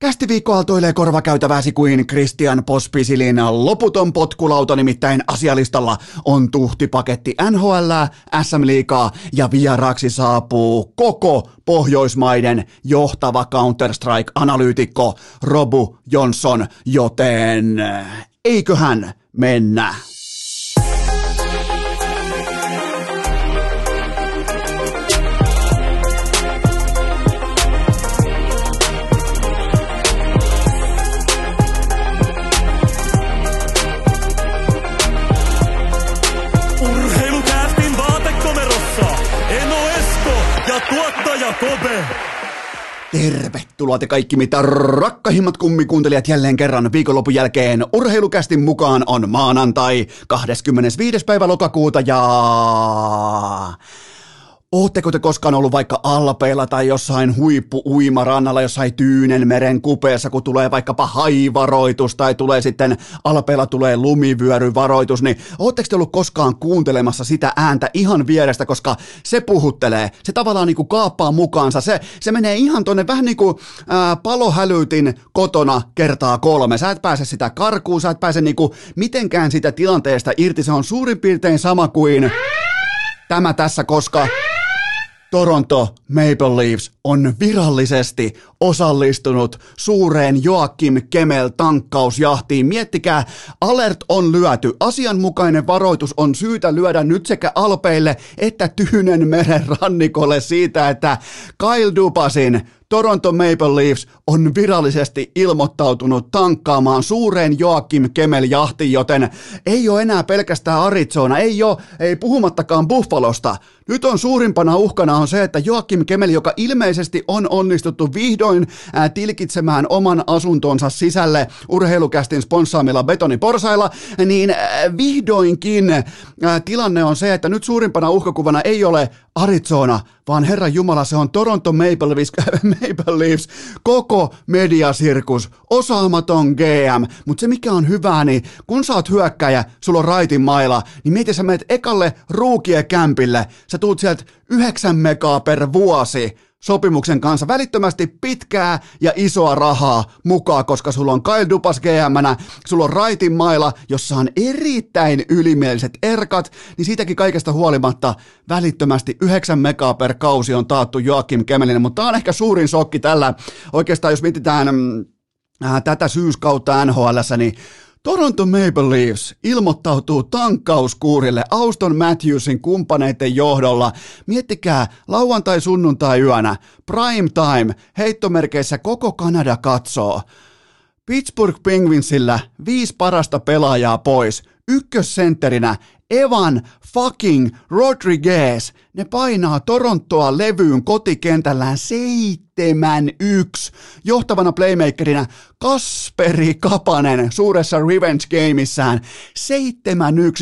Kästiviikko aaltoilee korvakäytäväsi kuin Christian Pospisilin loputon potkulauta, nimittäin asialistalla on tuhtipaketti NHL, SM Liigaa ja vieraaksi saapuu koko Pohjoismaiden johtava Counter-Strike-analyytikko Robu Johnson, joten eiköhän mennä. Kope. Tervetuloa te kaikki mitä rakkahimmat kummikuuntelijat jälleen kerran viikonlopun jälkeen. Urheilukästin mukaan on maanantai 25. päivä lokakuuta ja... Ootteko te koskaan ollut vaikka Alpeilla tai jossain huippu-uimarannalla, jossain Tyynenmeren kupeessa, kun tulee vaikkapa haivaroitus tai tulee sitten Alpeilla tulee lumivyöryvaroitus, niin ootteko te ollut koskaan kuuntelemassa sitä ääntä ihan vierestä, koska se puhuttelee, se tavallaan niin kuin kaappaa mukaansa, se, se menee ihan tonne vähän niin kuin ää, palohälytin kotona kertaa kolme. Sä et pääse sitä karkuun, sä et pääse niin kuin mitenkään sitä tilanteesta irti, se on suurin piirtein sama kuin tämä tässä, koska Toronto Maple Leafs on virallisesti osallistunut suureen Joakim Kemel tankkausjahtiin. Miettikää, alert on lyöty. Asianmukainen varoitus on syytä lyödä nyt sekä Alpeille että Tyynen meren rannikolle siitä, että Kyle Dupasin Toronto Maple Leafs on virallisesti ilmoittautunut tankkaamaan suureen Joakim Kemel jahtiin, joten ei ole enää pelkästään Arizona, ei ole, ei puhumattakaan Buffalosta. Nyt on suurimpana uhkana on se, että Joakim Kemel, joka ilmeisesti on onnistuttu vihdoin ää, tilkitsemään oman asuntonsa sisälle urheilukästin sponssaamilla betoniporsailla, niin ää, vihdoinkin ää, tilanne on se, että nyt suurimpana uhkakuvana ei ole Arizona, vaan Herra Jumala, se on Toronto Maple Leafs, Maple Leafs koko mediasirkus, osaamaton GM, mutta se mikä on hyvää, niin kun sä oot hyökkäjä, sulla on raitin maila, niin mieti sä meet ekalle ruukie kämpille, sä tuut sieltä 9 megaa per vuosi, sopimuksen kanssa välittömästi pitkää ja isoa rahaa mukaan, koska sulla on Kyle Dupas gm sulla on Raitin maila, jossa on erittäin ylimieliset erkat, niin siitäkin kaikesta huolimatta välittömästi 9 megaa per kausi on taattu Joakim Kemelille, mutta tämä on ehkä suurin sokki tällä, oikeastaan jos mietitään mm, tätä syyskautta NHL, niin Toronto Maple Leafs ilmoittautuu tankkauskuurille Auston Matthewsin kumppaneiden johdolla. Miettikää, lauantai-sunnuntai yönä, prime time, heittomerkeissä koko Kanada katsoo. Pittsburgh Penguinsillä viisi parasta pelaajaa pois. Ykkössentterinä Evan fucking Rodriguez. Ne painaa Torontoa levyyn kotikentällään 7-1. Johtavana playmakerina Kasperi Kapanen suuressa revenge gameissään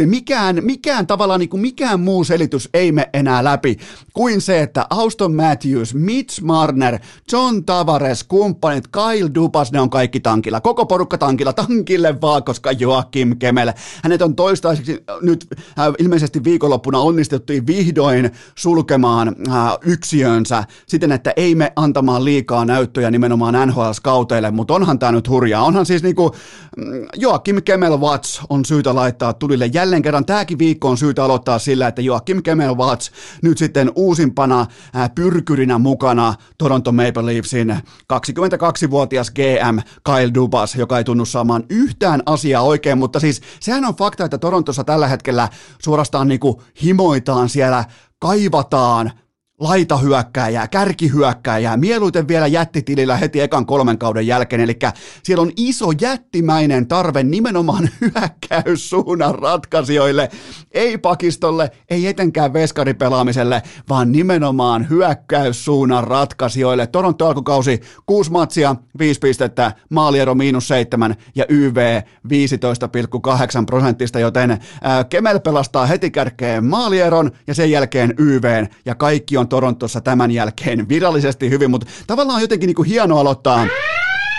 7-1. Mikään, mikään tavallaan niin kuin mikään muu selitys ei me enää läpi kuin se, että Auston Matthews, Mitch Marner, John Tavares, kumppanit, Kyle Dubas, ne on kaikki tankilla. Koko porukka tankilla, tankille vaan, koska Joakim Kemel. Hänet on toistaiseksi nyt äh, ilmeisesti viikonloppuna onnistuttiin vihdoin sulkemaan äh, yksiönsä siten, että ei me antamaan liikaa näyttöjä nimenomaan NHL-skauteille, mutta onhan tämä nyt hurjaa. Onhan siis niinku, mm, Joakim Kemel Watts on syytä laittaa tulille jälleen kerran. Tämäkin viikko on syytä aloittaa sillä, että Joakim Kemel Watts nyt sitten uusimpana äh, pyrkyrinä mukana Toronto Maple Leafsin 22-vuotias GM Kyle Dubas, joka ei tunnu saamaan yhtään asiaa oikein, mutta siis sehän on fakta, että Torontossa tällä hetkellä suorastaan niinku himoitaan siellä, kaivataan laitahyökkääjää, kärkihyökkääjää, mieluiten vielä jättitilillä heti ekan kolmen kauden jälkeen, eli siellä on iso jättimäinen tarve nimenomaan hyökkäyssuunnan ratkaisijoille, ei pakistolle, ei etenkään veskaripelaamiselle, vaan nimenomaan hyökkäyssuunnan ratkaisijoille. Toronto alkukausi 6 matsia, 5 pistettä, maaliero miinus 7 ja YV 15,8 prosentista, joten Kemel pelastaa heti kärkeen maalieron ja sen jälkeen YVn ja kaikki on Torontossa tämän jälkeen virallisesti hyvin, mutta tavallaan on jotenkin niin kuin hieno aloittaa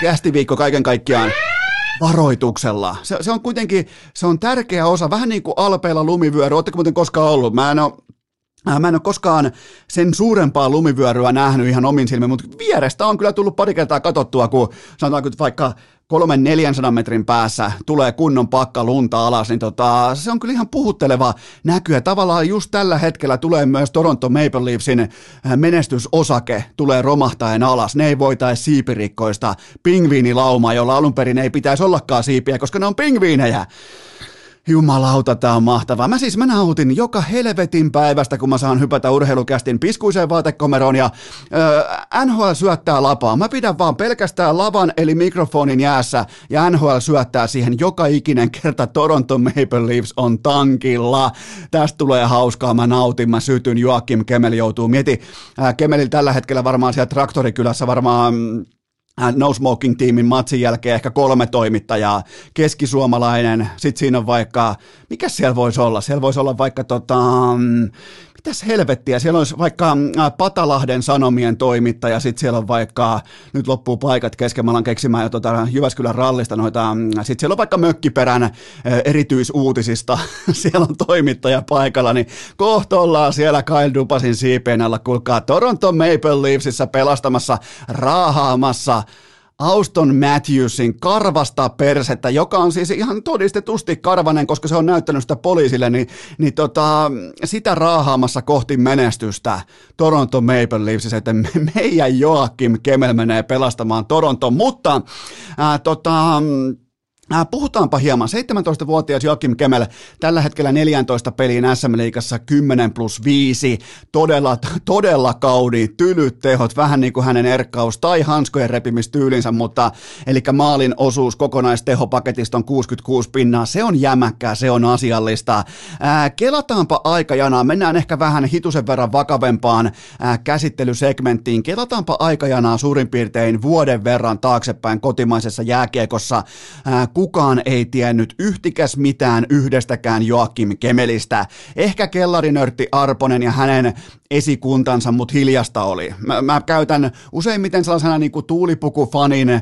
kästiviikko kaiken kaikkiaan varoituksella. Se, se, on kuitenkin, se on tärkeä osa, vähän niin kuin alpeilla lumivyöry, ootteko muuten koskaan ollut? Mä en ole Mä en ole koskaan sen suurempaa lumivyöryä nähnyt ihan omin silmin, mutta vierestä on kyllä tullut pari kertaa katsottua, kun sanotaanko että vaikka kolmen 400 metrin päässä tulee kunnon pakka lunta alas, niin tota, se on kyllä ihan puhutteleva näky. Ja tavallaan just tällä hetkellä tulee myös Toronto Maple Leafsin menestysosake tulee romahtaen alas. Ne ei voitaisi siipirikkoista pingviinilaumaa, jolla alun perin ei pitäisi ollakaan siipiä, koska ne on pingviinejä. Jumalauta, tää on mahtavaa. Mä siis mä nautin joka helvetin päivästä, kun mä saan hypätä urheilukästin piskuiseen vaatekomeroon ja öö, NHL syöttää lapaa. Mä pidän vaan pelkästään lavan eli mikrofonin jäässä ja NHL syöttää siihen joka ikinen kerta Toronto Maple Leafs on tankilla. Tästä tulee hauskaa, mä nautin, mä sytyn, Joakim Kemel joutuu. Mieti, Kemelillä tällä hetkellä varmaan siellä traktorikylässä varmaan Äh, no Smoking-tiimin matsin jälkeen ehkä kolme toimittajaa, keskisuomalainen, sitten siinä on vaikka, mikä siellä voisi olla? Siellä voisi olla vaikka tota, mm, mitäs helvettiä, siellä olisi vaikka äh, Patalahden Sanomien toimittaja, sitten siellä on vaikka, nyt loppuu paikat kesken, mä keksimään jo tota Jyväskylän rallista noita, mm, sitten siellä on vaikka Mökkiperän erityisuutisista, siellä on toimittaja paikalla, niin kohta ollaan siellä Kyle Dupasin siipeen alla, kuulkaa Toronto Maple Leafsissä pelastamassa, raahaamassa, Auston Matthewsin karvasta persettä, joka on siis ihan todistetusti karvanen, koska se on näyttänyt sitä poliisille, niin, niin tota, sitä raahaamassa kohti menestystä Toronto Maple Leafs, että meidän Joakim Kemel menee pelastamaan Toronto, mutta ää, tota, puhutaanpa hieman. 17-vuotias Joakim Kemel tällä hetkellä 14 peliin SM-liigassa 10 plus 5. Todella, todella kaudi, tylyt tehot, vähän niin kuin hänen erkkaus tai hanskojen repimistyylinsä, mutta eli maalin osuus kokonaistehopaketista on 66 pinnaa. Se on jämäkkää, se on asiallista. Ää, äh, kelataanpa aikajanaa. Mennään ehkä vähän hitusen verran vakavempaan ää, äh, käsittelysegmenttiin. Kelataanpa aikajanaa suurin piirtein vuoden verran taaksepäin kotimaisessa jääkiekossa. Ää, kukaan ei tiennyt yhtikäs mitään yhdestäkään Joakim Kemelistä. Ehkä kellarinörtti Arponen ja hänen esikuntansa, mutta hiljasta oli. Mä, mä käytän useimmiten sellaisena niin kuin tuulipukufanin äh,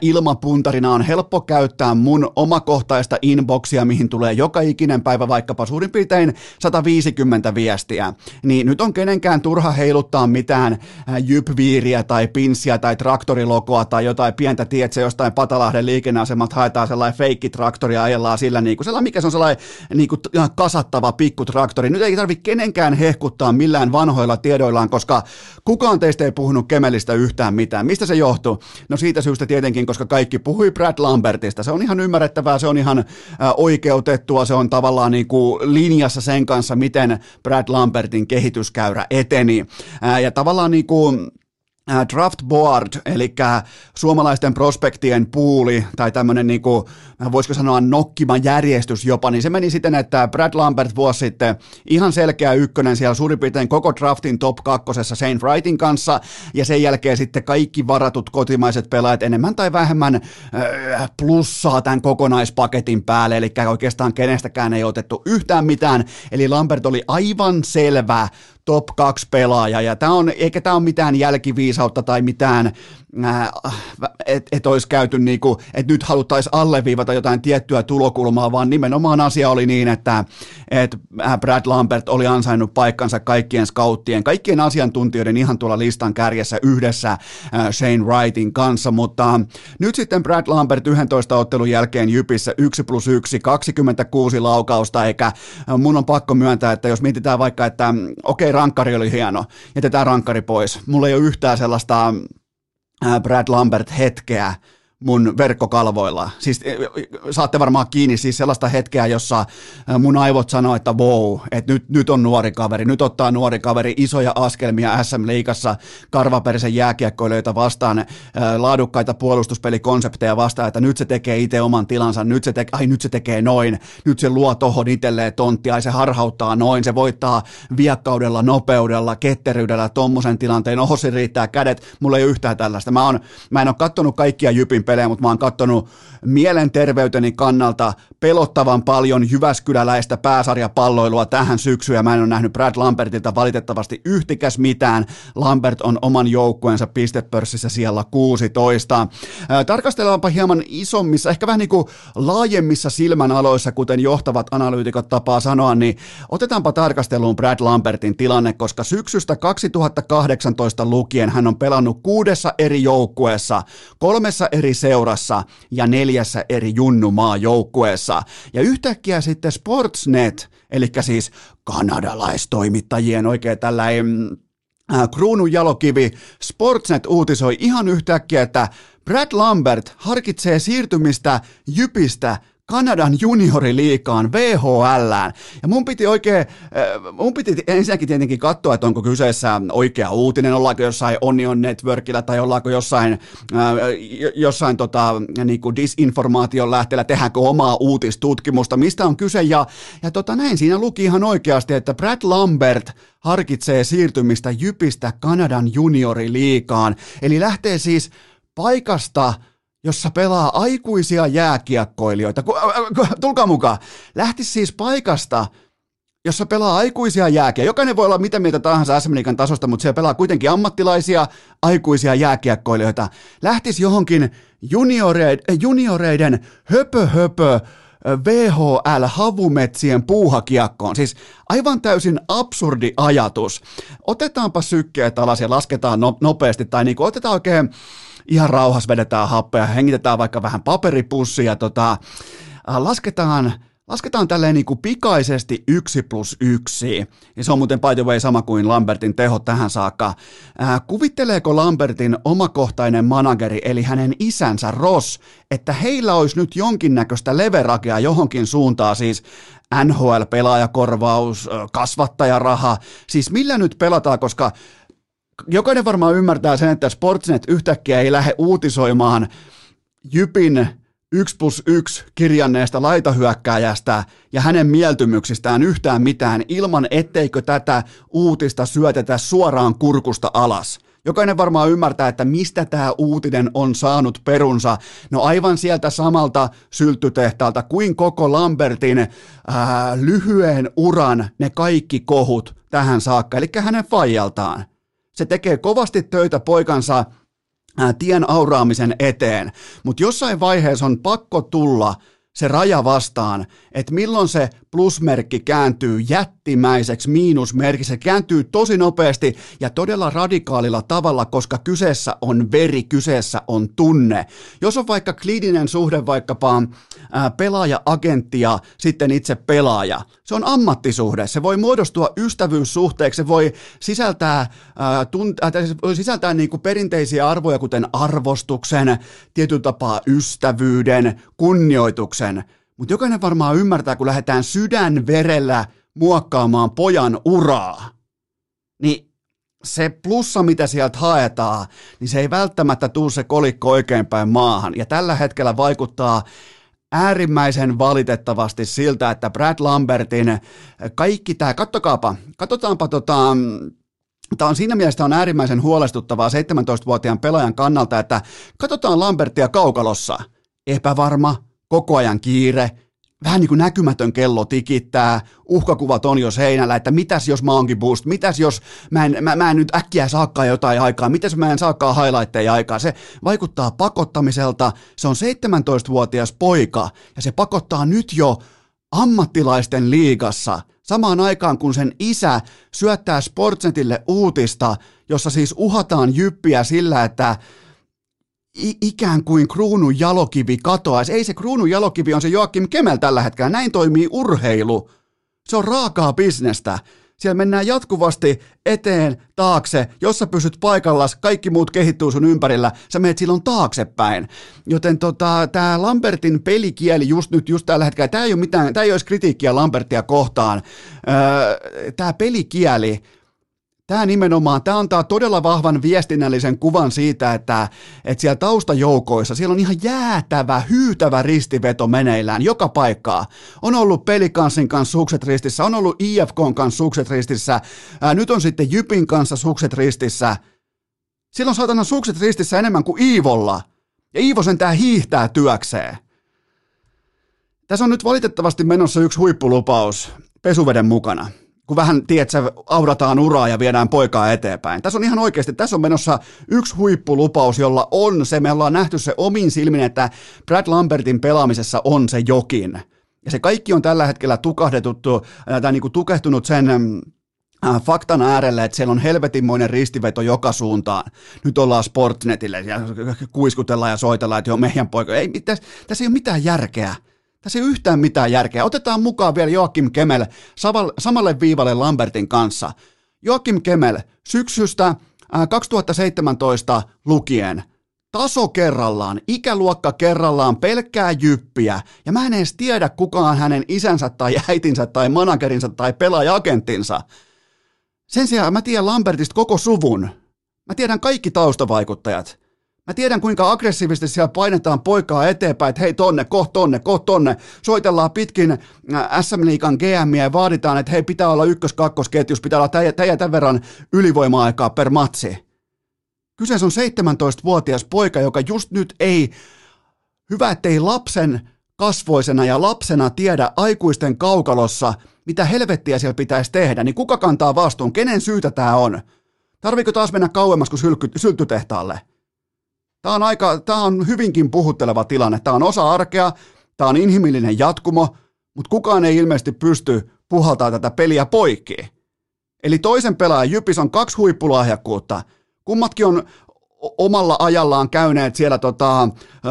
ilmapuntarina on helppo käyttää mun omakohtaista inboxia, mihin tulee joka ikinen päivä vaikkapa suurin piirtein 150 viestiä. Niin nyt on kenenkään turha heiluttaa mitään äh, jypviiriä tai pinssiä tai traktorilokoa tai jotain pientä, tietsä, jostain Patalahden liikenneasemalta haetaan sellainen feikkitraktori ja ajellaan sillä niin kuin sellainen, mikä se on sellainen niin kuin kasattava pikkutraktori. Nyt ei tarvitse kenenkään hehkuttaa millään vanhoilla tiedoillaan, koska kukaan teistä ei puhunut Kemelistä yhtään mitään. Mistä se johtuu? No siitä syystä tietenkin, koska kaikki puhui Brad Lambertista. Se on ihan ymmärrettävää, se on ihan oikeutettua, se on tavallaan niin kuin linjassa sen kanssa, miten Brad Lambertin kehityskäyrä eteni. Ja tavallaan niin kuin draft board, eli suomalaisten prospektien puuli, tai tämmöinen, niin kuin, voisiko sanoa nokkima järjestys jopa, niin se meni siten, että Brad Lambert vuosi sitten ihan selkeä ykkönen siellä suurin piirtein koko draftin top kakkosessa Saint Wrightin kanssa, ja sen jälkeen sitten kaikki varatut kotimaiset pelaajat enemmän tai vähemmän äh, plussaa tämän kokonaispaketin päälle, eli oikeastaan kenestäkään ei otettu yhtään mitään, eli Lambert oli aivan selvä top 2 pelaaja, ja tämä on, eikä tämä ole mitään jälkiviisautta tai mitään että et olisi käyty niin kuin, että nyt haluttaisiin alleviivata jotain tiettyä tulokulmaa, vaan nimenomaan asia oli niin, että et Brad Lambert oli ansainnut paikkansa kaikkien scouttien, kaikkien asiantuntijoiden ihan tuolla listan kärjessä yhdessä Shane Wrightin kanssa, mutta nyt sitten Brad Lambert 11 ottelun jälkeen Jypissä 1 plus 1, 26 laukausta, eikä mun on pakko myöntää, että jos mietitään vaikka, että okei, okay, rankkari oli hieno, jätetään rankkari pois, mulla ei ole yhtään sellaista Brad Lambert hetkeä mun verkkokalvoilla. Siis e, e, saatte varmaan kiinni siis sellaista hetkeä, jossa mun aivot sanoo, että wow, että nyt, nyt on nuori kaveri, nyt ottaa nuori kaveri isoja askelmia SM-liigassa karvaperisen jääkiekkoilijoita vastaan, laadukkaita puolustuspelikonsepteja vastaan, että nyt se tekee itse oman tilansa, nyt se, te- ai, nyt se tekee noin, nyt se luo tohon itselleen tonttia, ai se harhauttaa noin, se voittaa viekkaudella, nopeudella, ketteryydellä, tommosen tilanteen, oho se riittää kädet, mulla ei ole yhtään tällaista. Mä, on, mä en ole kattonut kaikkia Jypin hockeypelejä, mutta mä oon kattonut mielenterveyteni kannalta pelottavan paljon Jyväskyläläistä pääsarjapalloilua tähän syksyyn ja mä en ole nähnyt Brad Lambertilta valitettavasti yhtikäs mitään. Lambert on oman joukkueensa pistepörssissä siellä 16. Tarkastellaanpa hieman isommissa, ehkä vähän niin kuin laajemmissa silmänaloissa, kuten johtavat analyytikot tapaa sanoa, niin otetaanpa tarkasteluun Brad Lambertin tilanne, koska syksystä 2018 lukien hän on pelannut kuudessa eri joukkueessa, kolmessa eri seurassa ja neljässä eri junnumaa joukkueessa. Ja yhtäkkiä sitten Sportsnet, eli siis kanadalaistoimittajien oikein tällainen äh, kruunun jalokivi, Sportsnet uutisoi ihan yhtäkkiä, että Brad Lambert harkitsee siirtymistä Jypistä Kanadan junioriliikaan, VHL. Ja mun piti oikein, äh, mun piti ensinnäkin tietenkin katsoa, että onko kyseessä oikea uutinen, ollaanko jossain Onion Networkilla tai ollaanko jossain, äh, jossain tota, niin kuin disinformaation lähteellä, tehdäänkö omaa uutistutkimusta, mistä on kyse. Ja, ja tota, näin siinä luki ihan oikeasti, että Brad Lambert harkitsee siirtymistä Jypistä Kanadan junioriliikaan. Eli lähtee siis paikasta, jossa pelaa aikuisia jääkiekkoilijoita. Tulkaa mukaan. Lähti siis paikasta, jossa pelaa aikuisia jääkiä. Jokainen voi olla mitä mieltä tahansa SM tasosta, mutta siellä pelaa kuitenkin ammattilaisia aikuisia jääkiekkoilijoita. Lähtisi johonkin junioreiden, junioreiden höpö höpö VHL-havumetsien puuhakiekkoon. Siis aivan täysin absurdi ajatus. Otetaanpa sykkeet alas ja lasketaan no, nopeasti, tai niin otetaan oikein ihan rauhassa vedetään happea, hengitetään vaikka vähän paperipussia, tota, lasketaan Lasketaan tälleen niin kuin pikaisesti yksi plus yksi. Ja se on muuten by the way sama kuin Lambertin teho tähän saakka. Ää, kuvitteleeko Lambertin omakohtainen manageri, eli hänen isänsä Ross, että heillä olisi nyt jonkinnäköistä leverakea johonkin suuntaan, siis NHL-pelaajakorvaus, kasvattajaraha, siis millä nyt pelataan, koska jokainen varmaan ymmärtää sen, että Sportsnet yhtäkkiä ei lähde uutisoimaan Jypin 1 plus 1 kirjanneesta laitahyökkääjästä ja hänen mieltymyksistään yhtään mitään ilman etteikö tätä uutista syötetä suoraan kurkusta alas. Jokainen varmaan ymmärtää, että mistä tämä uutinen on saanut perunsa. No aivan sieltä samalta sylttytehtaalta kuin koko Lambertin ää, lyhyen uran ne kaikki kohut tähän saakka, eli hänen fajaltaan. Se tekee kovasti töitä poikansa tien auraamisen eteen, mutta jossain vaiheessa on pakko tulla se raja vastaan, että milloin se plusmerkki kääntyy jättimäiseksi miinusmerkiksi. Se kääntyy tosi nopeasti ja todella radikaalilla tavalla, koska kyseessä on veri, kyseessä on tunne. Jos on vaikka kliininen suhde vaikkapa pelaaja-agentti ja sitten itse pelaaja, se on ammattisuhde. Se voi muodostua ystävyyssuhteeksi, se voi sisältää, tunt, äh, se voi sisältää niin kuin perinteisiä arvoja, kuten arvostuksen, tietyn tapaa ystävyyden, kunnioituksen – mutta jokainen varmaan ymmärtää, kun lähdetään sydänverellä muokkaamaan pojan uraa, niin se plussa, mitä sieltä haetaan, niin se ei välttämättä tule se kolikko oikeinpäin maahan. Ja tällä hetkellä vaikuttaa äärimmäisen valitettavasti siltä, että Brad Lambertin kaikki tämä, kattokaapa, katsotaanpa tota, Tämä on siinä mielessä on äärimmäisen huolestuttavaa 17-vuotiaan pelaajan kannalta, että katsotaan Lambertia kaukalossa. Epävarma, koko ajan kiire, vähän niin kuin näkymätön kello tikittää, uhkakuvat on jo seinällä, että mitäs jos mä oonkin boost, mitäs jos mä en, mä, mä en nyt äkkiä saakaan jotain aikaa, mitäs mä en saakaan highlightteja aikaa. Se vaikuttaa pakottamiselta, se on 17-vuotias poika ja se pakottaa nyt jo ammattilaisten liigassa. Samaan aikaan kun sen isä syöttää Sportsnetille uutista, jossa siis uhataan jyppiä sillä, että ikään kuin kruunun jalokivi katoaisi. Ei se kruunun jalokivi on se Joakim Kemel tällä hetkellä. Näin toimii urheilu. Se on raakaa bisnestä. Siellä mennään jatkuvasti eteen, taakse. Jos sä pysyt paikallas, kaikki muut kehittyy sun ympärillä, sä meet silloin taaksepäin. Joten tota, tämä Lambertin pelikieli just nyt, just tällä hetkellä, tämä ei ole mitään, tämä ei olisi kritiikkiä Lambertia kohtaan. Öö, tämä pelikieli, Tämä nimenomaan, tämä antaa todella vahvan viestinnällisen kuvan siitä, että, että siellä taustajoukoissa, siellä on ihan jäätävä, hyytävä ristiveto meneillään joka paikkaa. On ollut Pelikanssin kanssa sukset ristissä, on ollut IFKn kanssa sukset ristissä, ää, nyt on sitten Jypin kanssa sukset ristissä. Silloin saatana sukset ristissä enemmän kuin Iivolla. Ja Iivo tää hiihtää työkseen. Tässä on nyt valitettavasti menossa yksi huippulupaus pesuveden mukana kun vähän, tiedätkö, aurataan uraa ja viedään poikaa eteenpäin. Tässä on ihan oikeasti, tässä on menossa yksi huippulupaus, jolla on se, me ollaan nähty se omin silmin, että Brad Lambertin pelaamisessa on se jokin. Ja se kaikki on tällä hetkellä tukahdetuttu, tai niin kuin tukehtunut sen äh, faktan äärelle, että siellä on helvetinmoinen ristiveto joka suuntaan. Nyt ollaan Sportnetille ja kuiskutellaan ja soitellaan, että joo, meidän poika. Ei, tässä, tässä ei ole mitään järkeä. Tässä ei yhtään mitään järkeä. Otetaan mukaan vielä Joakim Kemel samalle viivalle Lambertin kanssa. Joakim Kemel syksystä 2017 lukien taso kerrallaan, ikäluokka kerrallaan, pelkkää jyppiä, ja mä en edes tiedä kukaan hänen isänsä tai äitinsä tai managerinsa tai pelaajakenttinsa. Sen sijaan mä tiedän Lambertista koko suvun. Mä tiedän kaikki taustavaikuttajat. Mä tiedän, kuinka aggressiivisesti siellä painetaan poikaa eteenpäin, että hei tonne, koht tonne, koht tonne. Soitellaan pitkin äh, SM Liikan GM ja vaaditaan, että hei pitää olla ykkös-kakkosketjus, pitää olla täjä tämän verran ylivoima-aikaa per matsi. Kyseessä on 17-vuotias poika, joka just nyt ei, hyvä ettei lapsen kasvoisena ja lapsena tiedä aikuisten kaukalossa, mitä helvettiä siellä pitäisi tehdä, niin kuka kantaa vastuun, kenen syytä tämä on? Tarviiko taas mennä kauemmas kuin syltytehtaalle? Tämä on, aika, tämä on hyvinkin puhutteleva tilanne. Tämä on osa arkea, tämä on inhimillinen jatkumo, mutta kukaan ei ilmeisesti pysty puhaltaa tätä peliä poikki. Eli toisen pelaajan Jypis on kaksi huippulahjakkuutta. Kummatkin on omalla ajallaan käyneet siellä tota,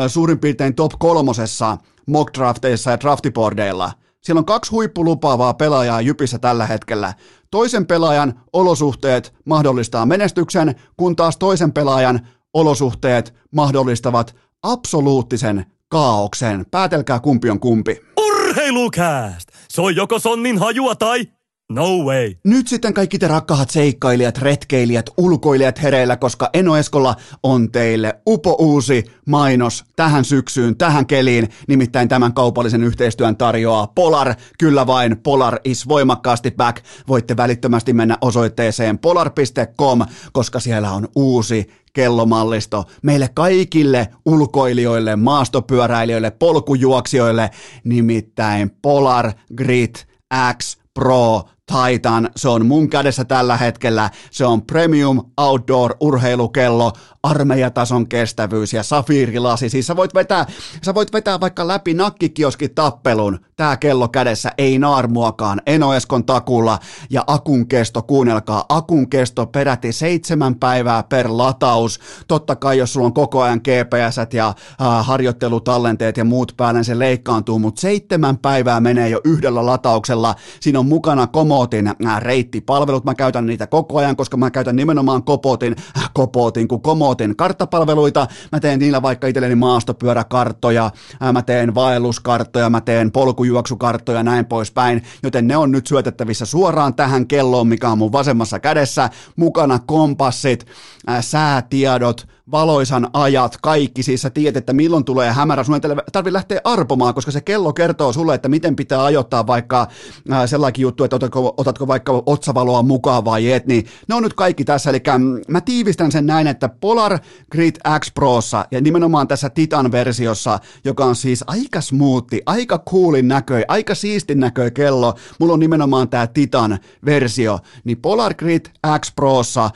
suurin piirtein top kolmosessa mock drafteissa ja draftibordeilla. Siellä on kaksi huippulupaavaa pelaajaa Jypissä tällä hetkellä. Toisen pelaajan olosuhteet mahdollistaa menestyksen, kun taas toisen pelaajan olosuhteet mahdollistavat absoluuttisen kaauksen. Päätelkää kumpi on kumpi. Urheilukääst! Se on joko sonnin hajua tai No way. Nyt sitten kaikki te rakkahat seikkailijat, retkeilijät, ulkoilijat hereillä, koska Eno Eskola on teille upo uusi mainos tähän syksyyn, tähän keliin. Nimittäin tämän kaupallisen yhteistyön tarjoaa Polar. Kyllä vain, Polar is voimakkaasti back. Voitte välittömästi mennä osoitteeseen polar.com, koska siellä on uusi kellomallisto meille kaikille ulkoilijoille, maastopyöräilijöille, polkujuoksijoille, nimittäin Polar Grit X Pro Titan, se on mun kädessä tällä hetkellä, se on premium outdoor urheilukello, armeijatason kestävyys ja safiirilasi, siis sä voit vetää, sä voit vetää vaikka läpi nakkikioski tappelun, tää kello kädessä, ei naarmuakaan, Enoeskon takulla ja akun kesto, kuunnelkaa, akun kesto peräti seitsemän päivää per lataus, totta kai jos sulla on koko ajan GPS ja äh, harjoittelutallenteet ja muut päälle, se leikkaantuu, mutta seitsemän päivää menee jo yhdellä latauksella, siinä on mukana komo Kopotin äh, reittipalvelut. Mä käytän niitä koko ajan, koska mä käytän nimenomaan Kopotin, äh, Kopotin kuin Komotin karttapalveluita. Mä teen niillä vaikka itselleni maastopyöräkarttoja, äh, mä teen vaelluskarttoja, mä teen polkujuoksukarttoja näin poispäin, joten ne on nyt syötettävissä suoraan tähän kelloon, mikä on mun vasemmassa kädessä. Mukana kompassit, säätiedot, valoisan ajat, kaikki, siis sä tiedät, että milloin tulee hämärä, sun ei tarvitse lähteä arpomaan, koska se kello kertoo sulle, että miten pitää ajoittaa vaikka äh, sellainen juttu, että otatko, otatko vaikka otsavaloa mukaan vai et, niin ne on nyt kaikki tässä, eli mm, mä tiivistän sen näin, että Polar Grid X Prossa ja nimenomaan tässä Titan-versiossa, joka on siis aika smoothi, aika coolin näköi, aika siistin näköi kello, mulla on nimenomaan tämä Titan-versio, niin Polar Grid X Prossa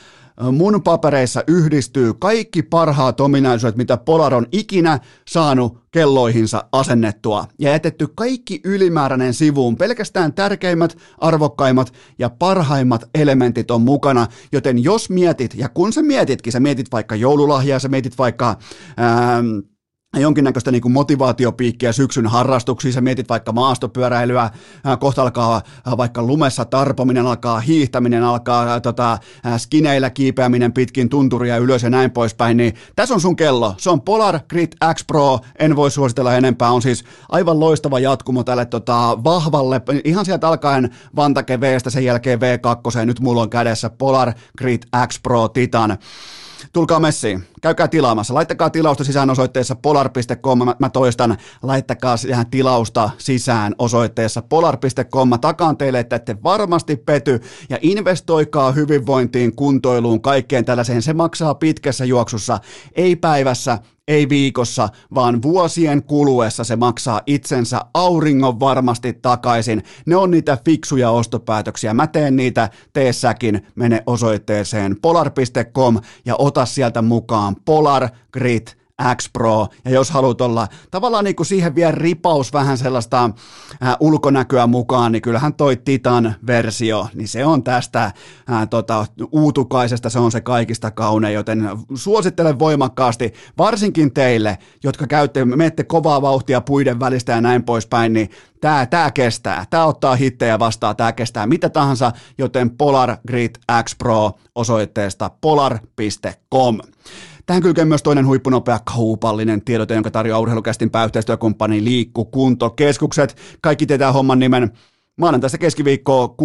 mun papereissa yhdistyy kaikki parhaat ominaisuudet, mitä Polar on ikinä saanut kelloihinsa asennettua ja jätetty kaikki ylimääräinen sivuun. Pelkästään tärkeimmät, arvokkaimmat ja parhaimmat elementit on mukana, joten jos mietit, ja kun sä mietitkin, sä mietit vaikka joululahjaa, sä mietit vaikka... Ää, jonkinnäköistä niin kuin motivaatiopiikkiä syksyn harrastuksiin, sä mietit vaikka maastopyöräilyä, kohta alkaa vaikka lumessa tarpominen, alkaa hiihtäminen, alkaa tota, skineillä kiipeäminen pitkin tunturia ylös ja näin poispäin, niin tässä on sun kello. Se on Polar Grit X Pro, en voi suositella enempää, on siis aivan loistava jatkumo tälle tota, vahvalle, ihan sieltä alkaen Vantake Vstä, sen jälkeen V2, nyt mulla on kädessä Polar Grit X Pro Titan tulkaa messiin, käykää tilaamassa, laittakaa tilausta sisään osoitteessa polar.com, mä, mä toistan, laittakaa siihen tilausta sisään osoitteessa polar.com, mä takaan teille, että ette varmasti pety, ja investoikaa hyvinvointiin, kuntoiluun, kaikkeen tällaiseen, se maksaa pitkässä juoksussa, ei päivässä, ei viikossa, vaan vuosien kuluessa se maksaa itsensä auringon varmasti takaisin. Ne on niitä fiksuja ostopäätöksiä. Mä teen niitä, tee säkin, mene osoitteeseen polar.com ja ota sieltä mukaan Polar Grit X Pro, ja jos haluat olla tavallaan niin kuin siihen vielä ripaus vähän sellaista ää, ulkonäköä mukaan, niin kyllähän toi Titan-versio, niin se on tästä ää, tota, uutukaisesta, se on se kaikista kaunein, joten suosittelen voimakkaasti, varsinkin teille, jotka käytte, menette kovaa vauhtia puiden välistä ja näin poispäin, niin tämä tää kestää, tämä ottaa hittejä vastaan, tämä kestää mitä tahansa, joten Polar Grid X Pro osoitteesta polar.com. Tähän kylkee myös toinen huippunopea kaupallinen tiedote, jonka tarjoaa urheilukästin pääyhteistyökumppani Liikku Kuntokeskukset. Kaikki tietää homman nimen. Maanantaista keskiviikkoa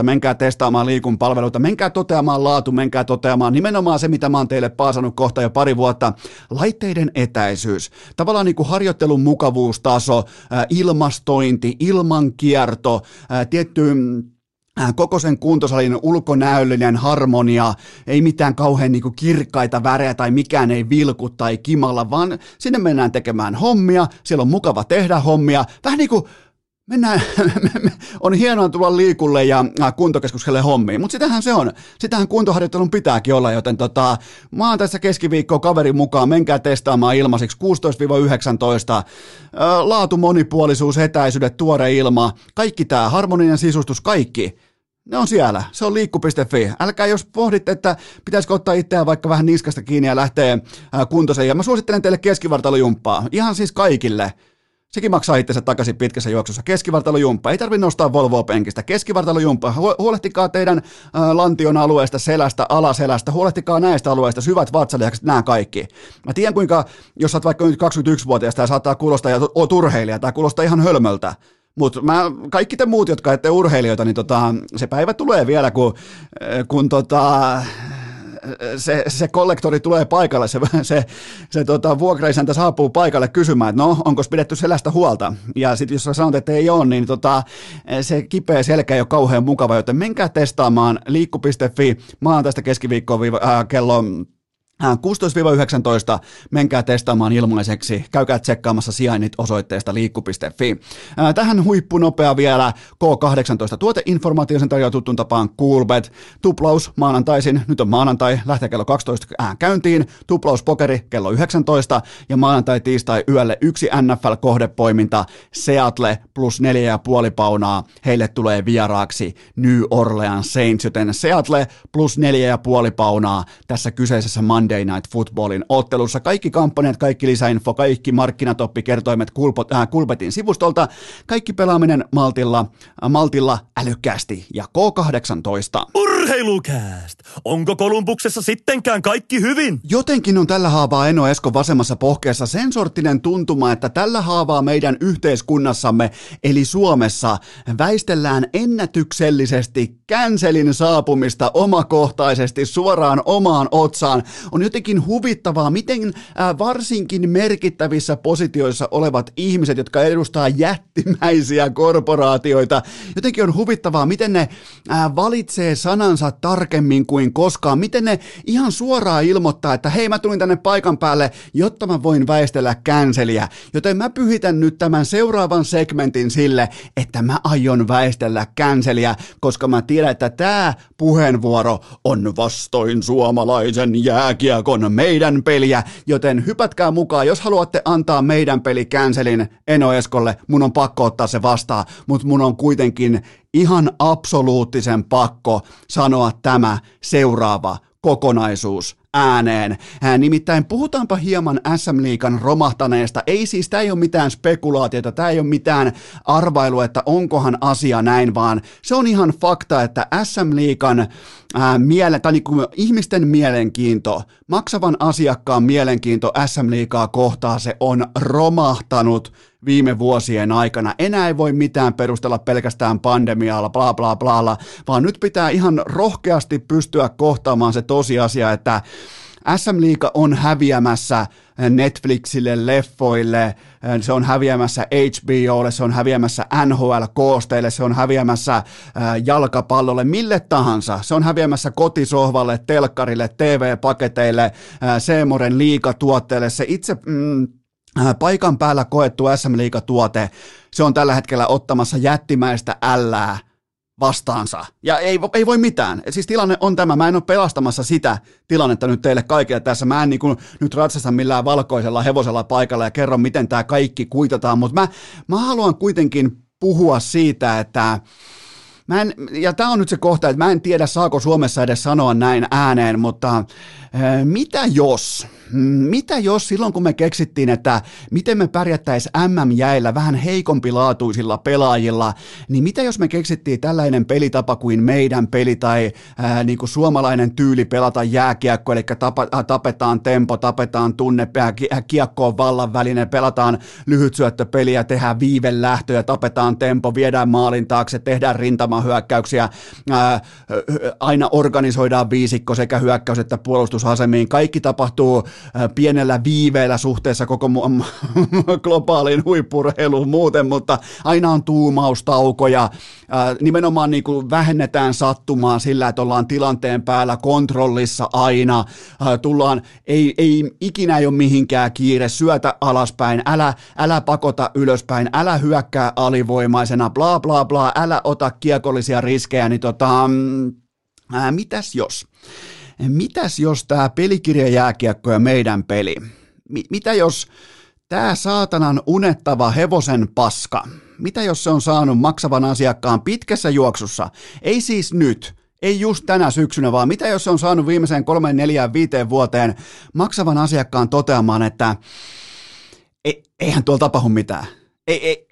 16-19. Menkää testaamaan liikun palveluita, menkää toteamaan laatu, menkää toteamaan nimenomaan se, mitä mä oon teille paasannut kohta jo pari vuotta. Laitteiden etäisyys, tavallaan niin kuin harjoittelun mukavuustaso, ilmastointi, ilmankierto, tietty Äh, koko sen kuntosalin ulkonäöllinen harmonia, ei mitään kauhean niin kuin kirkkaita värejä tai mikään ei vilku tai kimalla, vaan sinne mennään tekemään hommia, siellä on mukava tehdä hommia, vähän niin kuin mennään, on hienoa tulla liikulle ja äh, kuntokeskukselle hommiin, mutta sitähän se on. Sitähän kuntoharjoittelun pitääkin olla, joten tota, mä oon tässä keskiviikkoa kaverin mukaan, menkää testaamaan ilmaiseksi 16-19. Äh, laatu, monipuolisuus, etäisyydet, tuore ilma, kaikki tämä, harmoninen sisustus, kaikki. Ne on siellä, se on liikku.fi. Älkää jos pohditte, että pitäisikö ottaa itseään vaikka vähän niskasta kiinni ja lähteä äh, kuntoseen. Ja mä suosittelen teille keskivartalojumppaa, ihan siis kaikille. Sekin maksaa itsensä takaisin pitkässä juoksussa. Keskivartalojumppa. Ei tarvitse nostaa Volvoa penkistä. Keskivartalojumppa. Huolehtikaa teidän äh, lantion alueesta, selästä, alaselästä. Huolehtikaa näistä alueista. Syvät vatsalihakset, nämä kaikki. Mä tiedän kuinka, jos oot vaikka nyt 21-vuotias, tämä saattaa kuulostaa ja oot urheilija, tämä kuulostaa ihan hölmöltä. Mutta kaikki te muut, jotka ette urheilijoita, niin tota, se päivä tulee vielä, kun, kun tota, se, se kollektori tulee paikalle, se, se, se tota, vuokraisäntä saapuu paikalle kysymään, että no, onko pidetty selästä huolta? Ja sitten jos sä sanot, että ei ole, niin tota, se kipeä selkä ei ole kauhean mukava, joten menkää testaamaan liikku.fi maanantaista keskiviikkoa äh, kello 16-19 menkää testaamaan ilmaiseksi, käykää tsekkaamassa sijainnit osoitteesta liikku.fi. Tähän huippunopea vielä. K18 tuoteinformaatiosen tarjoaa tuttuun tapaan Coolbet. Tuplaus maanantaisin, nyt on maanantai, lähtee kello 12 ään käyntiin, tuplaus pokeri kello 19 ja maanantai tiistai yölle yksi NFL-kohdepoiminta Seattle plus neljä ja puoli paunaa, heille tulee vieraaksi New Orleans Saints, joten Seattle plus neljä ja puoli paunaa. Tässä kyseisessä Monday Monday Night Footballin ottelussa. Kaikki kampanjat, kaikki lisäinfo, kaikki markkinatoppikertoimet Kulpot, äh, Kulpetin sivustolta, kaikki pelaaminen Maltilla, äh, Maltilla älykkäästi ja K18. Urheilukääst! Onko Kolumbuksessa sittenkään kaikki hyvin? Jotenkin on tällä haavaa Eno Esko vasemmassa pohkeessa sen sorttinen tuntuma, että tällä haavaa meidän yhteiskunnassamme, eli Suomessa, väistellään ennätyksellisesti känselin saapumista omakohtaisesti suoraan omaan otsaan. On jotenkin huvittavaa, miten varsinkin merkittävissä positioissa olevat ihmiset, jotka edustaa jättimäisiä korporaatioita, jotenkin on huvittavaa, miten ne valitsee sanansa tarkemmin kuin koskaan, miten ne ihan suoraan ilmoittaa, että hei mä tulin tänne paikan päälle, jotta mä voin väistellä känseliä, joten mä pyhitän nyt tämän seuraavan segmentin sille, että mä aion väistellä känseliä, koska mä tiedän, että tämä puheenvuoro on vastoin suomalaisen jääkiekon meidän peliä, joten hypätkää mukaan, jos haluatte antaa meidän peli känselin Eno Eskolle, mun on pakko ottaa se vastaan, mutta mun on kuitenkin ihan absoluuttisen pakko sanoa tämä seuraava kokonaisuus ääneen. Nimittäin puhutaanpa hieman SM Liikan romahtaneesta. Ei siis, tämä ei ole mitään spekulaatiota, tämä ei ole mitään arvailua, että onkohan asia näin, vaan se on ihan fakta, että SM Liikan ää, miele, tai niin kuin ihmisten mielenkiinto, maksavan asiakkaan mielenkiinto SM Liikaa kohtaa, se on romahtanut viime vuosien aikana. Enää ei voi mitään perustella pelkästään pandemialla, bla bla bla, vaan nyt pitää ihan rohkeasti pystyä kohtaamaan se tosiasia, että SM Liiga on häviämässä Netflixille, leffoille, se on häviämässä HBOlle, se on häviämässä NHL-koosteille, se on häviämässä jalkapallolle, mille tahansa. Se on häviämässä kotisohvalle, telkkarille, TV-paketeille, Seemoren liikatuotteille. Se itse mm, paikan päällä koettu SM Liiga-tuote, se on tällä hetkellä ottamassa jättimäistä ällää vastaansa. Ja ei, ei voi mitään. Siis tilanne on tämä. Mä en ole pelastamassa sitä tilannetta nyt teille kaikille tässä. Mä en niin kuin nyt ratsasta millään valkoisella hevosella paikalla ja kerro, miten tämä kaikki kuitataan. Mutta mä, mä haluan kuitenkin puhua siitä, että Mä en, ja tämä on nyt se kohta, että mä en tiedä saako Suomessa edes sanoa näin ääneen, mutta mitä jos, mitä jos silloin kun me keksittiin, että miten me pärjättäisiin MM-jäillä vähän heikompilaatuisilla pelaajilla, niin mitä jos me keksittiin tällainen pelitapa kuin meidän peli tai ää, niin kuin suomalainen tyyli pelata jääkiekko, eli tapa, äh, tapetaan tempo, tapetaan tunne, kiekko on vallan väline, pelataan lyhytsyöttöpeliä, tehdään viivelähtöjä, tapetaan tempo, viedään maalin taakse, tehdään rintamahyökkäyksiä, ää, aina organisoidaan viisikko sekä hyökkäys että puolustusasemiin, kaikki tapahtuu pienellä viiveellä suhteessa koko globaaliin huippurheiluun muuten, mutta aina on tuumaustaukoja, nimenomaan niin kuin vähennetään sattumaa sillä, että ollaan tilanteen päällä kontrollissa aina, tullaan, ei, ei ikinä ei ole mihinkään kiire, syötä alaspäin, älä, älä pakota ylöspäin, älä hyökkää alivoimaisena, bla bla bla, älä ota kiekollisia riskejä, niin tota, mm, ää, mitäs jos? Mitäs jos tämä pelikirjajääkiekko ja meidän peli, mitä jos tämä saatanan unettava hevosen paska, mitä jos se on saanut maksavan asiakkaan pitkässä juoksussa, ei siis nyt, ei just tänä syksynä, vaan mitä jos se on saanut viimeiseen kolmeen, neljään, viiteen vuoteen maksavan asiakkaan toteamaan, että ei, eihän tuolla tapahdu mitään. Ei, ei,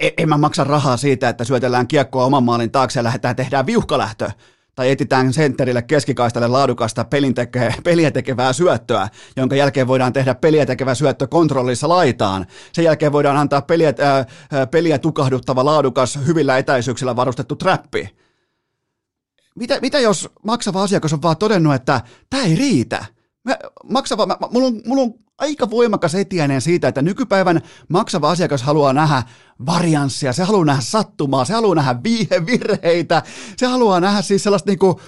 ei, ei mä maksa rahaa siitä, että syötellään kiekkoa oman maalin taakse ja lähdetään tehdään viuhkalähtö tai etitään sentterille keskikaistalle laadukasta teke, peliä tekevää syöttöä, jonka jälkeen voidaan tehdä peliä tekevä syöttö kontrollissa laitaan. Sen jälkeen voidaan antaa peliä, ää, peliä tukahduttava laadukas, hyvillä etäisyyksillä varustettu trappi. Mitä, mitä jos maksava asiakas on vaan todennut, että tämä ei riitä? Mä, maksava, mä, mulla, on, mulla on aika voimakas etiäinen siitä, että nykypäivän maksava asiakas haluaa nähdä varianssia, se haluaa nähdä sattumaa, se haluaa nähdä viihevirheitä, se haluaa nähdä siis sellaista niinku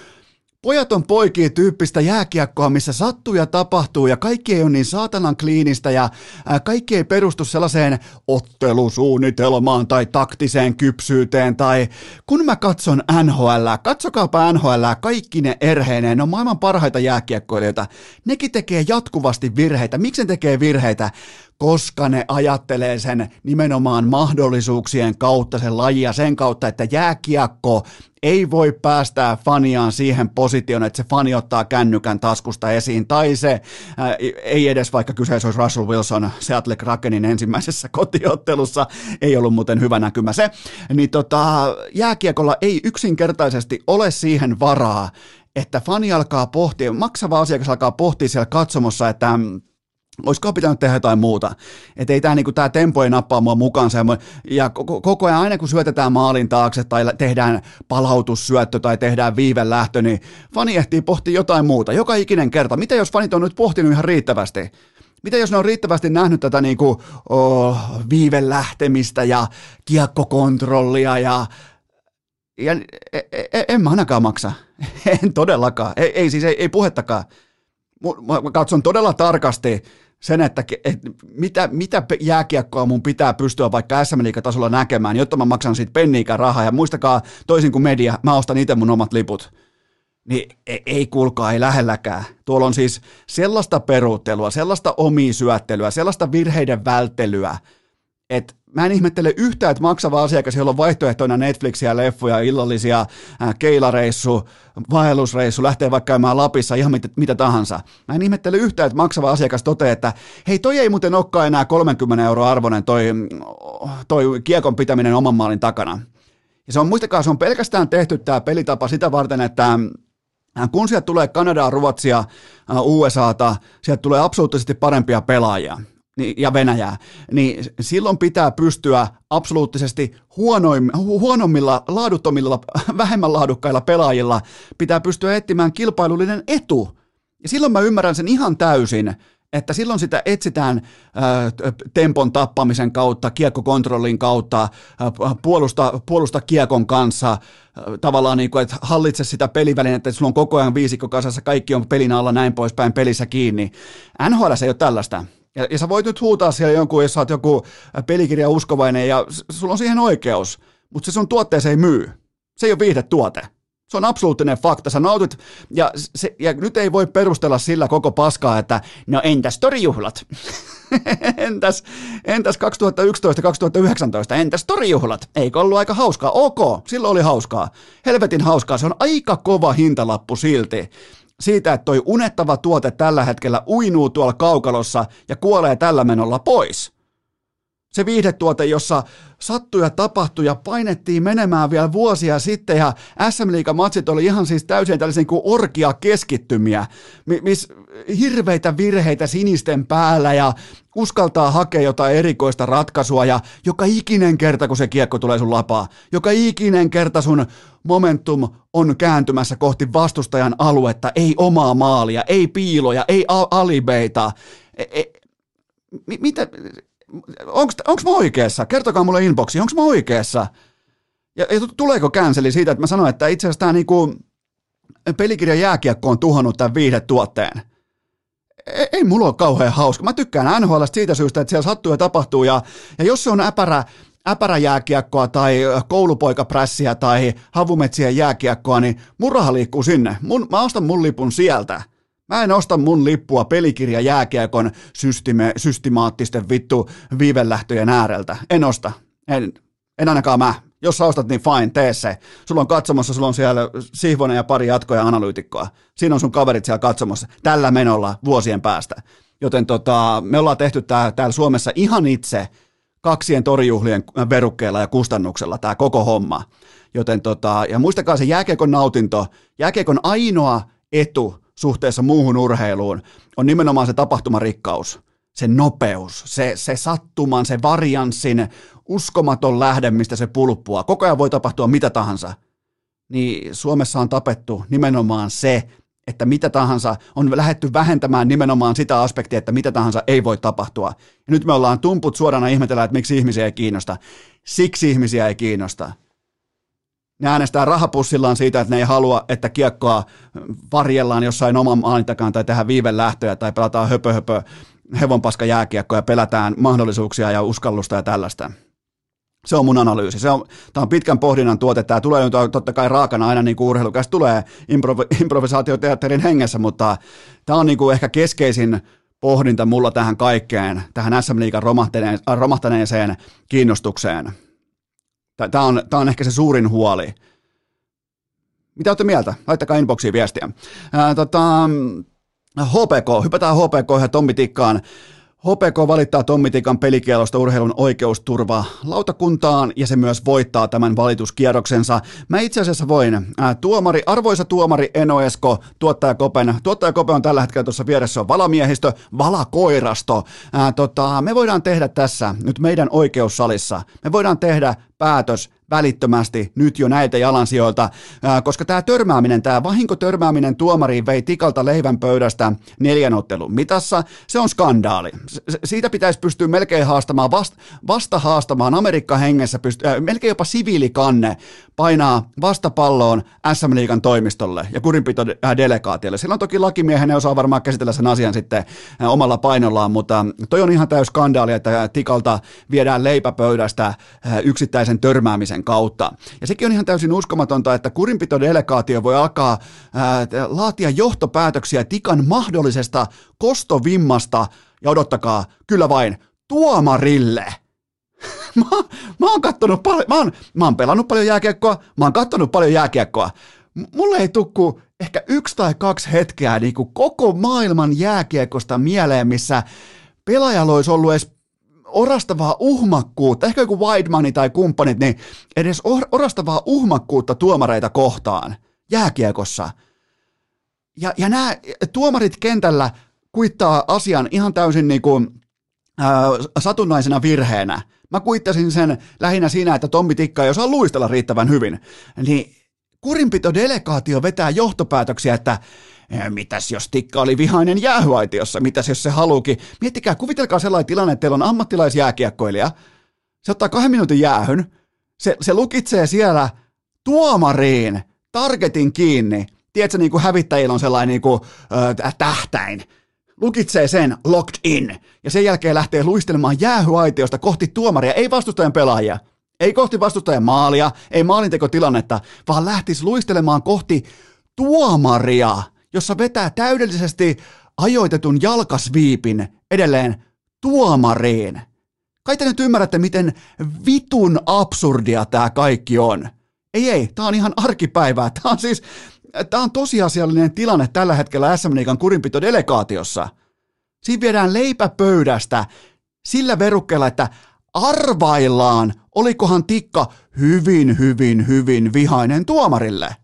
Pojat on poikia tyyppistä jääkiekkoa, missä sattuu ja tapahtuu ja kaikki ei ole niin saatanan kliinistä ja kaikki ei perustu sellaiseen ottelusuunnitelmaan tai taktiseen kypsyyteen tai kun mä katson NHL, katsokaapa NHL, kaikki ne erheineen, ne on maailman parhaita jääkiekkoilijoita. Nekin tekee jatkuvasti virheitä. Miksi ne tekee virheitä? Koska ne ajattelee sen nimenomaan mahdollisuuksien kautta, sen lajia sen kautta, että jääkiekko ei voi päästää faniaan siihen positioon, että se fani ottaa kännykän taskusta esiin, tai se ää, äh, ei edes vaikka kyseessä olisi Russell Wilson Seattle Krakenin ensimmäisessä kotiottelussa, ei ollut muuten hyvä näkymä se, niin tota, jääkiekolla ei yksinkertaisesti ole siihen varaa, että fani alkaa pohtia, maksava asiakas alkaa pohtia siellä katsomossa, että mm, olisiko pitänyt tehdä jotain muuta. Että ei tämä niinku, tää tempo ei nappaa mua mukaansa. Ja koko ajan aina kun syötetään maalin taakse tai tehdään palautussyöttö tai tehdään viivelähtö, niin fani ehtii pohtia jotain muuta. Joka ikinen kerta. Mitä jos fanit on nyt pohtinut ihan riittävästi? Mitä jos ne on riittävästi nähnyt tätä niinku, oh, viivelähtemistä ja kiekkokontrollia ja ja e, e, e, en mä ainakaan maksa. En todellakaan. Ei, ei siis ei, ei puhettakaan. Mä katson todella tarkasti sen, että, että mitä, mitä jääkiekkoa mun pitää pystyä vaikka sm tasolla näkemään, jotta mä maksan siitä penniikä rahaa. Ja muistakaa, toisin kuin media, mä ostan itse mun omat liput. Niin ei, ei kuulkaa, ei lähelläkään. Tuolla on siis sellaista peruuttelua, sellaista omisyöttelyä, sellaista virheiden välttelyä, että mä en ihmettele yhtään, että maksava asiakas, jolla on vaihtoehtoina Netflixiä, leffoja, illallisia, äh, keilareissu, vaellusreissu, lähtee vaikka käymään Lapissa, ihan mitä, mitä tahansa. Mä en ihmettele yhtään, että maksava asiakas toteaa, että hei, toi ei muuten olekaan enää 30 euroa arvoinen toi, toi kiekon pitäminen oman maalin takana. Ja se on, muistakaa, se on pelkästään tehty tämä pelitapa sitä varten, että äh, kun sieltä tulee Kanadaa, Ruotsia, äh, USAta, sieltä tulee absoluuttisesti parempia pelaajia ja Venäjää, niin silloin pitää pystyä absoluuttisesti huonommilla, laaduttomilla, vähemmän laadukkailla pelaajilla, pitää pystyä etsimään kilpailullinen etu Ja silloin mä ymmärrän sen ihan täysin, että silloin sitä etsitään ää, tempon tappamisen kautta, kiekkokontrollin kautta, ää, puolusta, puolusta kiekon kanssa, ää, tavallaan niin kuin, että hallitse sitä pelivälinettä, että sulla on koko ajan viisikko kasassa, kaikki on pelin alla, näin poispäin, pelissä kiinni. NHL ei ole tällaista. Ja, ja sä voit nyt huutaa siellä jonkun, jos sä oot joku pelikirja uskovainen ja sulla on siihen oikeus, mutta se sun tuotteeseen ei myy. Se ei ole viihdetuote. Se on absoluuttinen fakta. Sä nautit, ja, se, ja nyt ei voi perustella sillä koko paskaa, että no entäs torijuhlat? entäs, entäs 2011-2019? Entäs torijuhlat? Eikö ollut aika hauskaa? Ok, silloin oli hauskaa. Helvetin hauskaa. Se on aika kova hintalappu silti siitä, että toi unettava tuote tällä hetkellä uinuu tuolla kaukalossa ja kuolee tällä menolla pois. Se viihdetuote, jossa sattui ja tapahtui ja painettiin menemään vielä vuosia sitten. Ja SM matsit oli ihan siis täysin tällaisia niin kuin orkia keskittymiä, missä hirveitä virheitä sinisten päällä ja uskaltaa hakea jotain erikoista ratkaisua. Ja joka ikinen kerta, kun se kiekko tulee sun lapaa, joka ikinen kerta sun momentum on kääntymässä kohti vastustajan aluetta, ei omaa maalia, ei piiloja, ei alibeita, e, e, mitä, onko mä oikeassa? Kertokaa mulle inboxiin, onko mä oikeassa? Ja, ja tuleeko känseli siitä, että mä sanoin, että itse asiassa tämä niinku, pelikirjan jääkiekko on tuhannut tämän viihdetuotteen. Ei, ei mulla ole kauhean hauska. Mä tykkään NHL siitä syystä, että siellä sattuu ja tapahtuu. Ja, ja jos se on äpärä, äpäräjääkiekkoa tai koulupoikaprässiä tai havumetsien jääkiekkoa, niin mun raha liikkuu sinne. Mun, mä ostan mun lipun sieltä. Mä en osta mun lippua pelikirja jääkiekon systime, systemaattisten vittu viivelähtöjen ääreltä. En osta. En, en ainakaan mä. Jos sä ostat, niin fine, tee se. Sulla on katsomassa, sulla on siellä Sihvonen ja pari jatkoja analyytikkoa. Siinä on sun kaverit siellä katsomassa tällä menolla vuosien päästä. Joten tota, me ollaan tehty tää, täällä Suomessa ihan itse kaksien torijuhlien verukkeella ja kustannuksella tämä koko homma. Joten tota, ja muistakaa se jääkiekon nautinto, jääkiekon ainoa etu suhteessa muuhun urheiluun on nimenomaan se tapahtumarikkaus, se nopeus, se, se sattuman, se varianssin uskomaton lähde, mistä se pulppua. Koko ajan voi tapahtua mitä tahansa. Niin Suomessa on tapettu nimenomaan se, että mitä tahansa on lähetty vähentämään nimenomaan sitä aspektia, että mitä tahansa ei voi tapahtua. Ja nyt me ollaan tumput suorana ihmetellä, että miksi ihmisiä ei kiinnosta. Siksi ihmisiä ei kiinnosta. Ne äänestää rahapussillaan siitä, että ne ei halua, että kiekkoa varjellaan jossain oman maalin takaan tai tehdään viivelähtöjä tai pelataan höpö höpö hevonpaska jääkiekkoa ja pelätään mahdollisuuksia ja uskallusta ja tällaista. Se on mun analyysi. Se on, tämä on pitkän pohdinnan tuote. Tämä tulee totta kai raakana aina niin kuin urheilukäs tulee improv- improvisaatioteatterin hengessä, mutta tämä on niin kuin ehkä keskeisin pohdinta mulla tähän kaikkeen, tähän SM Liigan romahtaneeseen kiinnostukseen. Tämä on, tämä on ehkä se suurin huoli. Mitä olette mieltä? Laittakaa inboxiin viestiä. Ää, tota, HPK, hypätään HPK ja Tommi Tikkaan. HPK valittaa Tommi Tikan pelikielosta urheilun oikeusturva lautakuntaan ja se myös voittaa tämän valituskierroksensa. Mä itse asiassa voin. Ää, tuomari, arvoisa tuomari Eno Esko, tuottaja Kopen. Tuottaja Kopen on tällä hetkellä tuossa vieressä on valamiehistö, valakoirasto. Ää, tota, me voidaan tehdä tässä nyt meidän oikeussalissa. Me voidaan tehdä päätös välittömästi nyt jo näitä jalansijoilta, koska tämä törmääminen, tämä vahinkotörmääminen tuomariin vei tikalta leivän pöydästä neljän ottelun mitassa. Se on skandaali. Siitä pitäisi pystyä melkein haastamaan, vasta, vasta haastamaan Amerikka hengessä, äh, melkein jopa siviilikanne painaa vastapalloon SM Liigan toimistolle ja kurinpito-delegaatiolle. Silloin toki lakimiehen osaa varmaan käsitellä sen asian sitten omalla painollaan, mutta toi on ihan täys skandaali, että tikalta viedään leipäpöydästä yksittäisen törmäämisen sen kautta. Ja sekin on ihan täysin uskomatonta, että kurinpitodelegaatio voi alkaa ää, laatia johtopäätöksiä Tikan mahdollisesta kostovimmasta, ja odottakaa, kyllä vain, tuomarille. mä, mä oon kattonut paljon, mä oon, mä oon pelannut paljon jääkiekkoa, mä oon kattonut paljon jääkiekkoa. Mulle ei tukku ehkä yksi tai kaksi hetkeä niin kuin koko maailman jääkiekosta mieleen, missä pelaajalla olisi ollut edes orastavaa uhmakkuutta, ehkä joku Wideman tai kumppanit, niin edes orastavaa uhmakkuutta tuomareita kohtaan jääkiekossa. Ja, ja nämä tuomarit kentällä kuittaa asian ihan täysin niin kuin, äh, satunnaisena virheenä. Mä kuittasin sen lähinnä siinä, että Tommi Tikka ei osaa luistella riittävän hyvin. Niin kurinpito-delegaatio vetää johtopäätöksiä, että mitäs jos Tikka oli vihainen jäähyaitiossa, mitäs jos se haluukin. Miettikää, kuvitelkaa sellainen tilanne, että teillä on ammattilaisjääkiekkoilija, se ottaa kahden minuutin jäähyn, se, se lukitsee siellä tuomariin targetin kiinni. Tiedätkö, niin kuin hävittäjillä on sellainen niin kuin, äh, tähtäin. Lukitsee sen locked in ja sen jälkeen lähtee luistelemaan jäähyaitiosta kohti tuomaria, ei vastustajan pelaajia. Ei kohti vastustajan maalia, ei maalintekotilannetta, vaan lähtisi luistelemaan kohti tuomaria, jossa vetää täydellisesti ajoitetun jalkasviipin edelleen tuomariin. Kai te nyt ymmärrätte, miten vitun absurdia tämä kaikki on. Ei, ei, tämä on ihan arkipäivää. Tämä on siis, tämä on tosiasiallinen tilanne tällä hetkellä SM Liigan kurinpitodelegaatiossa. Siinä viedään leipäpöydästä sillä verukkeella, että arvaillaan, olikohan Tikka hyvin, hyvin, hyvin vihainen tuomarille.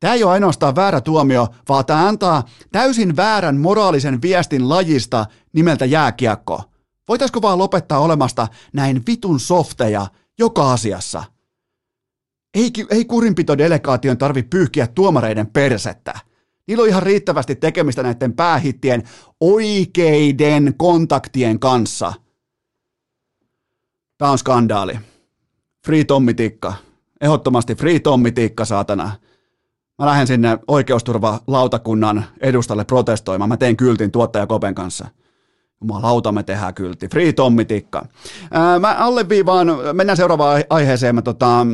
Tämä ei ole ainoastaan väärä tuomio, vaan tämä antaa täysin väärän moraalisen viestin lajista nimeltä jääkiekko. Voitaisiko vaan lopettaa olemasta näin vitun softeja joka asiassa? Ei, ei kurinpitodelegaation tarvi pyyhkiä tuomareiden persettä. Niillä on ihan riittävästi tekemistä näiden päähittien oikeiden kontaktien kanssa. Tämä on skandaali. Free Tommi Tikka. Ehdottomasti Free Tommi Tikka, saatana. Mä lähden sinne oikeusturvalautakunnan edustalle protestoimaan. Mä teen kyltin tuottaja Kopen kanssa. Jumalauta, me tehdään kylti. Free Tommi Tikka. Mä alleviivaan, mennään seuraavaan aiheeseen. Mä, tota,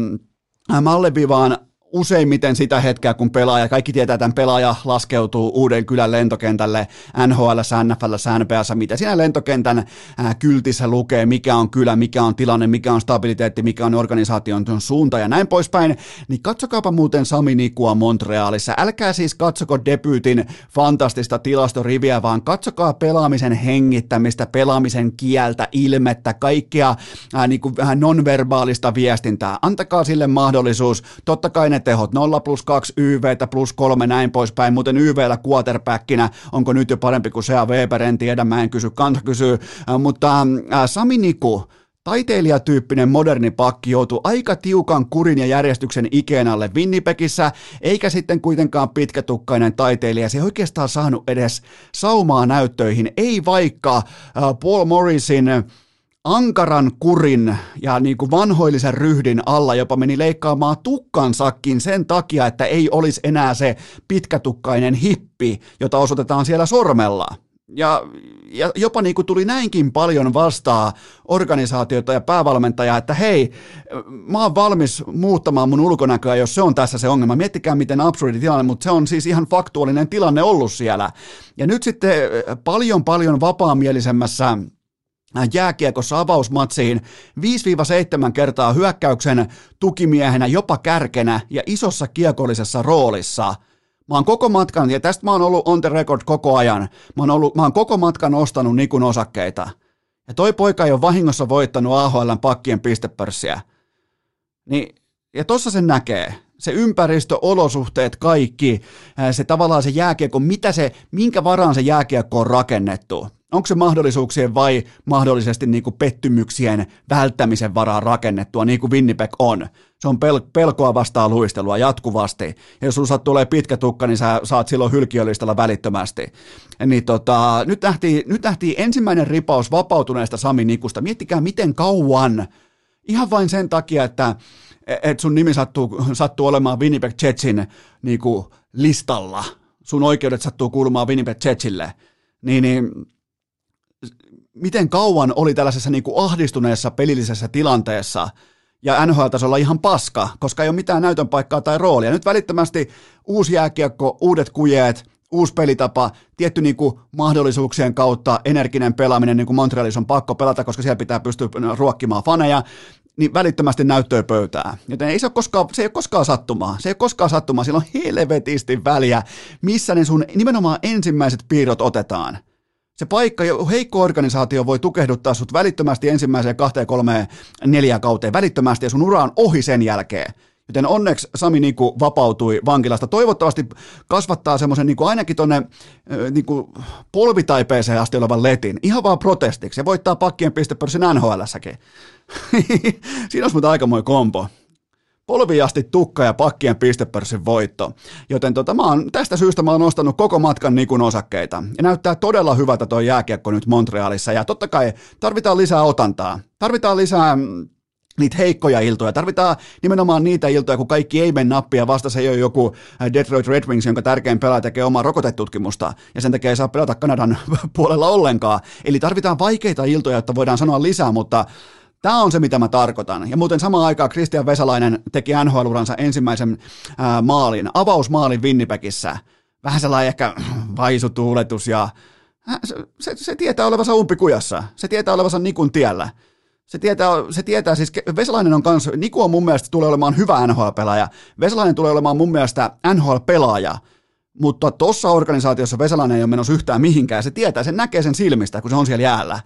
mä alleviivaan useimmiten sitä hetkeä, kun pelaaja, kaikki tietää, että pelaaja laskeutuu uuden kylän lentokentälle NHL, NFL, NPS, mitä siinä lentokentän ää, kyltissä lukee, mikä on kylä, mikä on tilanne, mikä on stabiliteetti, mikä on organisaation suunta ja näin poispäin, niin katsokaapa muuten Sami Nikua Montrealissa. Älkää siis katsoko debyytin fantastista tilastoriviä, vaan katsokaa pelaamisen hengittämistä, pelaamisen kieltä, ilmettä, kaikkea ää, niin kuin vähän nonverbaalista viestintää. Antakaa sille mahdollisuus. Totta kai ne tehot, 0 plus 2 YVtä plus 3 näin poispäin, muuten YVllä quarterbackinä, onko nyt jo parempi kuin Sea Weber, en tiedä, mä en kysy, kansa kysyy, äh, mutta äh, Sami Niku, Taiteilijatyyppinen moderni pakki joutuu aika tiukan kurin ja järjestyksen ikeen alle Winnipegissä, eikä sitten kuitenkaan pitkätukkainen taiteilija. Se ei oikeastaan saanut edes saumaa näyttöihin, ei vaikka äh, Paul Morrisin ankaran kurin ja niin kuin vanhoillisen ryhdin alla jopa meni leikkaamaan tukkansakin sen takia, että ei olisi enää se pitkätukkainen hippi, jota osoitetaan siellä sormella. Ja, ja jopa niin kuin tuli näinkin paljon vastaa organisaatiota ja päävalmentajaa, että hei, mä oon valmis muuttamaan mun ulkonäköä, jos se on tässä se ongelma. Miettikää, miten absurdi tilanne, mutta se on siis ihan faktuaalinen tilanne ollut siellä. Ja nyt sitten paljon paljon vapaamielisemmässä jääkiekossa avausmatsiin 5-7 kertaa hyökkäyksen tukimiehenä, jopa kärkenä ja isossa kiekollisessa roolissa. Mä oon koko matkan, ja tästä mä oon ollut on the record koko ajan, mä oon, ollut, mä oon koko matkan ostanut Nikun osakkeita. Ja toi poika ei ole vahingossa voittanut AHLn pakkien pistepörssiä. Niin, ja tossa sen näkee se ympäristö, olosuhteet, kaikki, se tavallaan se jääkiekko, mitä se, minkä varaan se jääkiekko on rakennettu. Onko se mahdollisuuksien vai mahdollisesti niin kuin pettymyksien välttämisen varaan rakennettua, niin kuin Winnipeg on? Se on pel- pelkoa vastaan luistelua jatkuvasti. Ja jos sulla tulee pitkä tukka, niin sä saat silloin hylkiölistalla välittömästi. Niin tota, nyt, nähtiin, nyt nähtiin ensimmäinen ripaus vapautuneesta Sami Nikusta. Miettikää, miten kauan. Ihan vain sen takia, että et sun nimi sattuu, sattuu olemaan Winnipeg Jetsin niin listalla. Sun oikeudet sattuu kuulumaan Winnipeg Jetsille. Niin, niin miten kauan oli tällaisessa niin kuin ahdistuneessa pelillisessä tilanteessa ja NHL-tasolla ihan paska, koska ei ole mitään näytön paikkaa tai roolia. Nyt välittömästi uusi jääkiekko, uudet kujeet, uusi pelitapa, tietty niin kuin mahdollisuuksien kautta energinen pelaaminen, niin kuin Montrealissa on pakko pelata, koska siellä pitää pystyä ruokkimaan faneja, niin välittömästi näyttöä pöytää. Joten ei se, ole koskaan, se ei ole koskaan sattumaa. Se ei ole koskaan sattumaa. Sillä on helvetisti väliä, missä ne sun nimenomaan ensimmäiset piirrot otetaan – se paikka, heikko organisaatio voi tukehduttaa sut välittömästi ensimmäiseen kahteen, kolmeen, neljään kauteen välittömästi ja sun ura on ohi sen jälkeen. Joten onneksi Sami Niku vapautui vankilasta. Toivottavasti kasvattaa semmoisen niin ainakin tuonne niin polvitaipeeseen asti olevan letin. Ihan vaan protestiksi. Ja voittaa pakkien pistepörssin NHLssäkin. Siinä olisi mutta aikamoinen kompo. Polviasti tukka ja pakkien pistepörssin voitto. Joten tota, mä oon, tästä syystä mä oon nostanut koko matkan Nikun osakkeita. Ja näyttää todella hyvältä toi jääkiekko nyt Montrealissa. Ja totta kai tarvitaan lisää otantaa. Tarvitaan lisää mm, niitä heikkoja iltoja. Tarvitaan nimenomaan niitä iltoja, kun kaikki ei mene nappia, vasta se ei ole joku äh, Detroit Red Wings, jonka tärkein pelaaja tekee omaa rokotetutkimusta, ja sen takia ei saa pelata Kanadan puolella ollenkaan. Eli tarvitaan vaikeita iltoja, että voidaan sanoa lisää, mutta Tämä on se, mitä mä tarkoitan. Ja muuten samaan aikaan Christian Vesalainen teki NHL-uransa ensimmäisen maalin, avausmaalin Winnipegissä. Vähän sellainen ehkä vaisutuuletus ja se, se, se tietää olevansa umpikujassa. Se tietää olevansa Nikun tiellä. Se tietää, se tietää siis, Vesalainen on kanssa, Niku on mun mielestä tulee olemaan hyvä NHL-pelaaja, Vesalainen tulee olemaan mun mielestä NHL-pelaaja, mutta tuossa organisaatiossa Vesalainen ei ole menossa yhtään mihinkään, se tietää, se näkee sen silmistä, kun se on siellä jäällä.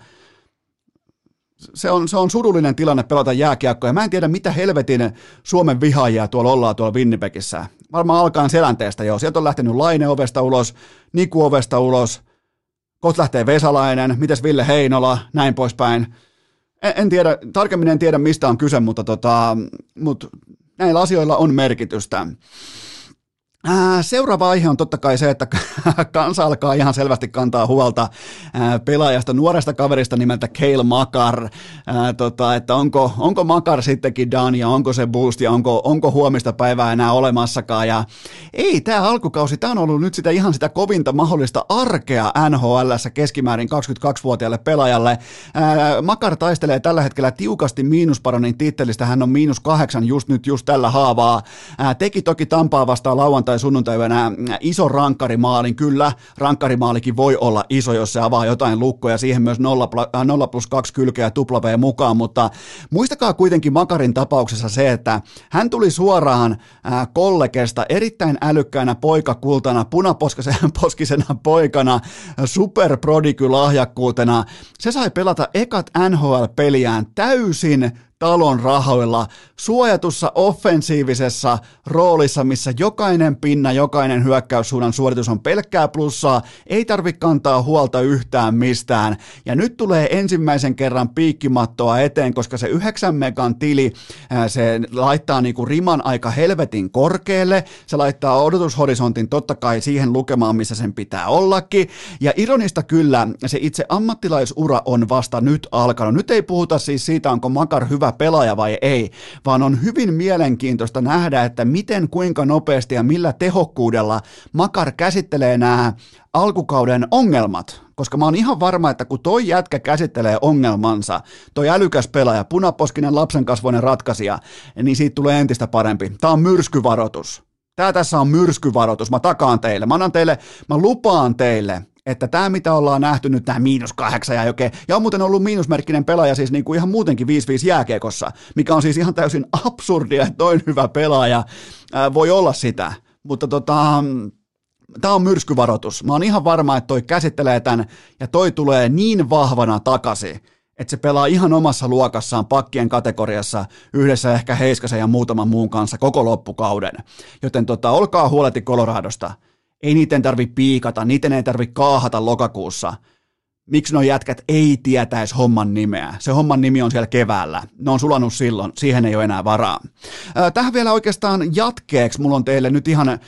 Se on, se on surullinen tilanne pelata jääkiekkoa, mä en tiedä, mitä helvetin Suomen vihaajia tuolla ollaan tuolla Winnipegissä. Varmaan alkaen selänteestä jo. Sieltä on lähtenyt Laine ovesta ulos, Niku ovesta ulos, kohta lähtee Vesalainen, mites Ville Heinola, näin poispäin en, en tiedä, tarkemmin en tiedä mistä on kyse, mutta, tota, mutta näillä asioilla on merkitystä. Seuraava aihe on totta kai se, että kansa alkaa ihan selvästi kantaa huolta pelaajasta, nuoresta kaverista nimeltä Kale Makar, tota, että onko, onko Makar sittenkin done ja onko se boost ja onko, onko huomista päivää enää olemassakaan. Ja ei, tämä alkukausi, tämä on ollut nyt sitä ihan sitä kovinta mahdollista arkea NHL keskimäärin 22-vuotiaalle pelaajalle. Makar taistelee tällä hetkellä tiukasti miinusparonin tittelistä, hän on miinus kahdeksan just nyt just tällä haavaa. Teki toki Tampaa vastaan lauantai tai sunnuntaivana iso rankkarimaalin. Kyllä, rankkarimaalikin voi olla iso, jos se avaa jotain lukkoja. Siihen myös 0, 0 äh, plus 2 kylkeä tupla mukaan, mutta muistakaa kuitenkin Makarin tapauksessa se, että hän tuli suoraan äh, kollegesta erittäin älykkäänä poikakultana, punaposkisena poikana, superprodigylahjakkuutena. Se sai pelata ekat NHL-peliään täysin talon rahoilla suojatussa offensiivisessa roolissa, missä jokainen pinna, jokainen hyökkäyssuunnan suoritus on pelkkää plussaa, ei tarvitse kantaa huolta yhtään mistään. Ja nyt tulee ensimmäisen kerran piikkimattoa eteen, koska se 9 megan tili, se laittaa niinku riman aika helvetin korkealle, se laittaa odotushorisontin totta kai siihen lukemaan, missä sen pitää ollakin. Ja ironista kyllä, se itse ammattilaisura on vasta nyt alkanut. Nyt ei puhuta siis siitä, onko Makar hyvä hyvä pelaaja vai ei, vaan on hyvin mielenkiintoista nähdä, että miten, kuinka nopeasti ja millä tehokkuudella Makar käsittelee nämä alkukauden ongelmat, koska mä oon ihan varma, että kun toi jätkä käsittelee ongelmansa, toi älykäs pelaaja, punaposkinen lapsenkasvoinen ratkaisija, niin siitä tulee entistä parempi. Tää on myrskyvaroitus. Tää tässä on myrskyvaroitus, mä takaan teille. Mä annan teille, mä lupaan teille, että tämä mitä ollaan nähty nyt, tämä miinus kahdeksan ja joke, ja on muuten ollut miinusmerkkinen pelaaja siis niin kuin ihan muutenkin 5-5 jääkiekossa, mikä on siis ihan täysin absurdia, että noin hyvä pelaaja ää, voi olla sitä, mutta tota, tämä on myrskyvaroitus. Mä oon ihan varma, että toi käsittelee tämän ja toi tulee niin vahvana takaisin, että se pelaa ihan omassa luokassaan pakkien kategoriassa yhdessä ehkä Heiskasen ja muutaman muun kanssa koko loppukauden. Joten tota, olkaa huoleti Coloradosta ei niiden tarvi piikata, niiden ei tarvi kaahata lokakuussa. Miksi nuo jätkät ei tietäisi homman nimeä? Se homman nimi on siellä keväällä. Ne on sulanut silloin, siihen ei ole enää varaa. Tähän vielä oikeastaan jatkeeksi mulla on teille nyt ihan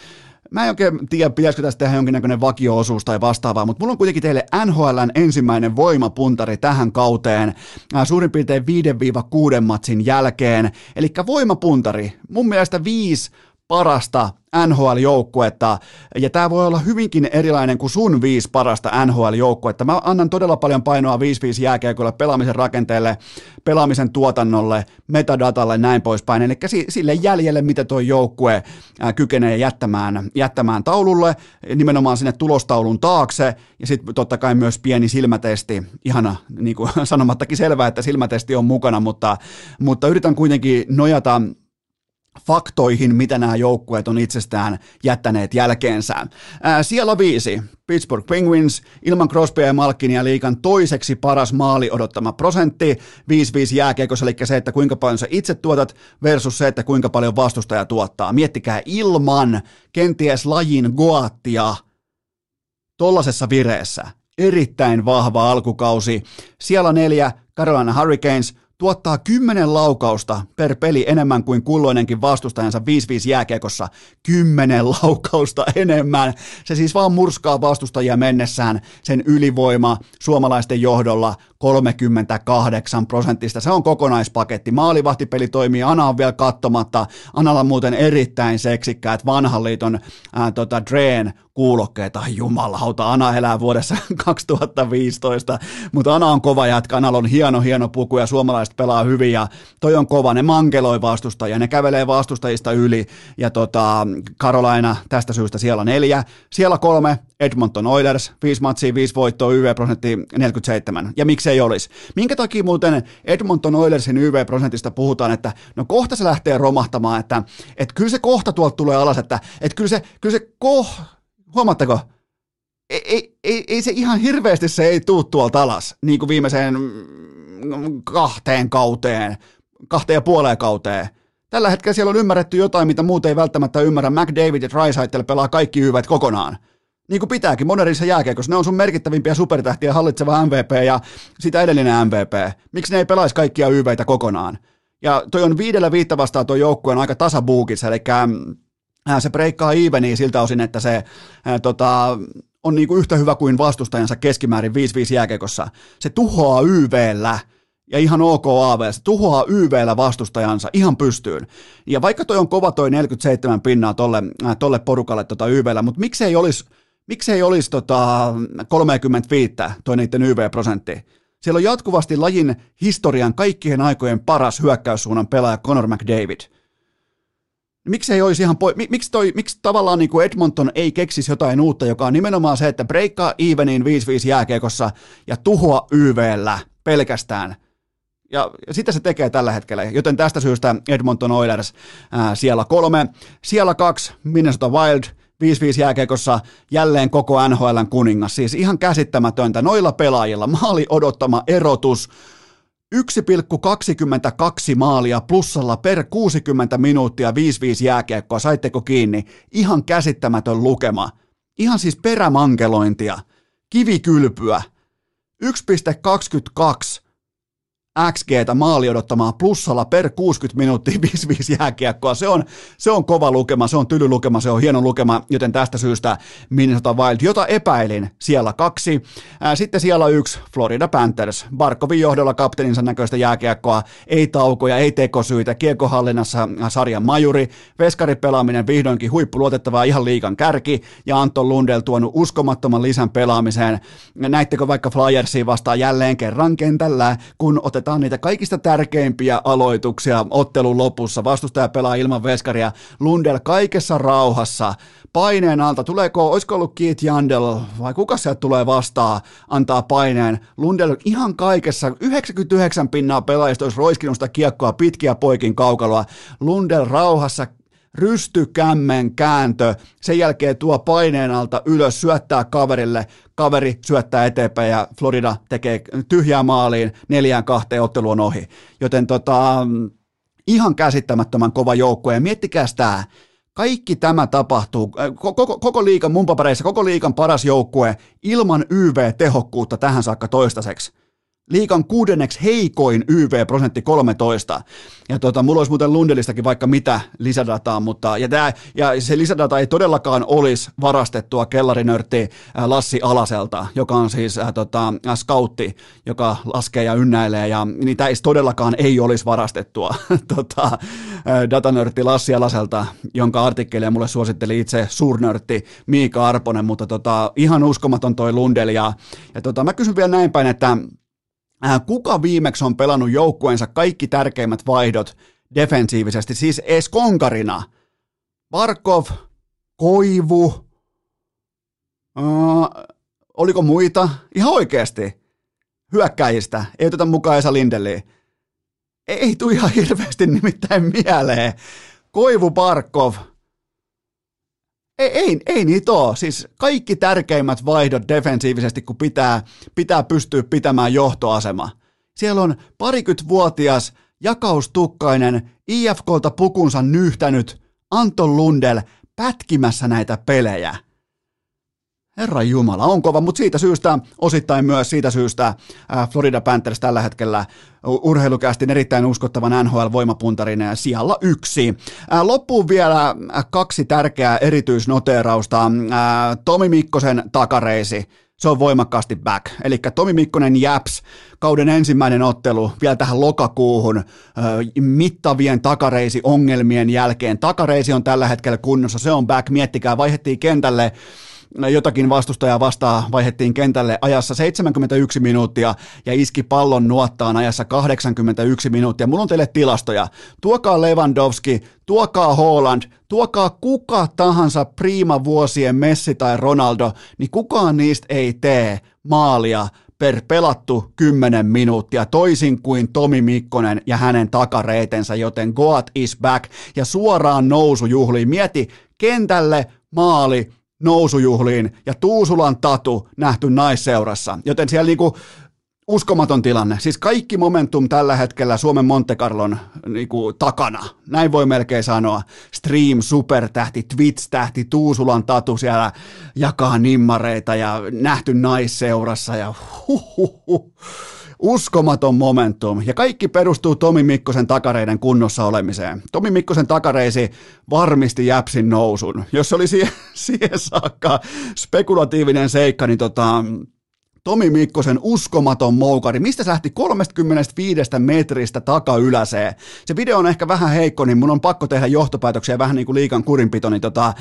Mä en oikein tiedä, pitäisikö tästä tehdä jonkinnäköinen vakio-osuus tai vastaavaa, mutta mulla on kuitenkin teille NHLn ensimmäinen voimapuntari tähän kauteen suurin piirtein 5-6 matsin jälkeen. Eli voimapuntari, mun mielestä viisi parasta NHL-joukkuetta, ja tämä voi olla hyvinkin erilainen kuin sun viisi parasta NHL-joukkuetta. Mä annan todella paljon painoa 5-5 jääkiekolle, pelaamisen rakenteelle, pelaamisen tuotannolle, metadatalle, näin poispäin, eli sille jäljelle, mitä tuo joukkue kykenee jättämään, jättämään taululle, nimenomaan sinne tulostaulun taakse, ja sitten totta kai myös pieni silmätesti, ihana, niin kuin sanomattakin selvää, että silmätesti on mukana, mutta, mutta yritän kuitenkin nojata faktoihin, mitä nämä joukkueet on itsestään jättäneet jälkeensä. Ää, siellä viisi, Pittsburgh Penguins, ilman Crosbya ja Malkinia liikan toiseksi paras maali odottama prosentti, 5-5 jääkiekossa, eli se, että kuinka paljon sä itse tuotat versus se, että kuinka paljon vastustaja tuottaa. Miettikää ilman kenties lajin goattia tollasessa vireessä. Erittäin vahva alkukausi. Siellä neljä, Carolina Hurricanes, tuottaa 10 laukausta per peli enemmän kuin kulloinenkin vastustajansa 5-5 jääkiekossa. 10 laukausta enemmän. Se siis vaan murskaa vastustajia mennessään sen ylivoima suomalaisten johdolla 38 prosentista. Se on kokonaispaketti. Maalivahtipeli toimii, Ana on vielä kattomatta. Analla muuten erittäin seksikkäät vanhan liiton ää, tota, Dreen kuulokkeita. Jumalauta, Ana elää vuodessa 2015, mutta Ana on kova jätkä, Analla on hieno, hieno puku ja suomalaiset pelaa hyvin ja toi on kova, ne mankeloi vastustajia, ne kävelee vastustajista yli ja tota, Carolina tästä syystä siellä neljä, siellä kolme, Edmonton Oilers, viisi matsia, viisi voittoa, YV-prosentti 47. Ja miksei olisi? Minkä takia muuten Edmonton Oilersin YV-prosentista puhutaan, että no kohta se lähtee romahtamaan, että, että kyllä se kohta tuolta tulee alas, että, että kyllä se, kyllä se koh, huomaatteko, ei, ei, ei, ei se ihan hirveästi se ei tuu tuolta alas, niin kuin viimeiseen kahteen kauteen, kahteen ja puoleen kauteen. Tällä hetkellä siellä on ymmärretty jotain, mitä muut ei välttämättä ymmärrä. McDavid ja Drysaitel pelaa kaikki hyvät kokonaan. Niin kuin pitääkin, modernissa jääkiekossa. Ne on sun merkittävimpiä supertähtiä, hallitseva MVP ja sitä edellinen MVP. Miksi ne ei pelaisi kaikkia YVitä kokonaan? Ja toi on viidellä viittä vastaan tuo joukkueen aika tasabuukissa, eli se breikkaa eveniä siltä osin, että se ää, tota, on niinku yhtä hyvä kuin vastustajansa keskimäärin 5-5 jääkekossa. Se tuhoaa YVllä ja ihan ok AV, se tuhoaa YVllä vastustajansa ihan pystyyn. Ja vaikka toi on kova toi 47 pinnaa tolle, äh, tolle porukalle tota YVllä, mutta miksei olisi miksei olisi tota 35 toi niiden YV-prosentti? Siellä on jatkuvasti lajin historian kaikkien aikojen paras hyökkäyssuunnan pelaaja Conor McDavid – Miksi ei olisi ihan po- miksi, toi, miksi tavallaan niin kuin Edmonton ei keksisi jotain uutta, joka on nimenomaan se, että breikkaa evenin 5-5 jääkiekossa ja tuhoa YVllä pelkästään. Ja, ja sitä se tekee tällä hetkellä, joten tästä syystä Edmonton Oilers ää, siellä kolme, siellä kaksi Minnesota Wild, 5-5 jääkeikossa jälleen koko NHLn kuningas. Siis ihan käsittämätöntä noilla pelaajilla. Maali odottama erotus, 1,22 maalia plussalla per 60 minuuttia 5-5 jääkiekkoa, saitteko kiinni? Ihan käsittämätön lukema. Ihan siis perämankelointia, kivikylpyä. 1,22 XGtä maali odottamaan plussalla per 60 minuuttia 5-5 jääkiekkoa. Se on, se on kova lukema, se on tyly lukema, se on hieno lukema, joten tästä syystä Minnesota Wild, jota epäilin siellä kaksi. Sitten siellä yksi Florida Panthers, Barkovin johdolla kapteeninsa näköistä jääkiekkoa, ei taukoja, ei tekosyitä, kiekohallinnassa sarjan majuri, veskaripelaaminen vihdoinkin huippuluotettavaa ihan liikan kärki ja Anton Lundell tuonut uskomattoman lisän pelaamiseen. Näittekö vaikka Flyersiin vastaan jälleen kerran kentällä, kun otetaan otetaan niitä kaikista tärkeimpiä aloituksia ottelun lopussa. Vastustaja pelaa ilman veskaria. Lundell kaikessa rauhassa paineen alta. Tuleeko, olisiko ollut Keith Jandel vai kuka sieltä tulee vastaan, antaa paineen. Lundell ihan kaikessa, 99 pinnaa pelaajista olisi roiskinut sitä kiekkoa pitkiä poikin kaukaloa. Lundell rauhassa rystykämmen kääntö, sen jälkeen tuo paineen alta ylös, syöttää kaverille, kaveri syöttää eteenpäin ja Florida tekee tyhjää maaliin, neljään kahteen ottelu on ohi. Joten tota, ihan käsittämättömän kova joukkue. Ja miettikää tämä, kaikki tämä tapahtuu, koko, koko liikan mun papereissa, koko liikan paras joukkue ilman YV-tehokkuutta tähän saakka toistaiseksi liikan kuudenneksi heikoin YV-prosentti 13. Ja tota, mulla olisi muuten Lundelistakin vaikka mitä lisädataa, mutta ja, tää, ja se lisädata ei todellakaan olisi varastettua kellarinörtti Lassi Alaselta, joka on siis äh, tota, scoutti, joka laskee ja ynnäilee, ja niitä ei todellakaan ei olisi varastettua tota, datanörtti Lassi Alaselta, jonka artikkelia mulle suositteli itse suurnörtti Miika Arponen, mutta tota, ihan uskomaton toi Lundel, ja, ja tota, mä kysyn vielä näin päin, että kuka viimeksi on pelannut joukkueensa kaikki tärkeimmät vaihdot defensiivisesti, siis ees konkarina? Barkov, Koivu, uh, oliko muita? Ihan oikeasti hyökkäjistä, ei oteta mukaan Esa Lindeliä. Ei tule ihan hirveästi nimittäin mieleen. Koivu Barkov, ei, ei, ei niitä ole. Siis kaikki tärkeimmät vaihdot defensiivisesti, kun pitää, pitää pystyä pitämään johtoasema. Siellä on parikymmentävuotias, jakaustukkainen, IFKlta pukunsa nyhtänyt Anton Lundell pätkimässä näitä pelejä. Herra Jumala, on kova, mutta siitä syystä, osittain myös siitä syystä äh, Florida Panthers tällä hetkellä urheilukästin erittäin uskottavan NHL-voimapuntarin sijalla yksi. Äh, loppuun vielä kaksi tärkeää erityisnoteerausta. Tomi Mikkosen takareisi se on voimakkaasti back. Eli Tomi Mikkonen Japs, kauden ensimmäinen ottelu vielä tähän lokakuuhun mittavien takareisi ongelmien jälkeen. Takareisi on tällä hetkellä kunnossa, se on back, miettikää, vaihettiin kentälle jotakin vastustajaa vastaan vaihettiin kentälle ajassa 71 minuuttia ja iski pallon nuottaan ajassa 81 minuuttia. Mulla on teille tilastoja. Tuokaa Lewandowski, tuokaa Holland, tuokaa kuka tahansa prima vuosien Messi tai Ronaldo, niin kukaan niistä ei tee maalia per pelattu 10 minuuttia, toisin kuin Tomi Mikkonen ja hänen takareitensä, joten Goat is back ja suoraan nousujuhliin. Mieti kentälle maali nousujuhliin ja Tuusulan tatu nähty naisseurassa. Joten siellä niinku uskomaton tilanne. Siis kaikki momentum tällä hetkellä Suomen Monte Carlon niinku, takana. Näin voi melkein sanoa. Stream, supertähti, Twitch-tähti, Tuusulan tatu siellä jakaa nimmareita ja nähty naisseurassa ja huhuhu uskomaton momentum, ja kaikki perustuu Tomi Mikkosen takareiden kunnossa olemiseen. Tomi Mikkosen takareisi varmisti Jäpsin nousun. Jos se oli siihen, siihen saakka spekulatiivinen seikka, niin tota, Tomi Mikkosen uskomaton moukari. Mistä se lähti 35 metristä takayläseen? Se video on ehkä vähän heikko, niin mun on pakko tehdä johtopäätöksiä vähän niin kuin liikan kurinpito, niin, tota,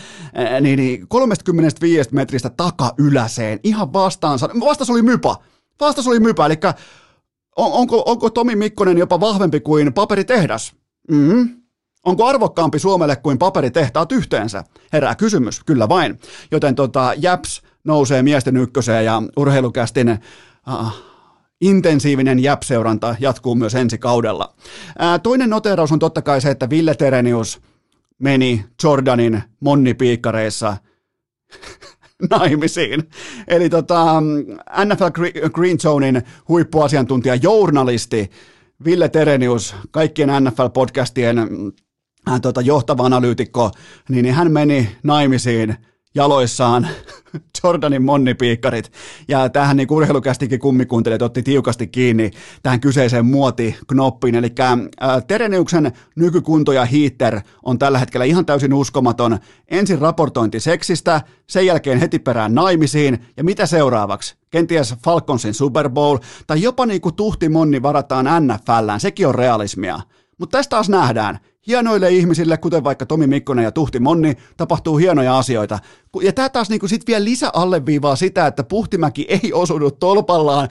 niin, niin 35 metristä takayläseen. Ihan vastaan, vastas oli mypa. Vastas oli mypä, eli on, onko, onko Tomi Mikkonen jopa vahvempi kuin paperitehdas? Mm. Onko arvokkaampi Suomelle kuin paperitehtaat yhteensä? Herää kysymys, kyllä vain. Joten tota, Japs nousee miesten ykköseen ja urheilukästin uh, intensiivinen Japs-seuranta jatkuu myös ensi kaudella. Ää, toinen noteraus on totta kai se, että Ville Terenius meni Jordanin monnipiikkareissa naimisiin. Eli tota, NFL Green Zonein huippuasiantuntija, journalisti Ville Terenius, kaikkien NFL-podcastien äh, tota, johtava analyytikko, niin, niin hän meni naimisiin jaloissaan Jordanin monnipiikkarit. Ja tähän niin urheilukästikin kummikuuntelijat otti tiukasti kiinni tähän kyseiseen muotiknoppiin. Eli äh, Tereniuksen nykykunto ja hiitter on tällä hetkellä ihan täysin uskomaton. Ensin raportointi seksistä, sen jälkeen heti perään naimisiin. Ja mitä seuraavaksi? Kenties Falconsin Super Bowl tai jopa niin kuin tuhti monni varataan NFLään. Sekin on realismia. Mutta tästä taas nähdään, hienoille ihmisille, kuten vaikka Tomi Mikkonen ja Tuhti Monni, tapahtuu hienoja asioita. Ja tämä taas niin sitten vielä lisäalleviivaa sitä, että Puhtimäki ei osunut tolpallaan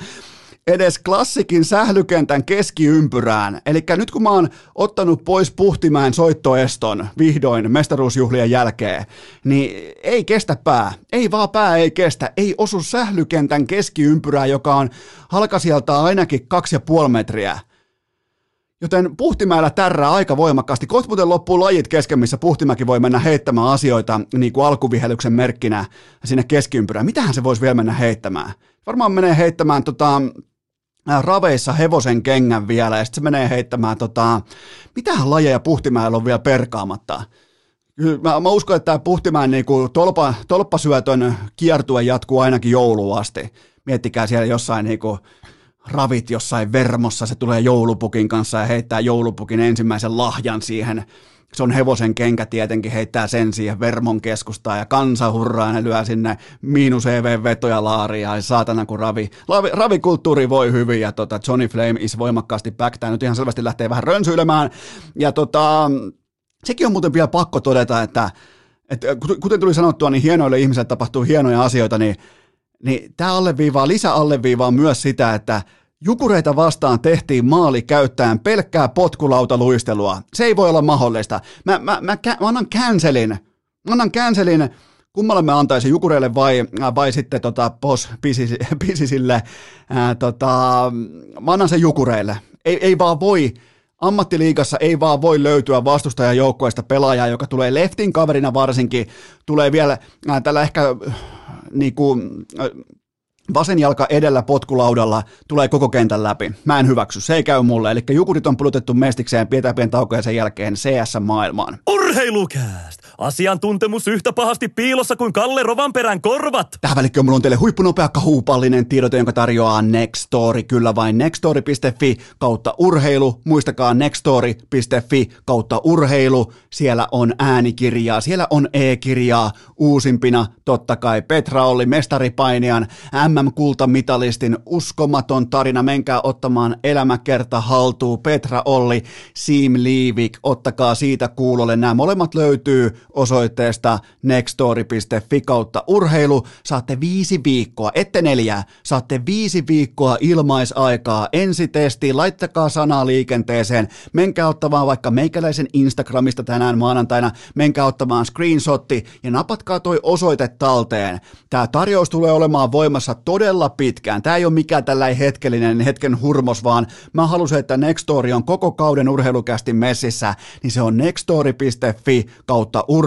edes klassikin sählykentän keskiympyrään. Eli nyt kun mä oon ottanut pois Puhtimäen soittoeston vihdoin mestaruusjuhlien jälkeen, niin ei kestä pää. Ei vaan pää ei kestä. Ei osu sählykentän keskiympyrää, joka on halkasijalta ainakin kaksi ja puoli metriä. Joten Puhtimäellä tärrää aika voimakkaasti. Kohta muuten loppuu lajit kesken, missä Puhtimäki voi mennä heittämään asioita niin kuin alkuvihelyksen merkkinä sinne keskiympyrään. Mitähän se voisi vielä mennä heittämään? Varmaan menee heittämään tota, raveissa hevosen kengän vielä ja sitten se menee heittämään, tota, mitähän lajeja Puhtimäellä on vielä perkaamatta. Mä, mä uskon, että tämä Puhtimäen kuin tolpa, tolppasyötön kiertue jatkuu ainakin jouluun asti. Miettikää siellä jossain niin kuin ravit jossain vermossa, se tulee joulupukin kanssa ja heittää joulupukin ensimmäisen lahjan siihen. Se on hevosen kenkä tietenkin, heittää sen siihen vermon keskustaan ja kansa hurraa ja lyö sinne miinus EV-vetoja laariin ja saatana kun ravi, ravi, ravikulttuuri voi hyvin ja tota, Johnny Flame is voimakkaasti back. Tämä nyt ihan selvästi lähtee vähän rönsyilemään ja tota, sekin on muuten vielä pakko todeta, että, että kuten tuli sanottua, niin hienoille ihmisille tapahtuu hienoja asioita, niin niin tämä alleviivaa, lisäalleviivaa myös sitä, että Jukureita vastaan tehtiin maali käyttäen pelkkää potkulautaluistelua. Se ei voi olla mahdollista. Mä, mä, mä, mä annan cancelin. Mä annan cancelin kummalle mä antaisin Jukureille vai, vai sitten tota, pos pisisille. Ää, tota, mä annan sen Jukureille. Ei, ei vaan voi, ammattiliigassa ei vaan voi löytyä vastustajan joukkueesta pelaajaa, joka tulee leftin kaverina varsinkin, tulee vielä ää, tällä ehkä äh, niinku, äh, vasen jalka edellä potkulaudalla tulee koko kentän läpi. Mä en hyväksy, se ei käy mulle. Eli jukurit on pulutettu mestikseen, pidetään pieni sen jälkeen CS-maailmaan. Urheilukääst! Asiantuntemus yhtä pahasti piilossa kuin Kalle Rovanperän korvat. Tähän välikköön mulla on teille huippunopea huupallinen tiedote, jonka tarjoaa Nextory. Kyllä vain nextory.fi kautta urheilu. Muistakaa nextory.fi kautta urheilu. Siellä on äänikirjaa, siellä on e-kirjaa. Uusimpina totta kai Petra Olli, mestaripainijan, MM-kultamitalistin uskomaton tarina. Menkää ottamaan elämäkerta haltuun. Petra Olli, Sim Liivik, ottakaa siitä kuulolle. Nämä molemmat löytyy osoitteesta nextory.fi kautta urheilu. Saatte viisi viikkoa, ette neljää, saatte viisi viikkoa ilmaisaikaa ensitestiin. Laittakaa sanaa liikenteeseen. Menkää ottamaan vaikka meikäläisen Instagramista tänään maanantaina. Menkää ottamaan screenshotti ja napatkaa toi osoite talteen. Tämä tarjous tulee olemaan voimassa todella pitkään. Tämä ei ole mikään tällainen hetkellinen hetken hurmos, vaan mä halusin, että Nextory on koko kauden urheilukästi messissä, niin se on nextory.fi kautta urheilu.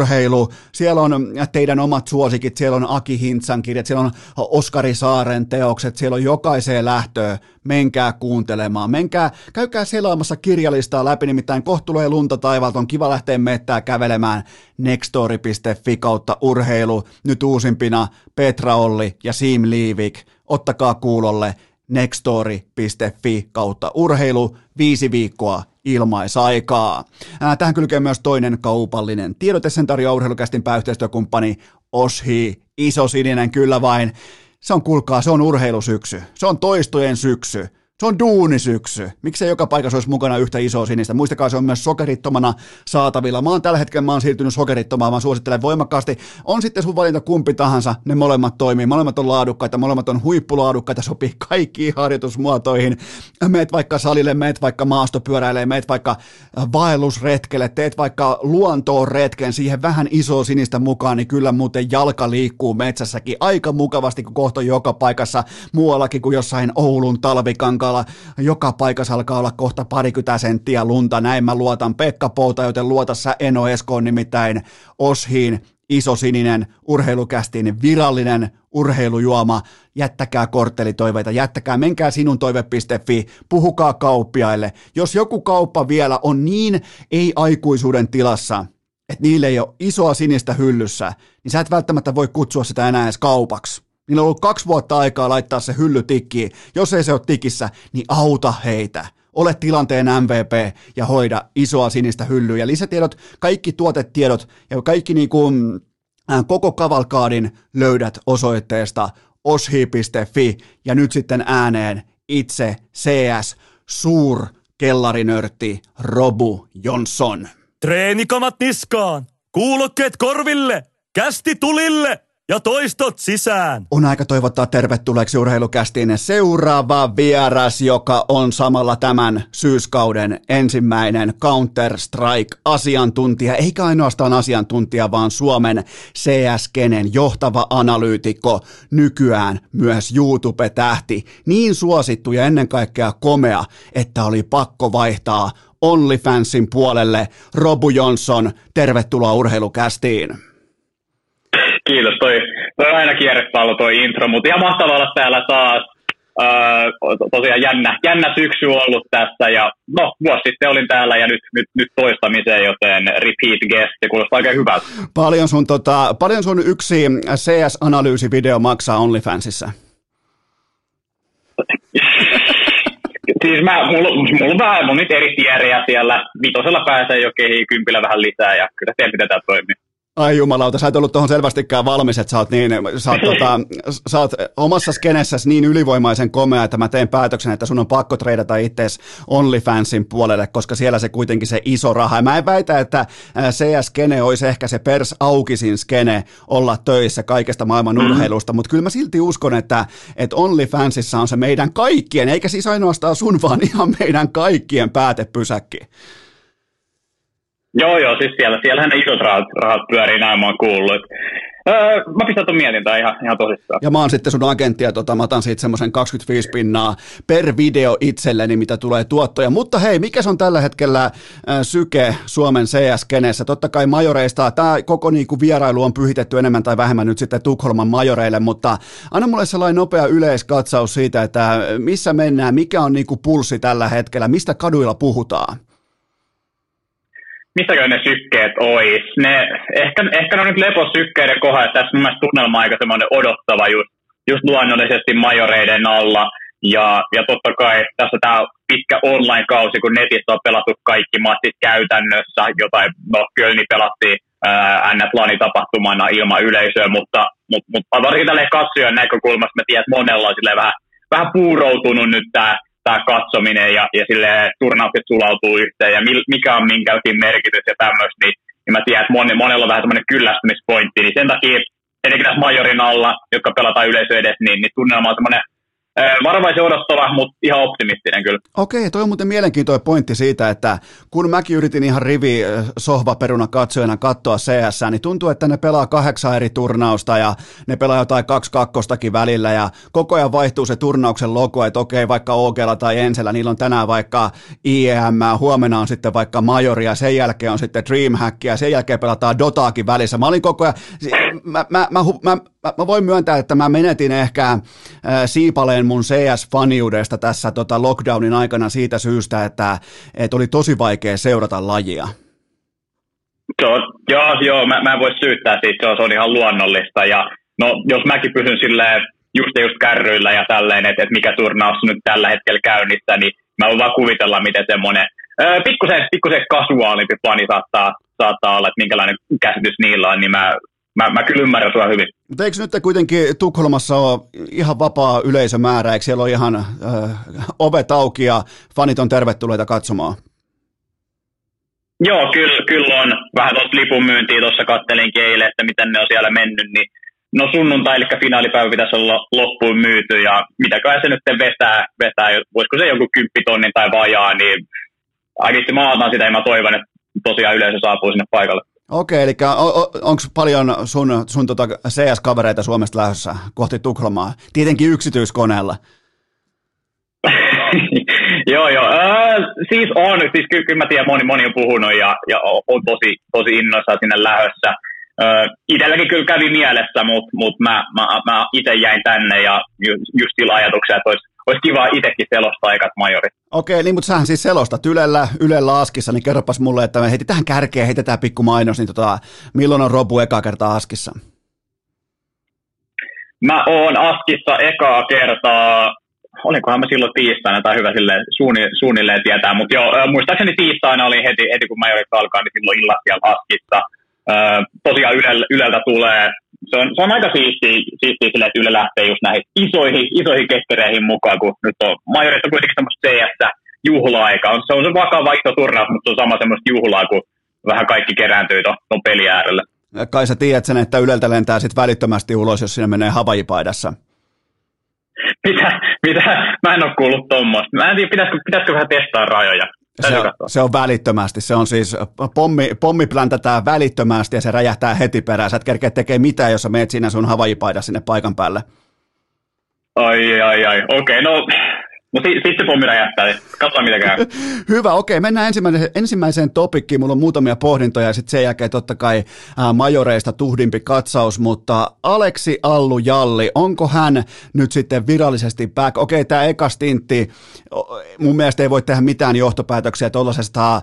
Siellä on teidän omat suosikit, siellä on Aki Hintsan kirjat, siellä on Oskari Saaren teokset, siellä on jokaiseen lähtöön. Menkää kuuntelemaan, menkää, käykää selaamassa kirjalistaa läpi, nimittäin kohta tulee lunta taivaalta, on kiva lähteä mettää kävelemään nextory.fi kautta urheilu. Nyt uusimpina Petra Olli ja Sim Liivik. Ottakaa kuulolle nextory.fi kautta urheilu, viisi viikkoa ilmaisaikaa. Tähän kylkee myös toinen kaupallinen tiedote, sen tarjoaa urheilukästin pääyhteistyökumppani Oshi, iso sininen kyllä vain. Se on, kuulkaa, se on urheilusyksy. Se on toistojen syksy. Se on duunisyksy. Miksei joka paikassa olisi mukana yhtä isoa sinistä? Muistakaa, se on myös sokerittomana saatavilla. Mä oon tällä hetkellä mä oon siirtynyt sokerittomaan, mä suosittelen voimakkaasti. On sitten sun valinta kumpi tahansa, ne molemmat toimii. Molemmat on laadukkaita, molemmat on huippulaadukkaita, sopii kaikkiin harjoitusmuotoihin. Meet vaikka salille, meet vaikka maastopyöräilee, meet vaikka vaellusretkelle, teet vaikka luontoon retken, siihen vähän isoa sinistä mukaan, niin kyllä muuten jalka liikkuu metsässäkin aika mukavasti, kun kohta joka paikassa muuallakin kuin jossain Oulun talvikankaan alkaa olla, joka paikassa alkaa olla kohta parikymmentä senttiä lunta, näin mä luotan Pekka Pouta, joten luota sä Eno Eskoon nimittäin Oshiin isosininen urheilukästin virallinen urheilujuoma. Jättäkää korttelitoiveita, jättäkää, menkää sinun toive.fi, puhukaa kauppiaille. Jos joku kauppa vielä on niin ei-aikuisuuden tilassa, että niille ei ole isoa sinistä hyllyssä, niin sä et välttämättä voi kutsua sitä enää edes kaupaksi. Niillä on ollut kaksi vuotta aikaa laittaa se hylly tikkiin. Jos ei se ole tikissä, niin auta heitä. Ole tilanteen MVP ja hoida isoa sinistä hyllyä. Ja lisätiedot, kaikki tuotetiedot ja kaikki niin kuin, koko kavalkaadin löydät osoitteesta oshi.fi ja nyt sitten ääneen itse CS suur kellarinörtti Robu Jonsson. Treenikamat niskaan, kuulokkeet korville, kästi tulille ja toistot sisään. On aika toivottaa tervetulleeksi urheilukästiin seuraava vieras, joka on samalla tämän syyskauden ensimmäinen Counter-Strike-asiantuntija, eikä ainoastaan asiantuntija, vaan Suomen CS-kenen johtava analyytikko, nykyään myös YouTube-tähti, niin suosittu ja ennen kaikkea komea, että oli pakko vaihtaa OnlyFansin puolelle. Robu Johnson, tervetuloa urheilukästiin. Kiitos, toi, toi on aina kierrepallo toi intro, mutta ihan mahtavaa olla täällä taas. Öö, tosiaan jännä, jännä syksy ollut tässä ja no vuosi sitten olin täällä ja nyt, nyt, nyt toistamiseen, joten repeat guest, se kuulostaa aika hyvältä. Paljon sun, tota, paljon sun yksi CS-analyysivideo maksaa OnlyFansissa? siis mä, mulla, mulla on vähän, mun nyt eri tieriä siellä, vitosella pääsee jo kehiin, kympillä vähän lisää ja kyllä se miten tämä toimii. Ai jumalauta, sä et ollut tuohon selvästikään valmis, että sä oot, niin, sä oot, tota, sä oot omassa skenessäsi niin ylivoimaisen komea, että mä teen päätöksen, että sun on pakko treidata itseäsi OnlyFansin puolelle, koska siellä se kuitenkin se iso raha. Ja mä en väitä, että CS-skene olisi ehkä se pers aukisin skene olla töissä kaikesta maailman mm. urheilusta, mutta kyllä mä silti uskon, että, että OnlyFansissa on se meidän kaikkien, eikä siis ainoastaan sun, vaan ihan meidän kaikkien päätepysäkki. Joo, joo, siis siellä, siellähän ne isot rahat, rahat pyörii, näin mä oon kuullut. Öö, mä pistän tuon mietintään ihan, ihan tosissaan. Ja mä oon sitten sun agentti ja tota, mä otan siitä semmoisen 25 pinnaa per video itselleni, mitä tulee tuottoja. Mutta hei, mikä on tällä hetkellä syke Suomen CS-kenessä? Totta kai majoreista, tämä koko niinku vierailu on pyhitetty enemmän tai vähemmän nyt sitten Tukholman majoreille, mutta anna mulle sellainen nopea yleiskatsaus siitä, että missä mennään, mikä on niinku pulssi tällä hetkellä, mistä kaduilla puhutaan? Missäkö ne sykkeet ois. Ne, ehkä, ehkä ne on nyt leposykkeiden kohdalla, tässä mun mielestä tunnelma aika semmoinen odottava just, just luonnollisesti majoreiden alla. Ja, ja totta kai tässä tämä pitkä online-kausi, kun netissä on pelattu kaikki matsit käytännössä, jotain, no Kölni pelattiin NS tapahtumana ilman yleisöä, mutta, mutta, mutta varsinkin tälle katsojan näkökulmasta mä tiedän, että monella on vähän, vähän puuroutunut nyt tämä tämä katsominen ja, ja sille turnaukset sulautuu yhteen ja mikä on minkäkin merkitys ja tämmöistä, niin, niin mä tiedän, että moni, monella on vähän semmoinen kyllästymispointti, niin sen takia etenkin tässä majorin alla, jotka pelataan yleisö edes, niin, niin tunnelma on semmoinen varovaisen odottava, mutta ihan optimistinen kyllä. Okei, toi on muuten mielenkiintoinen pointti siitä, että kun mäkin yritin ihan rivi sohvaperuna katsojana katsoa CS, niin tuntuu, että ne pelaa kahdeksan eri turnausta ja ne pelaa jotain kaksi kakkostakin välillä ja koko ajan vaihtuu se turnauksen logo, että okei, vaikka Ogella tai Ensellä, niillä on tänään vaikka IEM, huomenna on sitten vaikka Majori ja sen jälkeen on sitten Dreamhack ja sen jälkeen pelataan Dotaakin välissä. Mä olin koko ajan, mä, mä, mä, mä, mä, mä voin myöntää, että mä menetin ehkä äh, siipaleen mun CS-faniudesta tässä tota lockdownin aikana siitä syystä, että, että oli tosi vaikea seurata lajia. On, joo, joo mä, mä en voi syyttää siitä, se on, se on ihan luonnollista. Ja no, jos mäkin pysyn silleen just just kärryillä ja tälleen, että, että mikä turnaus nyt tällä hetkellä käynnissä, niin mä voin vaan kuvitella, miten semmoinen pikkusen, pikkusen kasuaalimpi fani saattaa, saattaa olla, että minkälainen käsitys niillä on, niin mä mä, mä kyllä ymmärrän sua hyvin. Mutta eikö nyt kuitenkin Tukholmassa ole ihan vapaa yleisömäärä, eikö siellä ole ihan äh, ovet auki ja fanit on tervetulleita katsomaan? Joo, kyllä, kyllä on. Vähän tuosta lipun myyntiä tuossa kattelin eilen, että miten ne on siellä mennyt, niin no sunnuntai, eli finaalipäivä pitäisi olla loppuun myyty, ja mitäkään se nyt vetää, vetää, voisiko se joku kymppitonnin tai vajaa, niin ainakin mä sitä ja mä toivon, että tosiaan yleisö saapuu sinne paikalle. Okei, eli onko paljon sun, sun tota CS-kavereita Suomesta lähdössä kohti Tukholmaa? Tietenkin yksityiskoneella. joo, joo. Äh, siis on. Siis kyllä, kyllä mä tiedän, moni, moni on puhunut ja, ja on tosi, tosi innoissaan sinne lähdössä. Äh, itselläkin kyllä kävi mielessä, mutta mut mä, mä, mä itse jäin tänne ja just, just sillä ajatuksella, että olisi olisi kiva itsekin selostaa ekat majorit. Okei, niin mutta sähän siis selostat Ylellä, Ylellä Askissa, niin kerropas mulle, että me heitetään kärkeä, heitetään pikku mainos, niin tota, milloin on Robu eka kertaa Askissa? Mä oon Askissa ekaa kertaa, olikohan mä silloin tiistaina tai hyvä sille suunni, suunnilleen tietää, mutta joo, muistaakseni tiistaina oli heti, heti kun majorit alkaa, niin silloin illassa siellä Askissa. tosiaan Yleltä tulee se on, se on aika siistiä, siistiä sille, että Yle lähtee just näihin isoihin, isoihin keskereihin mukaan, kun nyt on majorit on kuitenkin semmoista CS juhla-aika. On, se on se vakava iso turnaus, mutta se on sama semmoista juhlaa, kun vähän kaikki kerääntyy tuon peli äärelle. Kai sä tiedät sen, että Yleltä lentää sitten välittömästi ulos, jos sinne menee havajipaidassa. Mitä? Mitä? Mä en ole kuullut tuommoista. Mä en tiedä, pitäisikö, pitäisikö vähän testaa rajoja. Se on, se on välittömästi. Se on siis, pommi, pommi pläntätään välittömästi ja se räjähtää heti perään. Sä et kerkeä tekemään mitään, jos sä meet sinne sun havajipaida sinne paikan päälle. Ai, ai, ai. Okei, okay, no No sitten pommi räjähtää, katsotaan mitä käy. Hyvä, okei. Mennään ensimmäiseen, ensimmäiseen topikkiin. Mulla on muutamia pohdintoja ja sitten sen jälkeen totta kai ää, majoreista tuhdimpi katsaus, mutta Aleksi Allu Jalli, onko hän nyt sitten virallisesti back? Okei, tämä eka stintti, mun mielestä ei voi tehdä mitään johtopäätöksiä tuollaisesta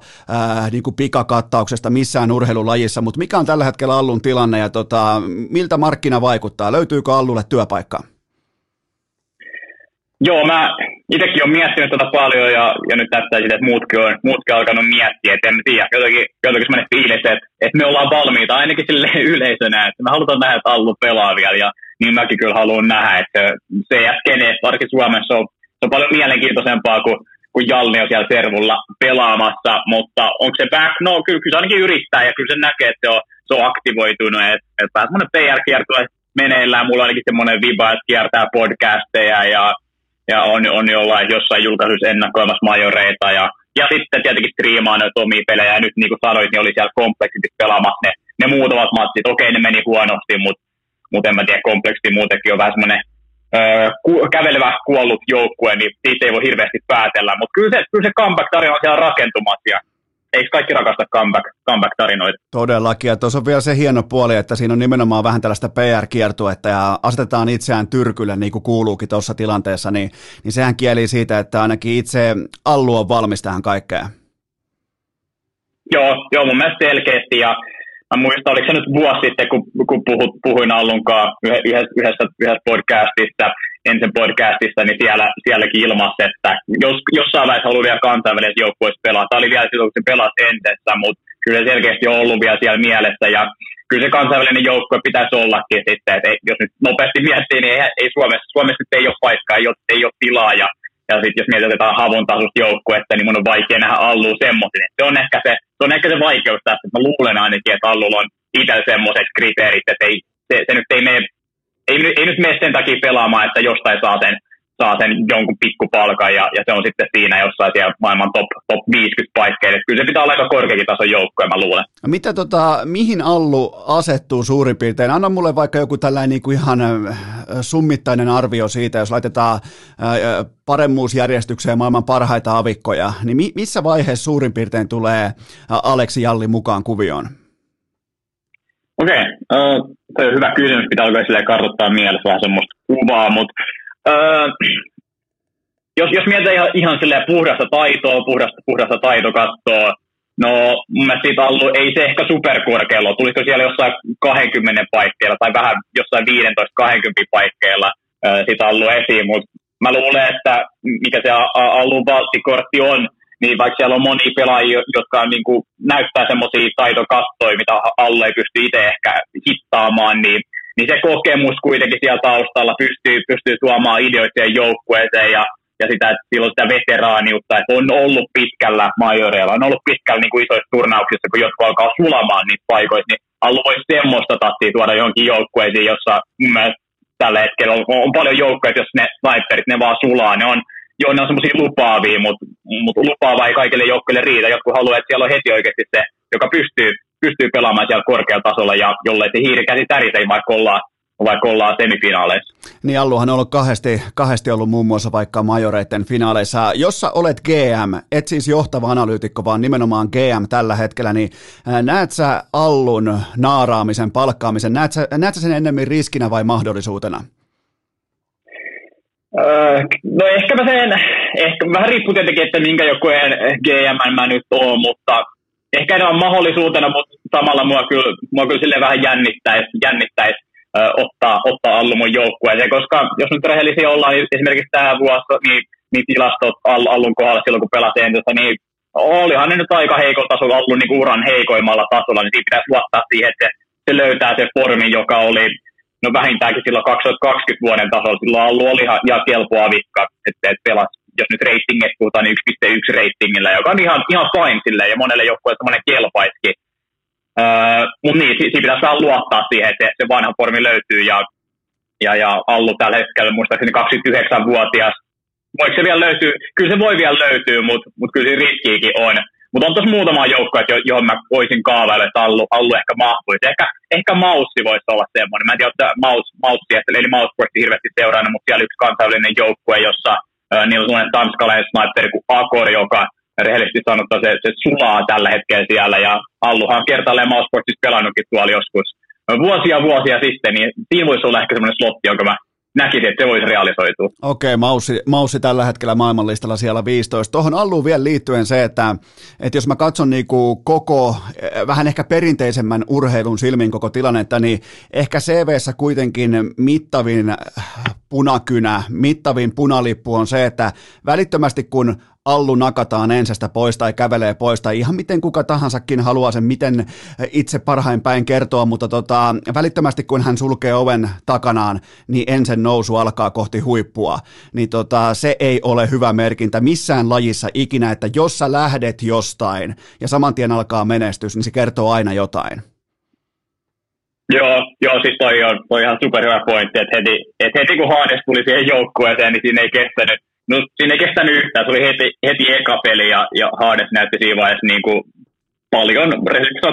niin pikakattauksesta missään urheilulajissa, mutta mikä on tällä hetkellä Allun tilanne ja tota, miltä markkina vaikuttaa? Löytyykö Allulle työpaikkaa? Joo, mä itsekin olen miettinyt tätä paljon ja, ja nyt näyttää siltä, että muutkin on, muutkin on alkanut miettiä, että en tiedä, jotenkin, jotenkin semmoinen fiilis, että, että me ollaan valmiita ainakin sille yleisönä, että me halutaan nähdä, että Allu pelaa vielä. Ja niin mäkin kyllä haluan nähdä, että se skene, varsinkin Suomessa on, se on paljon mielenkiintoisempaa kuin, kuin Jalni on siellä servulla pelaamassa, mutta onko se back? No kyllä, kyllä se ainakin yrittää ja kyllä se näkee, että se on, se on aktivoitunut, että, että semmoinen PR-kiertue meneillään, mulla on ainakin semmoinen viba, että kiertää podcasteja ja ja on, on jollain jossain julkaisuissa ennakoimassa majoreita ja, ja sitten tietenkin striimaa noita omia pelejä ja nyt niin kuin sanoit, niin oli siellä kompleksisesti pelaamassa ne, ne muutamat matsit. Okei, ne meni huonosti, mutta mut en mä tiedä, kompleksisesti muutenkin on vähän semmoinen öö, ku, kävelevä kuollut joukkue, niin siitä ei voi hirveästi päätellä. Mutta kyllä se, kyllä se comeback-tarina on siellä rakentumassa ja eikö kaikki rakasta comeback, comeback-tarinoita? Todellakin, ja tuossa on vielä se hieno puoli, että siinä on nimenomaan vähän tällaista PR-kiertuetta ja asetetaan itseään tyrkylle niin kuin kuuluukin tuossa tilanteessa, niin, niin sehän kieli siitä, että ainakin itse Allu on valmis tähän kaikkeen. Joo, joo, mun mielestä selkeästi. Ja mä muistan, oliko se nyt vuosi sitten, kun, kun puhut, puhuin Allunkaan yhdessä, yhdessä, yhdessä podcastista, ensin podcastista, niin siellä, sielläkin ilmassa, että jos, jossain vaiheessa haluaa vielä kansainvälisessä joukkueessa pelaa. Tämä oli vielä silloin, kun se pelasi entessä, mutta kyllä se selkeästi on ollut vielä siellä mielessä. Ja kyllä se kansainvälinen joukkue pitäisi ollakin sitten, että jos nyt nopeasti miettii, niin ei, ei Suomessa, Suomessa nyt ei ole paikkaa, ei ole, ei ole tilaa. Ja, ja sitten jos mietitään havun tasosta joukkuetta, niin mun on vaikea nähdä Allu semmoisen. Se on ehkä se, se, on ehkä se vaikeus tässä, että mä luulen ainakin, että Allulla on itse semmoiset kriteerit, että ei, se, se nyt ei mene ei, ei nyt mene sen takia pelaamaan, että jostain saa sen, saa sen jonkun pikkupalkan ja, ja se on sitten siinä jossain siellä maailman top, top 50 paikkeille. Kyllä se pitää olla aika korkeakin tason joukkoja, mä luulen. Mitä tota, mihin Allu asettuu suurin piirtein? Anna mulle vaikka joku tällainen niin kuin ihan summittainen arvio siitä, jos laitetaan paremmuusjärjestykseen maailman parhaita avikkoja, niin missä vaiheessa suurin piirtein tulee Aleksi Jalli mukaan kuvioon? Okei, okay. uh, on hyvä kysymys, pitää alkaa kartoittaa mielessä vähän semmoista kuvaa, mutta uh, jos, jos mietitään ihan, ihan puhdasta taitoa, puhdasta, puhdasta taitokattoa, no mun mielestä siitä ollut, ei se ehkä superkorkealla. Tulisiko siellä jossain 20 paikkeilla tai vähän jossain 15-20 paikkeilla uh, siitä ollut esiin, mutta mä luulen, että mikä se alun valttikortti on, niin vaikka siellä on monia pelaajia, jotka on, niin kuin, näyttää semmoisia taitokattoja, mitä alle ei pysty itse ehkä hittaamaan, niin, niin se kokemus kuitenkin siellä taustalla pystyy, pystyy tuomaan ideoita joukkueeseen ja, ja sitä, että silloin sitä veteraaniutta, että on ollut pitkällä majoreilla, on ollut pitkällä niin kuin isoissa turnauksissa, kun jotkut alkaa sulamaan niitä paikoissa, niin voisi semmoista tattia tuoda johonkin joukkueisiin, jossa mun mielestä tällä hetkellä on, on paljon joukkoja, jos ne sniperit, ne vaan sulaa, ne on joo, ne on semmoisia lupaavia, mutta mut lupaava ei kaikille joukkoille riitä. Jotkut haluaa, että siellä on heti oikeasti se, joka pystyy, pystyy pelaamaan siellä korkealla tasolla ja jollei se hiirikäsi tärisee, vaikka ollaan vaikka ollaan semifinaaleissa. Niin Alluhan on ollut kahdesti, kahdesti ollut muun muassa vaikka majoreiden finaaleissa. Jos sä olet GM, et siis johtava analyytikko, vaan nimenomaan GM tällä hetkellä, niin näet sä Allun naaraamisen, palkkaamisen, näet sä, näet sä sen ennemmin riskinä vai mahdollisuutena? Öö, no ehkä mä sen, ehkä vähän riippuu tietenkin, että minkä joukkueen GM mä nyt oon, mutta ehkä ne on mahdollisuutena, mutta samalla mua kyllä, mua kyllä sille vähän jännittäisi, jännittäisi ö, ottaa, ottaa Allu mun joukkueeseen, koska jos nyt rehellisiä ollaan, niin esimerkiksi tämä vuosi, niin, niin tilastot Allun kohdalla silloin, kun pelasi entistä, niin olihan ne nyt aika heikolla tasolla, Allun niin uran heikoimmalla tasolla, niin siinä pitäisi luottaa siihen, että se löytää se formin, joka oli no vähintäänkin silloin 2020 vuoden tasolla, silloin ollut oli ihan, ihan kelpoa vikka, että et pelas, jos nyt reitingit puhutaan, niin 1.1 reitingillä, joka on ihan, ihan fine silleen, ja monelle joukkueelle semmoinen kelpaiskin. Öö, mutta niin, siinä pitäisi saa luottaa siihen, että se vanha formi löytyy, ja, ja, ja Allu tällä hetkellä muistaakseni 29-vuotias. Voiko se vielä löytyy? Kyllä se voi vielä löytyä, mutta mut kyllä se riskiikin on. Mutta on tuossa muutama joukko, johon mä voisin kaavailla, että Allu, Allu ehkä mahtuisi. Ehkä, ehkä Maussi voisi olla semmoinen. Mä en tiedä, että Maus, Maussi, eli Mausportti hirveästi seurannut, mutta siellä yksi kansainvälinen joukkue, jossa äh, niillä on sellainen tanskalainen sniperi kuin Akor, joka rehellisesti sanottuna se, se sulaa tällä hetkellä siellä. Ja Alluhan on kertaalleen Mausportissa pelannutkin tuolla joskus vuosia vuosia sitten, niin siinä voisi olla ehkä semmoinen slotti, jonka mä näkisin, että se voisi realisoitua. Okei, okay, Maussi, Maussi tällä hetkellä maailmanlistalla siellä 15. Tuohon Alluun vielä liittyen se, että, että jos mä katson niin kuin koko, eh, vähän ehkä perinteisemmän urheilun silmin koko tilannetta, niin ehkä CVssä kuitenkin mittavin punakynä, mittavin punalippu on se, että välittömästi kun Allu nakataan ensästä pois tai kävelee pois tai ihan miten kuka tahansakin haluaa sen miten itse parhain päin kertoa, mutta tota, välittömästi kun hän sulkee oven takanaan, niin ensin nousu alkaa kohti huippua. Niin tota, se ei ole hyvä merkintä missään lajissa ikinä, että jos sä lähdet jostain ja saman tien alkaa menestys, niin se kertoo aina jotain. Joo, joo, siis toi on, toi ihan superhyvä pointti, että heti, että heti kun Hades tuli siihen joukkueeseen, niin siinä ei kestänyt, no siinä ei kestänyt yhtään, se oli heti, heti eka peli ja, ja Hades näytti siinä vaiheessa niin kuin paljon,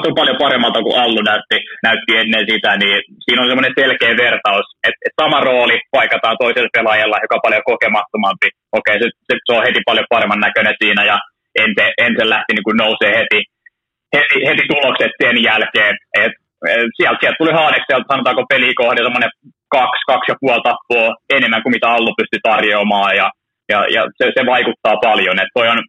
on paljon paremmalta kuin Allu näytti, näytti ennen sitä, niin siinä on semmoinen selkeä vertaus, että, että sama rooli paikataan toisella pelaajalla, joka on paljon kokemattomampi. Okei, se, se, se on heti paljon paremman näköinen siinä ja Ense, Ense lähti niin kuin nousee heti, heti, heti tulokset sen jälkeen, että sieltä, sieltä tuli Haadekselta, sanotaanko pelikohde, semmoinen kaksi, kaksi ja puoli tappoa enemmän kuin mitä Allu pystyi tarjoamaan, ja, ja, ja se, se, vaikuttaa paljon. että toi on,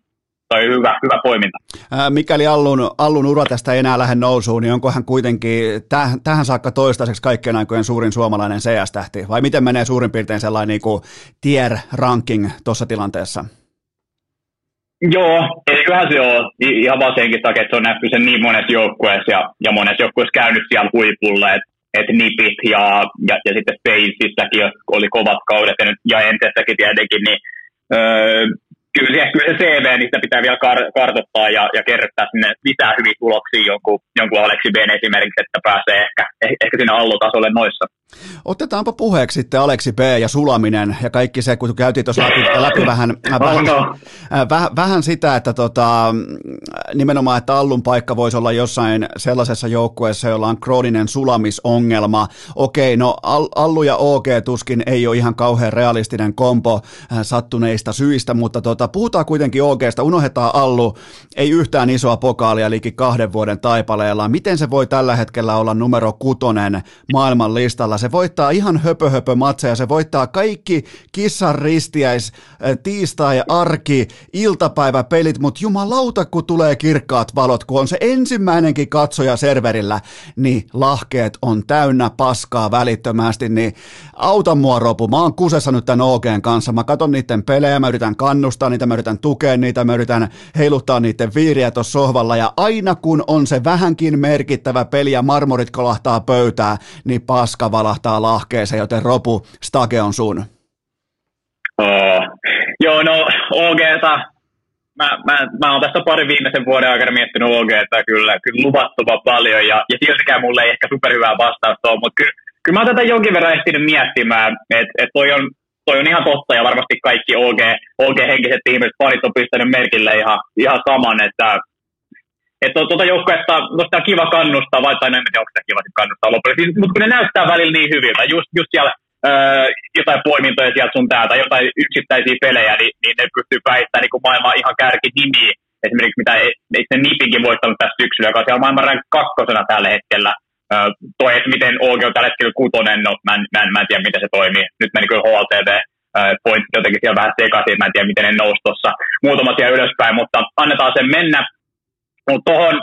toi hyvä, hyvä poiminta. Ää, mikäli Allun, Allun ura tästä ei enää lähde nousuun, niin onko hän kuitenkin täh, tähän saakka toistaiseksi kaikkien aikojen suurin suomalainen CS-tähti? Vai miten menee suurin piirtein sellainen niin kuin tier ranking tuossa tilanteessa? Joo, eiköhän se ole ihan vaan senkin takia, että se on nähty sen niin monessa joukkueessa ja, ja monessa joukkueessa käynyt siellä huipulla, että et Nipit ja, ja, ja sitten Spacesissäkin oli kovat kaudet ja, nyt, ja Entessäkin tietenkin, niin öö, kyllä, se, kyllä se CV, niistä pitää vielä kar- kartoittaa ja, ja kerryttää sinne lisää hyviä tuloksia jonkun, jonkun Aleksi Ben esimerkiksi, että pääsee ehkä, eh, ehkä sinne allotasolle noissa. Otetaanpa puheeksi sitten Aleksi B ja sulaminen ja kaikki se, kun käytiin tuossa läpi, läpi vähän, äh, vähän. Äh, vähän, vähän sitä, että tota, nimenomaan, että Allun paikka voisi olla jossain sellaisessa joukkueessa, jolla on krooninen sulamisongelma. Okei, no Allu ja OG tuskin ei ole ihan kauhean realistinen kompo äh, sattuneista syistä, mutta tota, puhutaan kuitenkin OGsta, unohdetaan Allu, ei yhtään isoa pokaalia liki kahden vuoden taipaleella. Miten se voi tällä hetkellä olla numero kutonen maailman listalla? Se voittaa ihan höpö, höpö matseja, se voittaa kaikki kissan ristiäis, tiistai, arki, iltapäiväpelit, mutta jumalauta, kun tulee kirkkaat valot, kun on se ensimmäinenkin katsoja serverillä, niin lahkeet on täynnä paskaa välittömästi, niin auta mua Ropu, mä oon kusessa nyt tämän OGn kanssa, mä katon niiden pelejä, mä yritän kannustaa niitä, mä yritän tukea niitä, mä yritän heiluttaa niiden viiriä tuossa sohvalla, ja aina kun on se vähänkin merkittävä peli ja marmorit kolahtaa pöytää, niin paska valahtaa lahkeeseen, joten Ropu, Stage on sun. Oh. Joo, no OGta, mä, mä, mä oon tässä pari viimeisen vuoden aikana miettinyt OGta kyllä, kyllä luvattoman paljon ja, ja siltikään mulle ei ehkä superhyvää vastausta ole, mutta kyllä, kyllä mä tätä jonkin verran ehtinyt miettimään, että et toi, on, toi on ihan totta ja varmasti kaikki OG, OG-henkiset tiimit parit on pistänyt merkille ihan, ihan saman, että että tuota joukkuetta, tuosta on kiva kannustaa, vaikka en tiedä, onko sitä kiva kannustaa lopullisesti, mutta kun ne näyttää välillä niin hyviltä, just, just siellä öö, jotain poimintoja sieltä sun täältä, jotain yksittäisiä pelejä, niin, niin ne pystyy päittämään niin maailman ihan kärkinimiä. Esimerkiksi mitä itse Nipinkin voittanut tässä syksyllä, joka on siellä maailman kakkosena tällä hetkellä. Toi, että miten OG on tällä hetkellä kutonen, no mä en, mä en, mä en tiedä, miten se toimii. Nyt meni kyllä HLTV pointti jotenkin siellä vähän sekaisin, mä en tiedä, miten ne nousi tuossa muutama siellä ylöspäin, mutta annetaan sen mennä. Mutta tuohon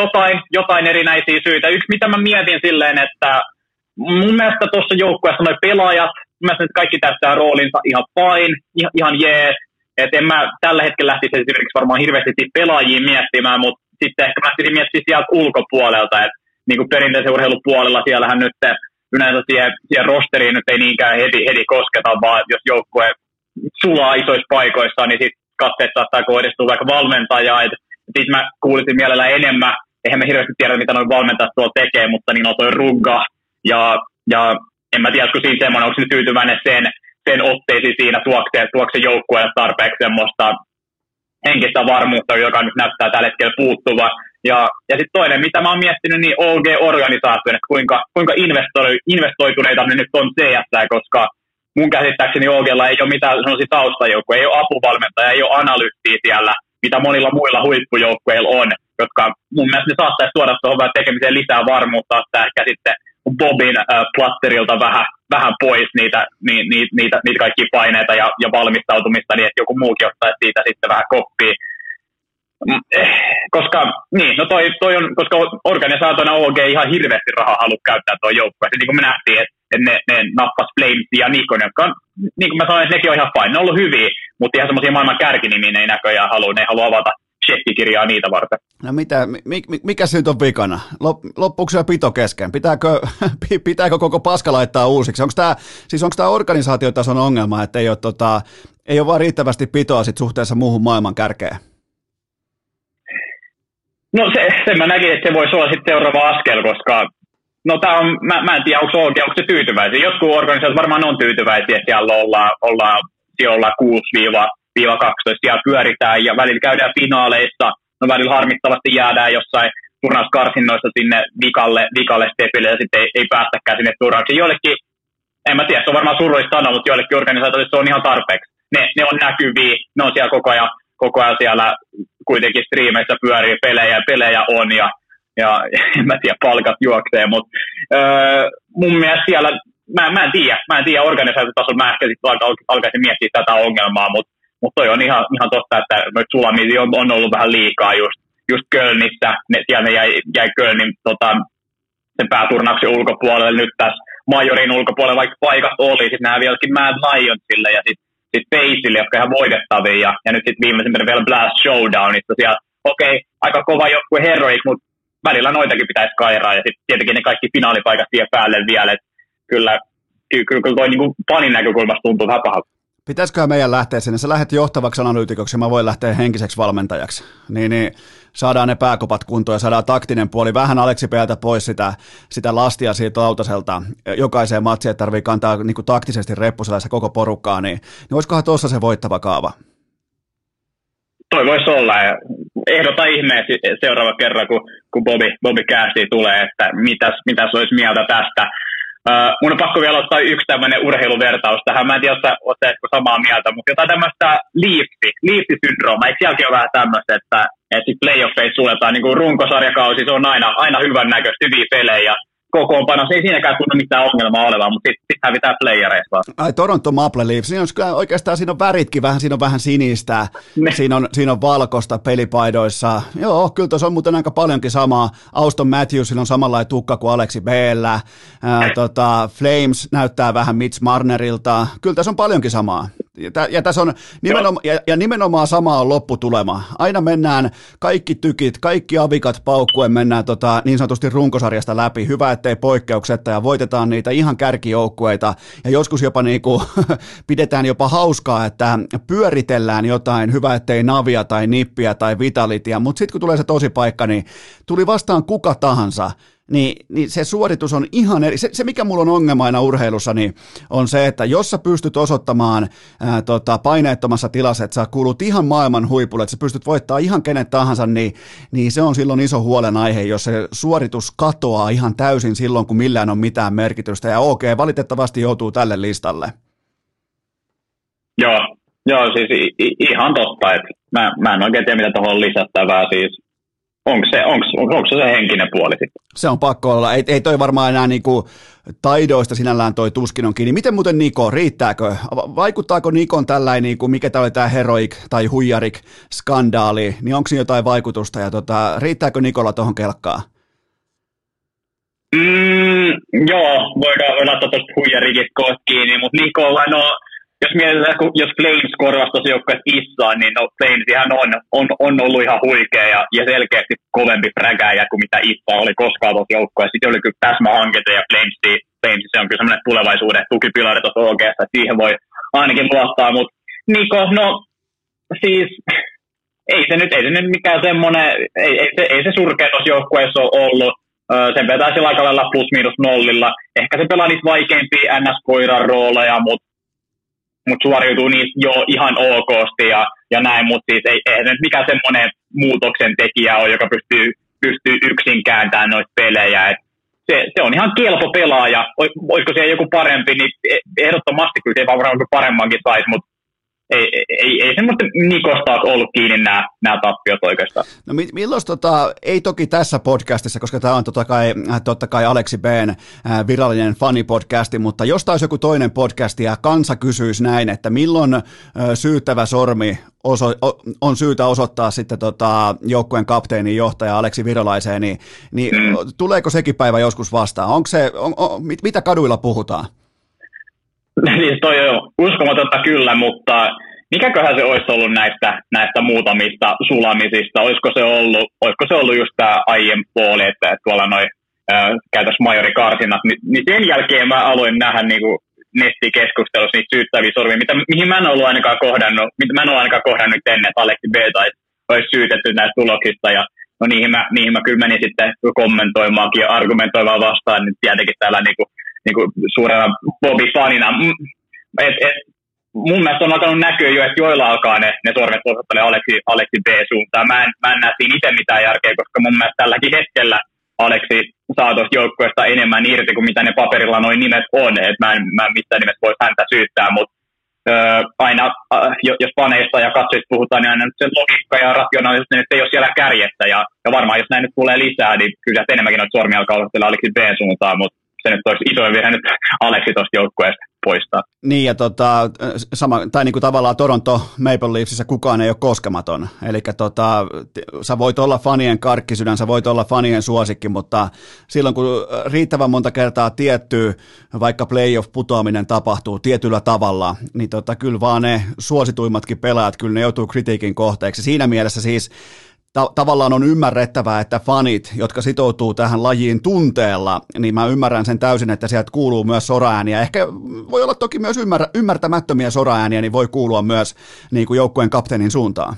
jotain, jotain erinäisiä syitä. Yksi, mitä mä mietin silleen, että mun mielestä tuossa joukkueessa noin pelaajat, mä että kaikki täyttää roolinsa ihan fine, ihan, ihan jees. Et en mä tällä hetkellä lähtisi esimerkiksi varmaan hirveästi pelaajia miettimään, mutta sitten ehkä mä lähtisin miettimään sieltä ulkopuolelta, että niin kuin perinteisen urheilupuolella siellähän nyt yleensä siihen, siihen rosteriin nyt ei niinkään heti, heti kosketa, vaan jos joukkue sulaa isoissa paikoissa, niin sitten katseet saattaa kohdistua vaikka valmentajaa, että siis mä kuulisin mielellä enemmän, eihän me hirveästi tiedä, mitä noin valmentajat tuolla tekee, mutta niin on toi rugga, ja, ja en mä tiedä, kun siinä semmoinen, onko se tyytyväinen sen, sen otteisiin siinä tuokseen, tuokseen joukkueelle tarpeeksi semmoista henkistä varmuutta, joka nyt näyttää tällä hetkellä puuttuva. Ja, ja sitten toinen, mitä mä oon miettinyt, niin OG-organisaatio, että kuinka, kuinka investoituneita ne nyt on CS, koska mun käsittääkseni OGlla ei ole mitään sellaisia taustajoukkoja, ei ole apuvalmentaja, ei ole analyyttiä siellä, mitä monilla muilla huippujoukkueilla on, jotka mun mielestä ne saattaisi tuoda tuohon tekemiseen lisää varmuutta, että ehkä sitten Bobin äh, platterilta vähän, vähän pois niitä, ni, ni, niitä, niitä kaikkia paineita ja, ja valmistautumista, niin että joku muukin ottaisi siitä sitten vähän koppia. Koska, niin, no toi, toi on, koska organisaationa OG ihan hirveästi rahaa halua käyttää tuo joukkue. Niin kuin me nähtiin, että et ne, ne nappas Flames ja Nikon, jotka on, niin kuin mä sanoin, että nekin on ihan fine. Ne on ollut hyviä, mutta ihan semmoisia maailman kärkinimiä ne ei näköjään halua, ne ei halua avata shekkikirjaa niitä varten. No mitä, mi, mikä se nyt on vikana? Loppuuko se pito kesken? Pitääkö, pitääkö koko paska laittaa uusiksi? Onko tämä siis organisaatiotason ongelma, että ei ole, tota, ei ole vaan riittävästi pitoa sit suhteessa muuhun maailman kärkeen? No se, sen mä näkin, että se voisi olla sitten seuraava askel, koska no tää on, mä, mä en tiedä, onko, onko, onko se tyytyväisiä. Jotkut organisaatiot varmaan on tyytyväisiä, että siellä ollaan, ollaan, siellä ollaan 6 12 siellä pyöritään ja välillä käydään finaaleissa, no välillä harmittavasti jäädään jossain turnauskarsinnoissa sinne vikalle, vikalle stepille ja sitten ei, ei päästäkään sinne turnauksiin. Joillekin, en mä tiedä, se on varmaan surullista sanoa, mutta joillekin organisaatioille se on ihan tarpeeksi. Ne, ne on näkyviä, ne on siellä koko ajan, koko ajan siellä kuitenkin striimeissä pyörii pelejä, pelejä on ja, ja en mä tiedä, palkat juoksee, mutta öö, mun mielestä siellä, mä, mä en tiedä, mä en tiedä organisaatiotasolla, mä ehkä sitten alkaisin miettiä tätä ongelmaa, mutta mutta toi on ihan, ihan totta, että noita sulamisia on, on ollut vähän liikaa just, just Kölnissä, ne, siellä ne jäi, jäi Kölnin tota, sen pääturnauksen ulkopuolelle nyt tässä majorin ulkopuolella, vaikka paikat oli, sitten nämä vieläkin Mad Lionsille ja sitten sit Paceille, jotka ihan voitettavia, ja, ja nyt sitten viimeisimpänä vielä Blast Showdownissa siellä, okei, okay, aika kova joukkue Heroic, mutta välillä noitakin pitäisi kairaa, ja sitten tietenkin ne kaikki finaalipaikat siihen päälle vielä, että kyllä, kyllä, kyllä, toi niin panin näkökulmasta tuntuu vähän pahalta. Pitäisikö meidän lähteä sinne? Sä lähdet johtavaksi analyytikoksi, mä voin lähteä henkiseksi valmentajaksi. Niin, niin saadaan ne pääkopat kuntoon ja saadaan taktinen puoli vähän Aleksi Peltä pois sitä, sitä lastia siitä lautaselta jokaiseen matsiin, että tarvii kantaa niin kuin taktisesti reppusella se koko porukkaa, niin, niin olisikohan tuossa se voittava kaava? Toi voisi olla. Ja ehdota ihmeessä seuraava kerran, kun, kun Bobby, Bobby Cassie tulee, että mitäs, mitäs olisi mieltä tästä. Uh, mun on pakko vielä ottaa yksi tämmöinen urheiluvertaus tähän. Mä en tiedä, sä samaa mieltä, mutta jotain tämmöistä liifti, liifti-syndrooma. Eikö sielläkin ole vähän tämmöistä, että, että playoffeissa suletaan niin kuin runkosarjakausi, se on aina, aina hyvän näköistä, hyviä pelejä kokoonpano. Se ei siinäkään tunnu mitään ongelmaa olevan, mutta sitten sit hävitään playereissa. Ai Toronto Maple Leafs, siinä on kyllä oikeastaan siinä on väritkin vähän, siinä on vähän sinistä, siinä on, siinä on valkoista pelipaidoissa. Joo, kyllä tuossa on muuten aika paljonkin samaa. Auston Matthewsilla on samanlainen tukka kuin Aleksi b tota, Flames näyttää vähän Mitch Marnerilta. Kyllä tässä on paljonkin samaa. Ja, ja tässä on nimenomaan, ja, ja nimenomaan sama on lopputulema. Aina mennään kaikki tykit, kaikki avikat paukkuen mennään tota, niin sanotusti runkosarjasta läpi. Hyvä, ettei poikkeuksetta ja voitetaan niitä ihan kärkijoukkueita ja joskus jopa niinku, pidetään jopa hauskaa, että pyöritellään jotain, hyvä ettei navia tai nippiä tai vitalitia, mutta sitten kun tulee se tosi paikka, niin tuli vastaan kuka tahansa, niin, niin se suoritus on ihan eri. Se, se, mikä mulla on ongelma aina urheilussa, niin on se, että jos sä pystyt osoittamaan ää, tota, paineettomassa tilassa, että sä kuulut ihan maailman huipulle, että sä pystyt voittaa ihan kenet tahansa, niin, niin se on silloin iso huolenaihe, jos se suoritus katoaa ihan täysin silloin, kun millään on mitään merkitystä. Ja okei, okay, valitettavasti joutuu tälle listalle. Joo, joo siis ihan totta. Että mä, mä en oikein tiedä, mitä tuohon on lisättävää. Siis onko se, onko, onko, se se henkinen puoli sitten? Se on pakko olla. Ei, ei toi varmaan enää niinku taidoista sinällään toi tuskin on kiinni. Miten muuten Niko, riittääkö? Vaikuttaako Nikon tällainen, niinku, mikä tämä oli tämä heroik tai huijarik skandaali, niin onko siinä jotain vaikutusta ja tota, riittääkö Nikolla tuohon kelkkaan? Mm, joo, voidaan laittaa tuosta huijarikista kohta kiinni, mutta Nikolla, no jos mietitään, jos Flames korvasi tosi joukkueet Issaan, niin no Flames ihan on, on, on ollut ihan huikea ja, ja selkeästi kovempi präkäjä kuin mitä Issa oli koskaan tuossa joukkueessa. Sitten oli kyllä täsmähanketta ja Flames, Flames se on kyllä semmoinen tulevaisuuden tukipilari tuossa oikeassa, että siihen voi ainakin luottaa, mutta Niko, no siis ei se nyt, ei se nyt mikään semmoinen, ei, ei, se, ei se surkea tuossa joukkueessa ole ollut. Sen vetäisi aika lailla plus minus nollilla. Ehkä se pelaa niitä vaikeimpia NS-koiran rooleja, mutta mutta suoriutuu niistä jo ihan okosti ja, ja näin, mutta siis ei, ei nyt mikään semmoinen muutoksen tekijä ole, joka pystyy, pystyy yksin kääntämään noita pelejä. Et se, se, on ihan kelpo pelaaja. Olisiko siellä joku parempi, niin e, ehdottomasti kyllä se varmaan paremmankin saisi, mutta ei, ei, ei semmoista Nikosta ollut kiinni nämä, nämä tappiot oikeastaan. No milloin, tota, ei toki tässä podcastissa, koska tämä on totta kai, äh, totta kai Aleksi B. Äh, virallinen fanipodcasti, mutta jos taas joku toinen podcast ja kansa kysyisi näin, että milloin äh, syyttävä sormi oso, on syytä osoittaa sitten tota, joukkueen kapteenin johtaja Aleksi Virolaiseen, niin, niin mm. tuleeko sekin päivä joskus vastaan? Onko se, on, on, mit, mitä kaduilla puhutaan? Siis toi on uskomatonta kyllä, mutta mikäköhän se olisi ollut näistä, näistä muutamista sulamisista? Olisiko se ollut, olisiko se ollut just tämä aiempi puoli, että, tuolla noin käytäisiin majorikarsinat, niin, niin sen jälkeen mä aloin nähdä niinku nettikeskustelussa niitä syyttäviä sormia, mitä, mihin mä en ollut ainakaan kohdannut, mitä mä en ollut ainakaan kohdannut ennen, että Aleksi B tai olisi syytetty näistä tuloksista, ja no niihin mä, niihin mä kyllä menin sitten kommentoimaankin ja argumentoimaan vastaan, niin tietenkin täällä niinku niin kuin suurena Bobby-fanina. Et, et, mun mielestä on alkanut näkyä jo, että joilla alkaa ne, ne sormet osoittelee Aleksi, Aleksi B-suuntaan. Mä en, mä en näe siinä itse mitään järkeä, koska mun mielestä tälläkin hetkellä Aleksi saa tuosta joukkueesta enemmän irti kuin mitä ne paperilla noin nimet on. Et mä en, mä en missään nimessä voisi häntä syyttää, mutta aina, jos paneista ja katsojista puhutaan, niin aina se logiikka ja rationaalisuus ne nyt ei ole siellä kärjessä. Ja, ja varmaan jos näin nyt tulee lisää, niin kyllä enemmänkin noita sormia alkaa olla Aleksi B-suuntaan, mutta se nyt olisi isoin virhe nyt Aleksi tuosta joukkueesta poistaa. Niin ja tota, sama, tai niin kuin tavallaan Toronto Maple Leafsissä kukaan ei ole koskematon. Eli tota, sä voit olla fanien karkkisydän, sä voit olla fanien suosikki, mutta silloin kun riittävän monta kertaa tietty vaikka playoff-putoaminen tapahtuu tietyllä tavalla, niin tota, kyllä vaan ne suosituimmatkin pelaajat, kyllä ne joutuu kritiikin kohteeksi. Siinä mielessä siis ta- tavallaan on ymmärrettävää, että fanit, jotka sitoutuu tähän lajiin tunteella, niin mä ymmärrän sen täysin, että sieltä kuuluu myös soraääniä. Ehkä voi olla toki myös ymmär- ymmärtämättömiä soraääniä, niin voi kuulua myös niin kuin joukkueen kapteenin suuntaan.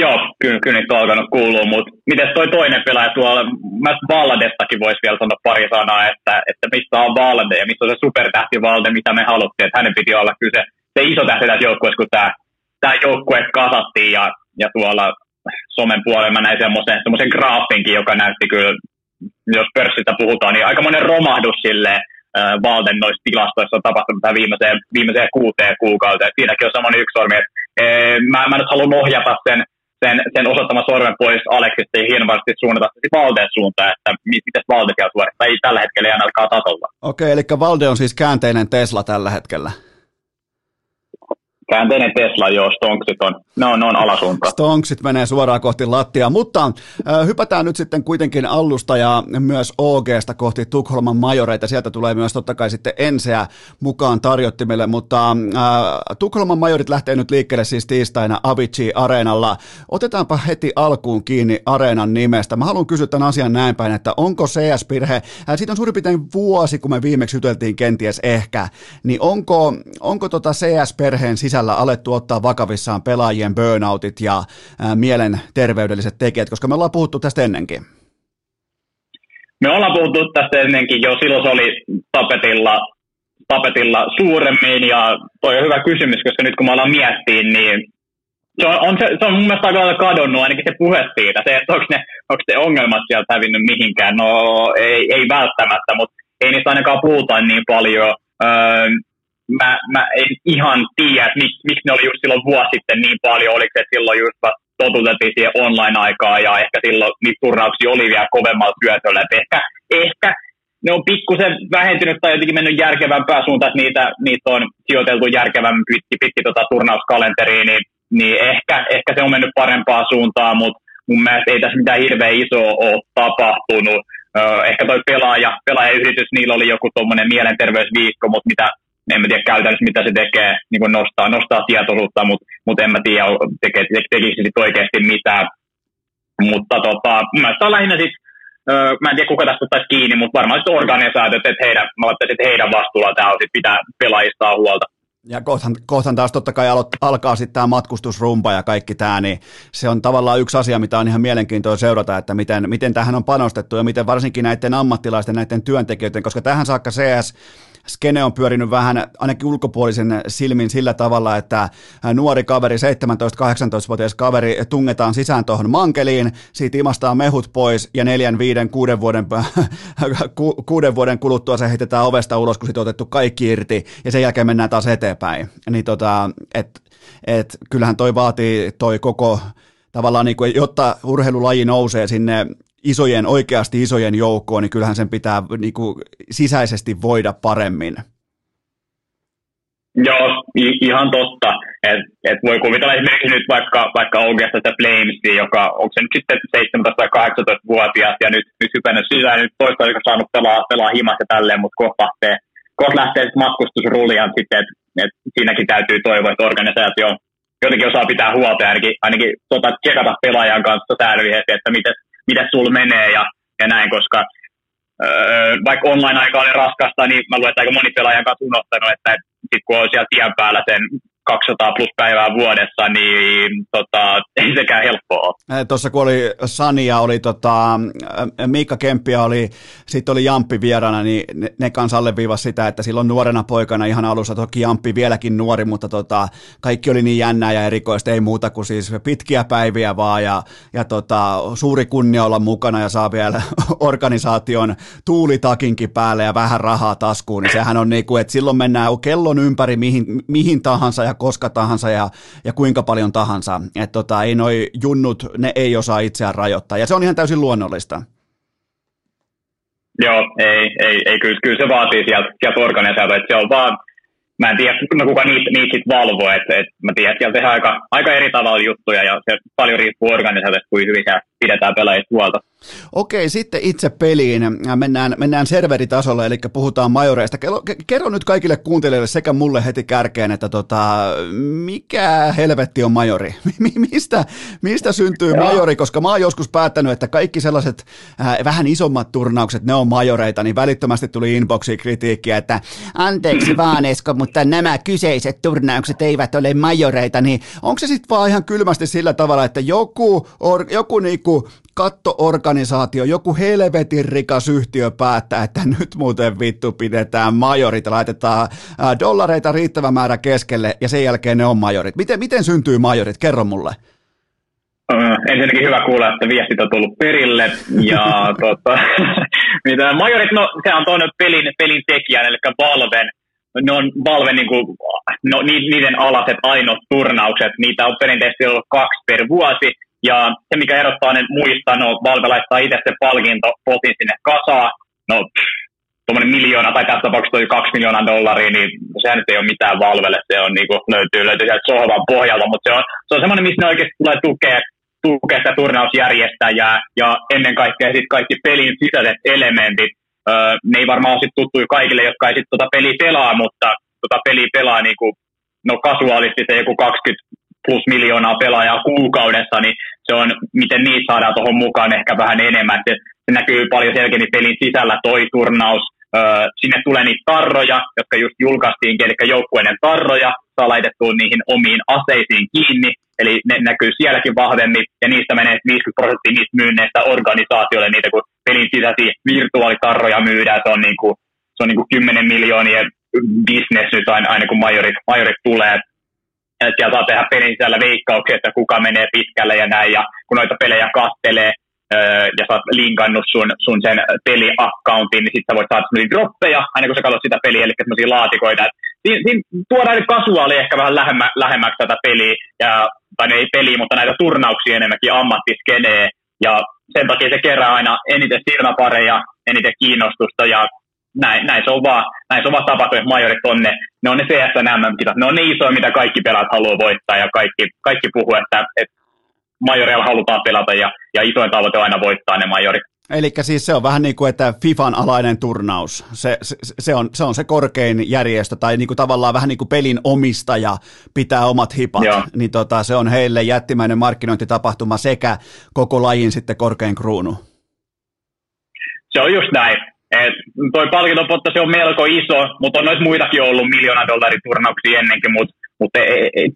Joo, kyllä, kyllä niitä alkanut kuulua, mutta miten toi toinen pelaaja tuolla, mä Valdestakin voisi vielä sanoa pari sanaa, että, että missä on Valde ja missä on se supertähti Valde, mitä me haluttiin, että hänen piti olla kyllä se, se iso tähti tässä joukkueessa, kun tämä, tämä joukkue kasattiin ja ja tuolla somen puolella mä näin semmoisen, semmoisen graafinkin, joka näytti kyllä, jos pörssistä puhutaan, niin aika monen romahdus sille Valden noissa tilastoissa on tapahtunut tähän viimeiseen, viimeiseen kuuteen kuukauteen. Siinäkin on semmoinen yksi sormi, että ee, mä, mä nyt haluan ohjata sen, sen, sen osoittaman sormen pois Aleksista ja hienosti suunnata Valden suuntaan, että miten Valde siellä suorittaa. Ei tällä hetkellä ei ainakaan tasolla. Okei, eli Valde on siis käänteinen Tesla tällä hetkellä. Käänteinen Tesla, joo, Stonksit on, ne on, ne on alasuunta. Stonksit menee suoraan kohti lattiaa, mutta äh, hypätään nyt sitten kuitenkin Allusta ja myös OGsta kohti Tukholman majoreita. Sieltä tulee myös totta kai sitten Enseä mukaan tarjottimelle, mutta äh, Tukholman majorit lähtee nyt liikkeelle siis tiistaina Avicii Areenalla. Otetaanpa heti alkuun kiinni Areenan nimestä. Mä haluan kysyä tämän asian näin päin, että onko CS-pirhe, äh, siitä on suurin piirtein vuosi, kun me viimeksi juteltiin kenties ehkä, niin onko, onko tota CS-perheen sisällä sisällä alettu ottaa vakavissaan pelaajien burnoutit ja ää, mielenterveydelliset tekijät, koska me ollaan puhuttu tästä ennenkin. Me ollaan puhuttu tästä ennenkin jo, silloin se oli tapetilla, tapetilla suuremmin ja toi on hyvä kysymys, koska nyt kun me ollaan miettiä, niin se on, on se, se on mun mielestä aika lailla kadonnut ainakin se puhe siitä, se, että onko ne, onko ne ongelmat sieltä hävinnyt mihinkään, no ei, ei välttämättä, mutta ei niistä ainakaan puhuta niin paljon. Öö, mä, mä en ihan tiedä, että miksi, ne oli just silloin vuosi sitten niin paljon, oliko se silloin just totutettiin siihen online-aikaan ja ehkä silloin niitä turnauksia oli vielä kovemmalla syötöllä, että ehkä, ehkä ne on pikkusen vähentynyt tai jotenkin mennyt järkevämpään suuntaan, että niitä, niitä on sijoiteltu järkevämmin pitki, pitki tota turnauskalenteriin, niin, niin ehkä, ehkä, se on mennyt parempaan suuntaan, mutta mun mielestä ei tässä mitään hirveän isoa ole tapahtunut. ehkä toi pelaaja, pelaajayritys, niillä oli joku tuommoinen mielenterveysviikko, mutta mitä en mä tiedä käytännössä mitä se tekee, niin kuin nostaa, nostaa tietoisuutta, mutta mut en mä tiedä, teke, tekisi sit oikeasti mitään. Mutta tota, mielestä on lähinnä sit, öö, mä en tiedä kuka tästä ottaisi kiinni, mutta varmaan sitten organisaatiot, että heidän, mä että heidän vastuulla tämä on sit pitää pelaajista huolta. Ja kohtan, kohtan taas totta kai alo, alkaa sitten tämä matkustusrumpa ja kaikki tämä, niin se on tavallaan yksi asia, mitä on ihan mielenkiintoista seurata, että miten, miten tähän on panostettu ja miten varsinkin näiden ammattilaisten, näiden työntekijöiden, koska tähän saakka CS skene on pyörinyt vähän ainakin ulkopuolisen silmin sillä tavalla, että nuori kaveri, 17-18-vuotias kaveri tungetaan sisään tuohon mankeliin, siitä imastaa mehut pois ja neljän, viiden, kuuden vuoden, ku, kuuden vuoden kuluttua se heitetään ovesta ulos, kun sitten on otettu kaikki irti ja sen jälkeen mennään taas eteenpäin. Niin tota, et, et, kyllähän toi vaatii toi koko tavallaan, niin kuin, jotta urheilulaji nousee sinne isojen, oikeasti isojen joukkoon, niin kyllähän sen pitää niin kuin, sisäisesti voida paremmin. Joo, ihan totta. Et, et voi kuvitella esimerkiksi nyt vaikka, vaikka oikeasta sitä Flames, joka onko se nyt sitten 17 tai 18-vuotias ja nyt, nyt hypännyt sisään, nyt toistaiseksi saanut pelaa, pelaa himassa tälleen, mutta kohta lähtee, kohta lähtee matkustusrulian sitten, että et siinäkin täytyy toivoa, että organisaatio jotenkin osaa pitää huolta ja ainakin, ainakin tota, tsekata pelaajan kanssa säännöllisesti, että miten, miten sulla menee ja, ja näin, koska öö, vaikka online-aika oli raskasta, niin mä luulen, että aika moni pelaajan kanssa unohtanut, että sit kun on siellä tien päällä sen 200 plus päivää vuodessa, niin tota, ei sekään helppoa Tuossa kun oli Sania, oli tota, Miikka Kemppiä oli, sitten oli Jamppi vieraana, niin ne, ne kanssa alleviivasi sitä, että silloin nuorena poikana ihan alussa, toki Jamppi vieläkin nuori, mutta tota, kaikki oli niin jännää ja erikoista, ei muuta kuin siis pitkiä päiviä vaan ja, ja tota, suuri kunnia olla mukana ja saa vielä organisaation tuulitakinkin päälle ja vähän rahaa taskuun, niin sehän on niin kuin, että silloin mennään kellon ympäri mihin, mihin tahansa ja koska tahansa ja, ja kuinka paljon tahansa. Että tota, ei noi junnut, ne ei osaa itseään rajoittaa ja se on ihan täysin luonnollista. Joo, ei, ei, ei kyllä, kyllä se vaatii sieltä, sieltä organisaatiota, että se on vaan mä en tiedä, no kuka niitä, niitä sitten valvoo, että et mä tiedän, että siellä tehdään aika, aika eri tavalla juttuja ja se paljon riippuu organisaatiosta, kuin hyvin pidetään pelaajista huolta. Okei, sitten itse peliin. Mennään, mennään serveritasolle, eli puhutaan majoreista. Kerro nyt kaikille kuuntelijoille sekä mulle heti kärkeen, että tota, mikä helvetti on majori? mistä, mistä syntyy Joo. majori? Koska mä oon joskus päättänyt, että kaikki sellaiset äh, vähän isommat turnaukset, ne on majoreita, niin välittömästi tuli inboxiin kritiikkiä, että anteeksi vaan Esko, mutta nämä kyseiset turnaukset eivät ole majoreita, niin onko se sitten vaan ihan kylmästi sillä tavalla, että joku, or, joku niinku kattoorganisaatio, joku helvetin rikas yhtiö päättää, että nyt muuten vittu pidetään majorit, laitetaan dollareita riittävä määrä keskelle ja sen jälkeen ne on majorit. Miten, miten syntyy majorit? Kerro mulle. Ensinnäkin hyvä kuulla, että viestit on tullut perille. Ja tota, mitä, majorit, no se on tuonne pelin, pelin tekijän, eli Valven. Ne on Valven niin kuin, no, niiden alaset ainoat turnaukset. Niitä on perinteisesti ollut kaksi per vuosi. Ja se, mikä erottaa ne muista, no Valve laittaa itse se palkintopotin sinne kasaan. No, tuommoinen miljoona, tai tässä tapauksessa toi kaksi miljoonaa dollaria, niin sehän nyt ei ole mitään Valvelle. Se on niin kuin, löytyy, löytyy sieltä sohvan pohjalta, mutta se on, se on semmoinen, missä ne oikeasti tulee tukea, tukea sitä turnausjärjestäjää, ja ennen kaikkea sitten kaikki pelin sisäiset elementit, öö, ne ei varmaan ole sit tuttuja kaikille, jotka ei sitten tota peliä pelaa, mutta tota peliä pelaa niin kuin, no kasuaalisti se joku 20 plus miljoonaa pelaajaa kuukaudessa, niin se on, miten niitä saadaan tuohon mukaan ehkä vähän enemmän. Se, se näkyy paljon selkeämmin pelin sisällä toi turnaus. Öö, sinne tulee niitä tarroja, jotka just julkaistiin, eli joukkueiden tarroja, saa laitettua niihin omiin aseisiin kiinni, eli ne näkyy sielläkin vahvemmin, ja niistä menee 50 prosenttia niistä myynneistä organisaatioille, niitä kun pelin sisäisiä virtuaalitarroja myydään, se on, niin kuin, se on niin kuin 10 miljoonien business nyt aina, aina kun majorit, majorit tulee, että siellä saa tehdä pelin sisällä veikkauksia, että kuka menee pitkälle ja näin, ja kun noita pelejä kattelee, ja sä oot linkannut sun, sun sen peliaccountin, niin sitten sä voit saada sellaisia droppeja, aina kun sä katsot sitä peliä, eli sellaisia laatikoita. Siinä, siinä tuodaan nyt kasuaali ehkä vähän lähemmä, lähemmäksi tätä peliä, ja, tai ei peliä, mutta näitä turnauksia enemmänkin ammattiskenee, ja sen takia se kerää aina eniten silmäpareja, eniten kiinnostusta, ja näin, näin, se on vaan, näin se on vaan tapahtunut, majorit on ne, ne on ne CSN MM-kisat, ne on ne isoja, mitä kaikki pelaat haluaa voittaa, ja kaikki, kaikki puhuu, että, että majoreilla halutaan pelata, ja, ja isoin tavoite on aina voittaa ne majorit. Eli siis se on vähän niin kuin, että FIFAn alainen turnaus, se, se, se, on, se on se korkein järjestö, tai niin kuin tavallaan vähän niin kuin pelin omistaja pitää omat hipat, Joo. niin tota, se on heille jättimäinen markkinointitapahtuma sekä koko lajin sitten korkein kruunu. Se on just näin, et toi palkintopotta se on melko iso, mutta on noissa muitakin ollut miljoona dollarin turnauksia ennenkin, mutta mut ei, ei, ei,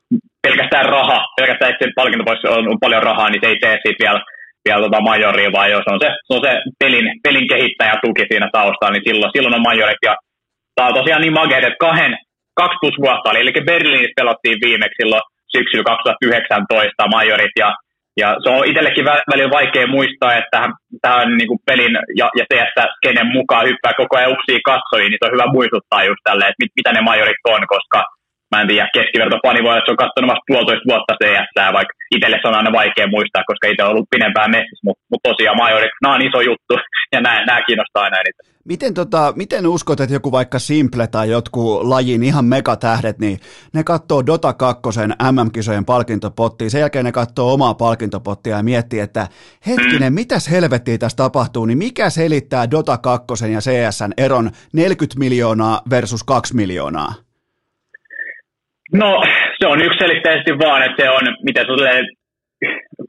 pelkästään raha, pelkästään että se palkintopoissa on paljon rahaa, niin se ei tee siitä vielä, vielä tota majoria, vaan jos on se, se, on se pelin, pelin kehittäjä tuki siinä taustalla, niin silloin, silloin on majorit. Ja tämä on tosiaan niin makeet, että kahden, kaksi plus vuotta oli, eli Berliinissä pelottiin viimeksi silloin syksyllä 2019 majorit, ja ja se on itsellekin välillä vaikea muistaa, että tähän niin kuin pelin ja, ja CS-skenen mukaan hyppää koko ajan uksia katsojiin, niin se on hyvä muistuttaa just tälle, että mit, mitä ne majorit on, koska mä en tiedä, keskivertopani voi olla, että se on katsonut vasta puolitoista vuotta CS, vaikka itselle se on aina vaikea muistaa, koska itse on ollut pidempään messissä, mutta mut tosiaan majorit, nämä on iso juttu, ja nämä, nämä kiinnostaa aina eniten. Miten, tota, miten uskot, että joku vaikka Simple tai jotkut lajin ihan megatähdet, niin ne katsoo Dota 2 MM-kisojen palkintopottia, sen jälkeen ne katsoo omaa palkintopottia ja miettii, että hetkinen, mm. mitäs helvettiä tässä tapahtuu, niin mikä selittää Dota 2 ja CSN eron 40 miljoonaa versus 2 miljoonaa? No, se on yksiselitteisesti vaan, että se on, miten se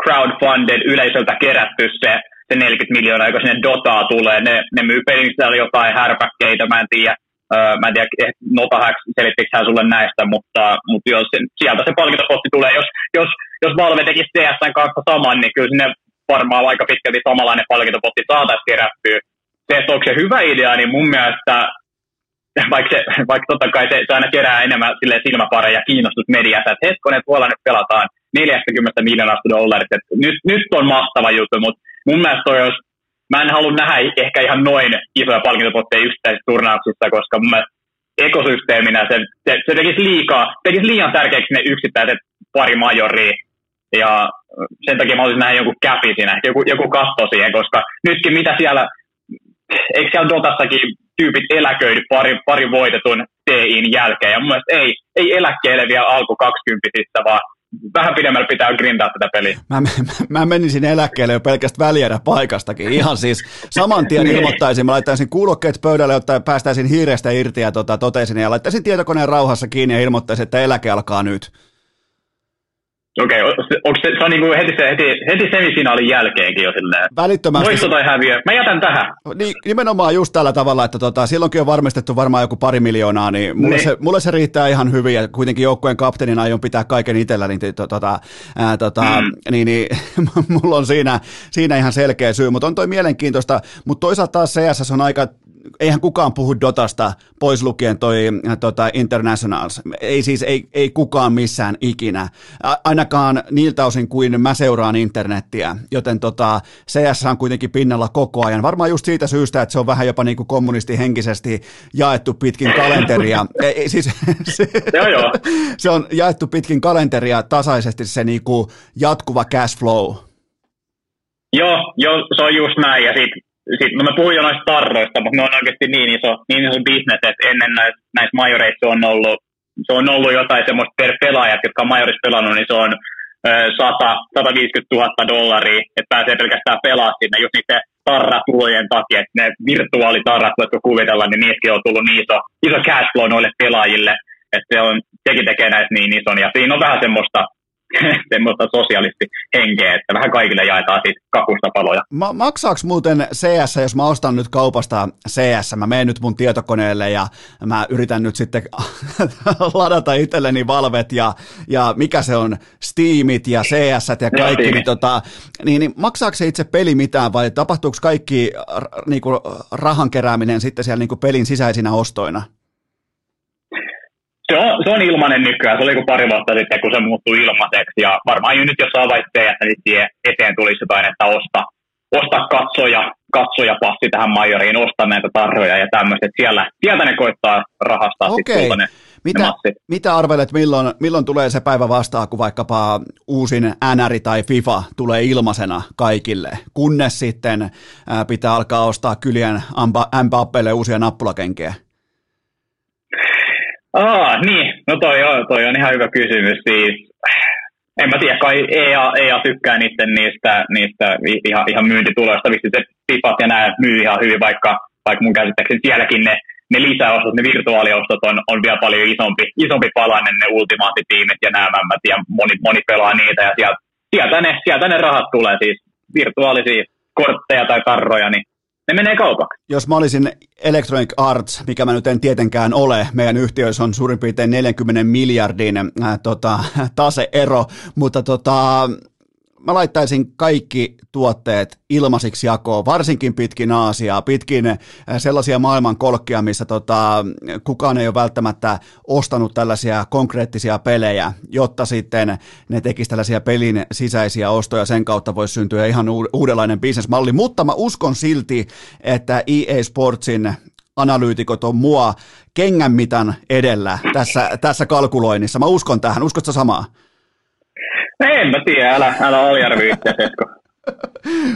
crowdfunded, yleisöltä kerätty se se 40 miljoonaa, joka sinne Dotaa tulee. Ne, ne myy pelin jotain härpäkkeitä, mä en tiedä. Mä en tiedä, eh, selittikö hän sulle näistä, mutta, mutta jos, sieltä se palkintopotti tulee. Jos, jos, jos Valve tekisi CSN kanssa saman, niin kyllä sinne varmaan aika pitkälti samanlainen palkintopotti saataisiin kerättyä. Se, että onko se hyvä idea, niin mun mielestä vaikka, se, vaikka totta kai se, se aina kerää enemmän silmäpareja ja kiinnostus mediassa, että hetkonen, tuolla nyt pelataan 40 miljoonasta dollarista, että nyt, nyt on mahtava juttu, mutta mun mielestä toi olisi, mä en halua nähdä ehkä ihan noin isoja palkintopotteja yksittäisissä turnauksissa, koska mun mielestä ekosysteeminä se, se, se tekisi, liikaa, tekisi liian tärkeäksi ne yksittäiset pari majoria, ja sen takia mä olisin nähdä joku käpi siinä, joku, joku katto siihen, koska nytkin mitä siellä eikö siellä Dotassakin tyypit eläköidy pari, pari voitetun TIin jälkeen. Ja mun mielestä ei, ei eläkkeelle vielä alku 20 vaan vähän pidemmällä pitää grindaa tätä peliä. Mä, mä, mä menisin eläkkeelle jo pelkästään väljädä paikastakin. Ihan siis saman tien niin. ilmoittaisin, mä laittaisin kuulokkeet pöydälle, jotta päästäisin hiirestä irti ja tota, totesin ja laittaisin tietokoneen rauhassa kiinni ja ilmoittaisin, että eläke alkaa nyt. Okei, okay, onko se, se on niin kuin heti, heti, heti semifinaalin jälkeenkin jo silleen? Välittömästi. Voitto tai häviö. Mä jätän tähän. Niin, nimenomaan just tällä tavalla, että tota, silloinkin on varmistettu varmaan joku pari miljoonaa, niin mulle, niin. Se, mulle se riittää ihan hyvin ja kuitenkin joukkueen kapteenina aion pitää kaiken itsellä, niin, tota, ää, tota, mm. niin, niin mulla on siinä, siinä ihan selkeä syy, mutta on toi mielenkiintoista, mutta toisaalta taas CS on aika eihän kukaan puhu Dotasta pois lukien toi tota, Internationals. Ei siis, ei, ei kukaan missään ikinä. Ainakaan niiltä osin kuin mä seuraan internettiä, joten tota, CS on kuitenkin pinnalla koko ajan. Varmaan just siitä syystä, että se on vähän jopa niin kuin kommunistihenkisesti jaettu pitkin kalenteria. ei, ei, siis, se, joo, joo. se on jaettu pitkin kalenteria tasaisesti se niin kuin jatkuva cash flow. Joo, joo, se on just näin. Ja sit sitten, no mä puhuin jo noista tarroista, mutta ne on oikeasti niin iso, niin iso business, että ennen näistä, näistä majoreissa on ollut, se on ollut jotain semmoista per pelaajat, jotka on majorissa pelannut, niin se on 100, 150 000 dollaria, että pääsee pelkästään pelaa sinne. Just niiden tarratulojen takia, että ne virtuaalitarrat, voitko kuvitella, niin niissäkin on tullut niin iso, iso cash flow noille pelaajille, että se on, sekin tekee näistä niin ison, ja siinä on vähän semmoista semmoista sosialistihenkeä, että vähän kaikille jaetaan siitä kakusta paloja. Ma- maksaako muuten CS, jos mä ostan nyt kaupasta CS, mä menen nyt mun tietokoneelle ja mä yritän nyt sitten ladata itselleni valvet ja, ja mikä se on, Steamit ja CS ja kaikki, niin, tota, niin, niin maksaako se itse peli mitään vai tapahtuuko kaikki r- niinku, rahan kerääminen sitten siellä niinku pelin sisäisinä ostoina? Se on, se on ilmainen nykyään. Se oli kuin pari vuotta sitten, kun se muuttui ilmaiseksi. Ja varmaan jo nyt, jos niin siihen eteen tulisi jotain, että osta, osta katsoja, katsoja passi tähän majoriin, osta näitä tarroja ja tämmöiset. Siellä, sieltä ne koittaa rahastaa okay. sitten mitä, mitä arvelet, milloin, milloin tulee se päivä vastaan, kun vaikkapa uusin NR tai FIFA tulee ilmaisena kaikille, kunnes sitten pitää alkaa ostaa kylien Mbappelle uusia nappulakenkiä? Aa, niin. No toi on, toi on ihan hyvä kysymys. Siis, en mä tiedä, kai EA, EA tykkää niiden niistä, niistä ihan, ihan myyntituloista. Vissi se pipat ja nämä myy ihan hyvin, vaikka, vaikka mun käsittääkseni sielläkin ne, ne lisäostot, ne virtuaaliostot on, on vielä paljon isompi, isompi palanen, ne ultimaattitiimit ja nämä mämmät, ja moni, moni pelaa niitä, ja sieltä, sieltä, ne, sieltä ne rahat tulee, siis virtuaalisia kortteja tai karroja, niin ne menee kaupaksi. Jos mä olisin Electronic Arts, mikä mä nyt en tietenkään ole, meidän yhtiöissä on suurin piirtein 40 miljardin äh, tota, taseero, mutta tota, mä laittaisin kaikki tuotteet ilmaisiksi jakoon, varsinkin pitkin Aasiaa, pitkin äh, sellaisia maailman kolkkia, missä tota, kukaan ei ole välttämättä ostanut tällaisia konkreettisia pelejä, jotta sitten ne tekisi tällaisia pelin sisäisiä ostoja, sen kautta voisi syntyä ihan uudenlainen bisnesmalli, mutta mä uskon silti, että EA Sportsin analyytikot on mua kengän mitan edellä tässä, tässä kalkuloinnissa. Mä uskon tähän. Uskotko samaa? En mä tiedä, älä, älä aliarvi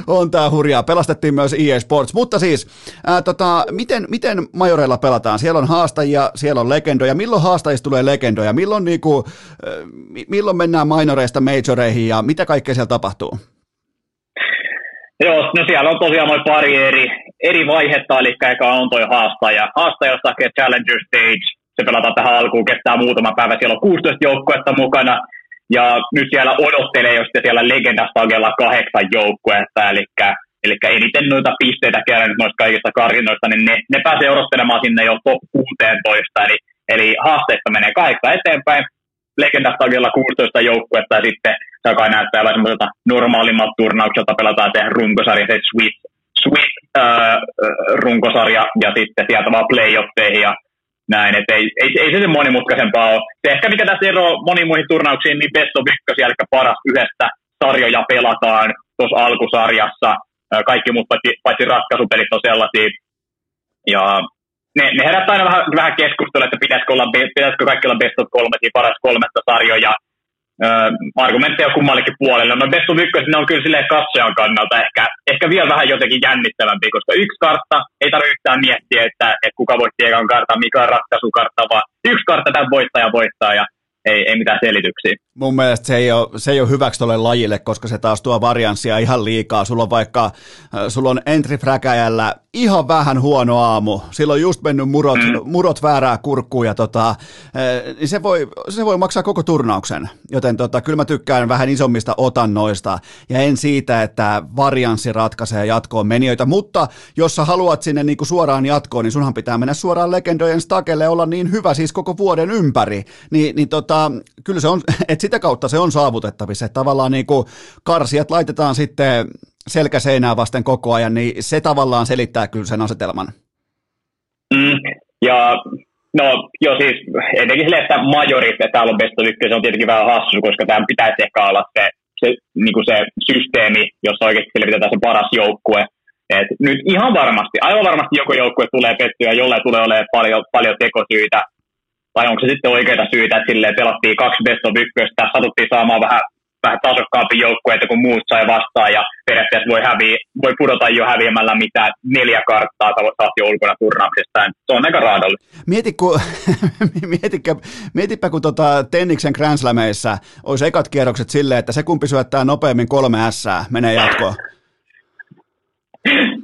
on tää hurjaa. Pelastettiin myös EA Sports. Mutta siis, ää, tota, miten, miten majoreilla pelataan? Siellä on haastajia, siellä on legendoja. Milloin haastajista tulee legendoja? Milloin, niinku, äh, milloin mennään minoreista majoreihin ja mitä kaikkea siellä tapahtuu? Joo, no siellä on tosiaan noin pari eri, eri vaihetta, eli eka on toi haastaja. Haastaja on Challenger Stage, se pelataan tähän alkuun, kestää muutama päivä, siellä on 16 joukkuetta mukana, ja nyt siellä odottelee jo siellä legendastagella kahdeksan joukkuetta, eli, eli eniten noita pisteitä kerännyt noista kaikista karinoista, niin ne, ne pääsee odottelemaan sinne jo top 16, eli, eli haasteista menee kahdeksan eteenpäin, legendastagella 16 joukkuetta, ja sitten alkaa näyttää vähän semmoiselta normaalimmalta turnaukselta, pelataan se runkosarja, se Swiss, Swiss äh, runkosarja, ja sitten sieltä vaan playoffeihin, ja näin, että ei, ei, ei se sen monimutkaisempaa ole. Se ehkä mikä tässä eroaa moniin muihin turnauksiin, niin best of ykkösiä, eli paras yhdestä sarjoja pelataan tuossa alkusarjassa. Kaikki muut paitsi, paitsi ratkaisupelit on sellaisia. Ja ne, ne herättää aina vähän, vähän keskustelua, että pitäisikö, olla, pitäisikö kaikki olla best of kolme, paras kolmesta sarjoja. Argumentteja kummallekin puolelle. No of ykkös, on kyllä silleen katsojan kannalta ehkä, ehkä vielä vähän jotenkin jännittävämpi, koska yksi kartta, ei tarvitse yhtään miettiä, että, että kuka voitti ekan kartan, mikä on ratkaisukartta, vaan yksi kartta tämän voittaja voittaa ja ei, ei mitään selityksiä. Mun mielestä se ei ole, se ei ole hyväksi tuolle lajille, koska se taas tuo varianssia ihan liikaa. Sulla on vaikka, äh, sulla on entry ihan vähän huono aamu. Silloin on just mennyt murot, mm. murot väärää kurkkuun ja tota, eh, niin se, voi, se voi maksaa koko turnauksen. Joten tota, kyllä mä tykkään vähän isommista otannoista ja en siitä, että varianssi ratkaisee jatkoon menijöitä. Mutta jos sä haluat sinne niinku suoraan jatkoon, niin sunhan pitää mennä suoraan legendojen stakelle olla niin hyvä siis koko vuoden ympäri. Ni, niin tota, kyllä se on, että sitä kautta se on saavutettavissa. Että tavallaan niinku karsijat laitetaan sitten selkäseinää vasten koko ajan, niin se tavallaan selittää kyllä sen asetelman. Mm, ja no jo siis etenkin sille, että majorit, että täällä on best of se on tietenkin vähän hassu, koska tämän pitäisi ehkä olla se, se, niin kuin se systeemi, jossa oikeasti selvitetään se paras joukkue. Et nyt ihan varmasti, aivan varmasti joku joukkue tulee pettyä, jolle tulee olemaan paljon, paljon tekosyitä, vai onko se sitten oikeita syitä, että silleen pelattiin kaksi best of ykköstä, satuttiin saamaan vähän vähän tasokkaampi että kun muut sai vastaan ja periaatteessa voi, häviä, voi pudota jo häviämällä mitä neljä karttaa tai jo ulkona turnauksesta. Se on aika raadollista. Mieti, kun, mietipä, mietipä, kun tota Tenniksen Grand Slameissa olisi ekat kierrokset silleen, että se kumpi syöttää nopeammin kolme S menee jatkoon.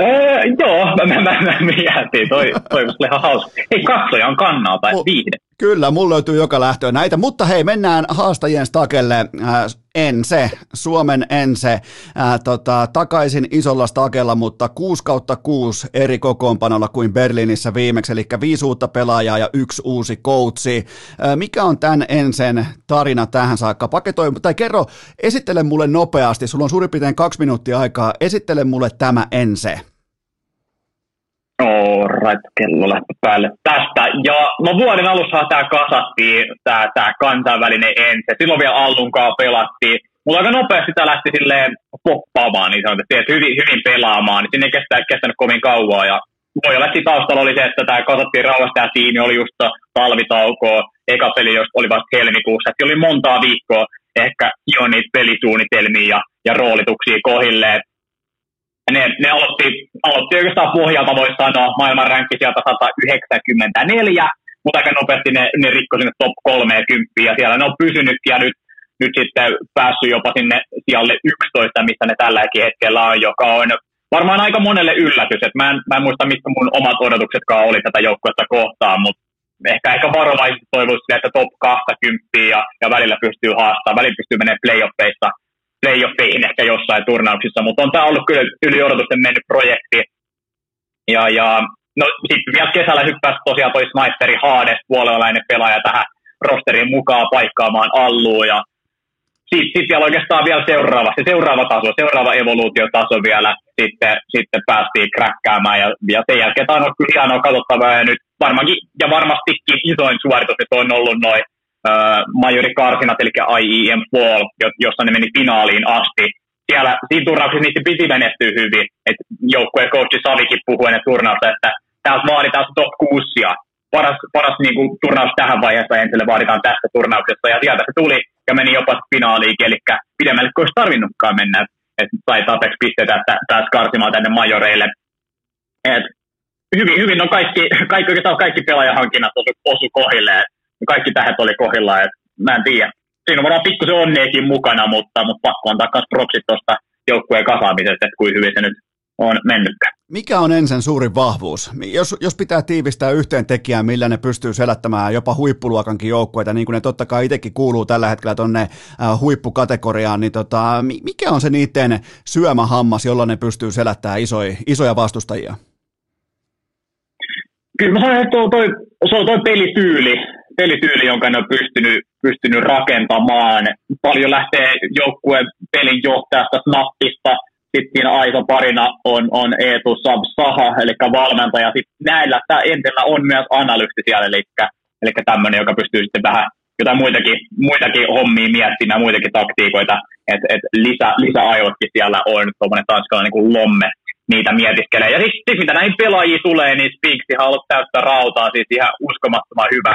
öö, joo, mä, mä, mä, mä mietin, toi, toi oli ihan hauska. Ei katsojan kannalta, oh, viihde. Kyllä, mulla löytyy joka lähtöä näitä, mutta hei, mennään haastajien stakelle. Äh, Ense, Suomen Ense, ää, äh, tota, takaisin isolla stakella, mutta 6 kautta 6 eri kokoonpanolla kuin Berliinissä viimeksi, eli viisi uutta pelaajaa ja yksi uusi coachi. Ää, äh, mikä on tämän Ensen tarina tähän saakka? Paketoi, tai kerro, esittele mulle nopeasti, sulla on suurin piirtein kaksi minuuttia aikaa, esittele mulle tämä Ense. Alright, kello lähti päälle tästä. Ja no vuoden alussa tämä kasattiin, tämä, tämä kansainvälinen ensi. Silloin vielä Allunkaan pelattiin. Mutta aika nopeasti tämä lähti silleen poppaamaan, niin sanotaan, että hyvin, hyvin pelaamaan. Sinne ei kestä, kestänyt kovin kauan. Ja voi olla, että taustalla oli se, että tämä kasattiin rauhasta ja tiimi oli just talvitaukoa. Eka peli oli vasta helmikuussa. Että oli montaa viikkoa ehkä jo niitä pelisuunnitelmia ja, ja roolituksia kohilleen ne, ne aloitti, aloitti oikeastaan pohjalta, voisi sanoa, maailman ränkki sieltä 194, mutta aika nopeasti ne, ne rikkoi sinne top 30 ja siellä ne on pysynytkin ja nyt, nyt sitten päässyt jopa sinne sijalle 11, missä ne tälläkin hetkellä on, joka on varmaan aika monelle yllätys. Et mä, en, mä en muista, mitkä mun omat odotuksetkaan oli tätä joukkuetta kohtaan, mutta ehkä, ehkä varovaisesti toivoisin, että top 20 ja, ja välillä pystyy haastamaan, välillä pystyy menemään playoffeissa playoffeihin ehkä jossain turnauksissa, mutta on tämä ollut kyllä yli odotusten mennyt projekti. Ja, ja no sitten vielä kesällä hyppäsi tosiaan toi sniperi Hades, puolalainen pelaaja tähän rosterin mukaan paikkaamaan Alluun ja sitten sit vielä oikeastaan vielä seuraava, se seuraava taso, seuraava evoluutiotaso vielä sitten, sitten päästiin kräkkäämään ja, ja sen jälkeen tämä on kyllä hienoa katsottavaa ja nyt varmaankin ja varmastikin isoin suoritus että on ollut noin majori karsinat, eli IEM Fall, jossa ne meni finaaliin asti. Siellä siinä turnauksessa niistä piti menestyä hyvin. Et joukkueen coachi Savikin puhui ennen turnausta, että täältä vaaditaan top 6 paras, paras niin kuin, turnaus tähän vaiheessa ensille vaaditaan tästä turnauksesta. Ja sieltä se tuli ja meni jopa finaaliin, eli pidemmälle kuin olisi tarvinnutkaan mennä. Että sai tarpeeksi pisteitä, pääsi karsimaan tänne majoreille. Et hyvin, hyvin on kaikki, kaikki, kaikki, kaikki pelaajahankinnat osu, osu kohilleen kaikki tähet oli kohdillaan, että mä en tiedä. Siinä on varmaan pikkusen onneekin mukana, mutta, mutta pakko antaa myös proksit tuosta joukkueen kasaamisesta, että kuin hyvin se nyt on mennytkään. Mikä on ensin suurin vahvuus? Jos, jos pitää tiivistää yhteen tekijään, millä ne pystyy selättämään jopa huippuluokankin joukkueita, niin kuin ne totta kai itsekin kuuluu tällä hetkellä tuonne äh, huippukategoriaan, niin tota, mikä on se niiden syömähammas, jolla ne pystyy selättämään isoja, isoja vastustajia? Kyllä mä sanon, että toi, se on toi pelityyli, pelityyli, jonka ne on pystynyt, pystynyt rakentamaan. Paljon lähtee joukkueen pelin johtajasta Snappista, sitten aito parina on, on Eetu Sab Saha, eli valmentaja. Sitten näillä entellä on myös analyytti siellä, eli, eli tämmöinen, joka pystyy sitten vähän jotain muitakin, muitakin hommia miettimään, muitakin taktiikoita, että et lisä, lisäaivotkin siellä on, tuommoinen tanskalainen niin lomme niitä mietiskelee. Ja sitten sit, mitä näihin pelaajiin tulee, niin Spinksi haluaa täyttää rautaa, siis ihan uskomattoman hyvä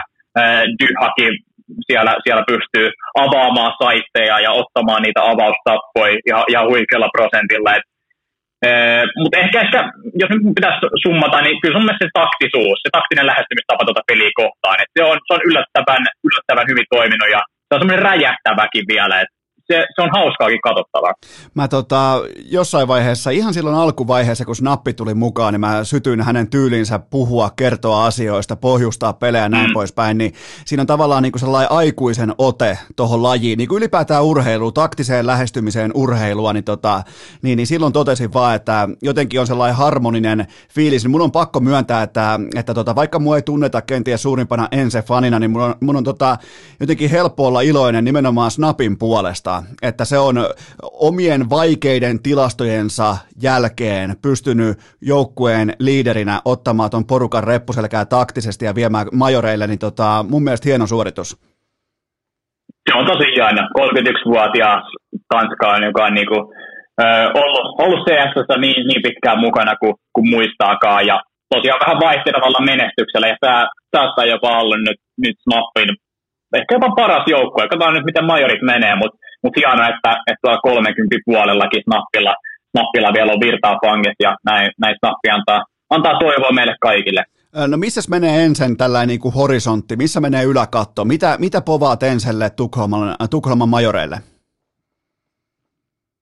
Dyhakin siellä, siellä pystyy avaamaan saitteja ja ottamaan niitä avaustappoja ja, ja huikealla prosentilla. Et, mutta ehkä, ehkä, jos nyt pitäisi summata, niin kyllä sun se taktisuus, se taktinen lähestymistapa tuota peliä kohtaan, että se on, se on yllättävän, yllättävän hyvin toiminut ja se on semmoinen räjähtäväkin vielä, että se, se on hauskaakin katsottavaa. Mä tota, jossain vaiheessa, ihan silloin alkuvaiheessa, kun Snappi tuli mukaan, niin mä sytyin hänen tyylinsä puhua, kertoa asioista, pohjustaa pelejä ja näin mm. poispäin, niin siinä on tavallaan niin kuin sellainen aikuisen ote tuohon lajiin, niin kuin ylipäätään urheilu, taktiseen lähestymiseen urheilua, niin, tota, niin, niin silloin totesin vaan, että jotenkin on sellainen harmoninen fiilis, niin mun on pakko myöntää, että, että tota, vaikka mua ei tunneta kenties suurimpana ense-fanina, niin mun on, mun on tota, jotenkin helppo olla iloinen nimenomaan Snapin puolesta, että se on omien vaikeiden tilastojensa jälkeen pystynyt joukkueen liiderinä ottamaan tuon porukan reppuselkää taktisesti ja viemään majoreille, niin tota, mun mielestä hieno suoritus. Se on tosi hieno. 31-vuotias Tanskaan, joka on niinku, äh, ollut, ollut CS niin, niin pitkään mukana kuin, kuin muistaakaan. Ja tosiaan vähän vaihtelevalla menestyksellä. Ja tämä saattaa jopa olla nyt, nyt Snappin ehkä jopa paras joukkue. Katsotaan nyt, miten majorit menee, mutta mutta hienoa, että, että tuolla 30 puolellakin snappilla, snappilla vielä on virtaa fangit ja näin, näin snappi antaa, antaa toivoa meille kaikille. No missä menee ensin tällainen niin kuin horisontti, missä menee yläkatto? Mitä, mitä povaat enselle Tukholman, Tukholman majoreille?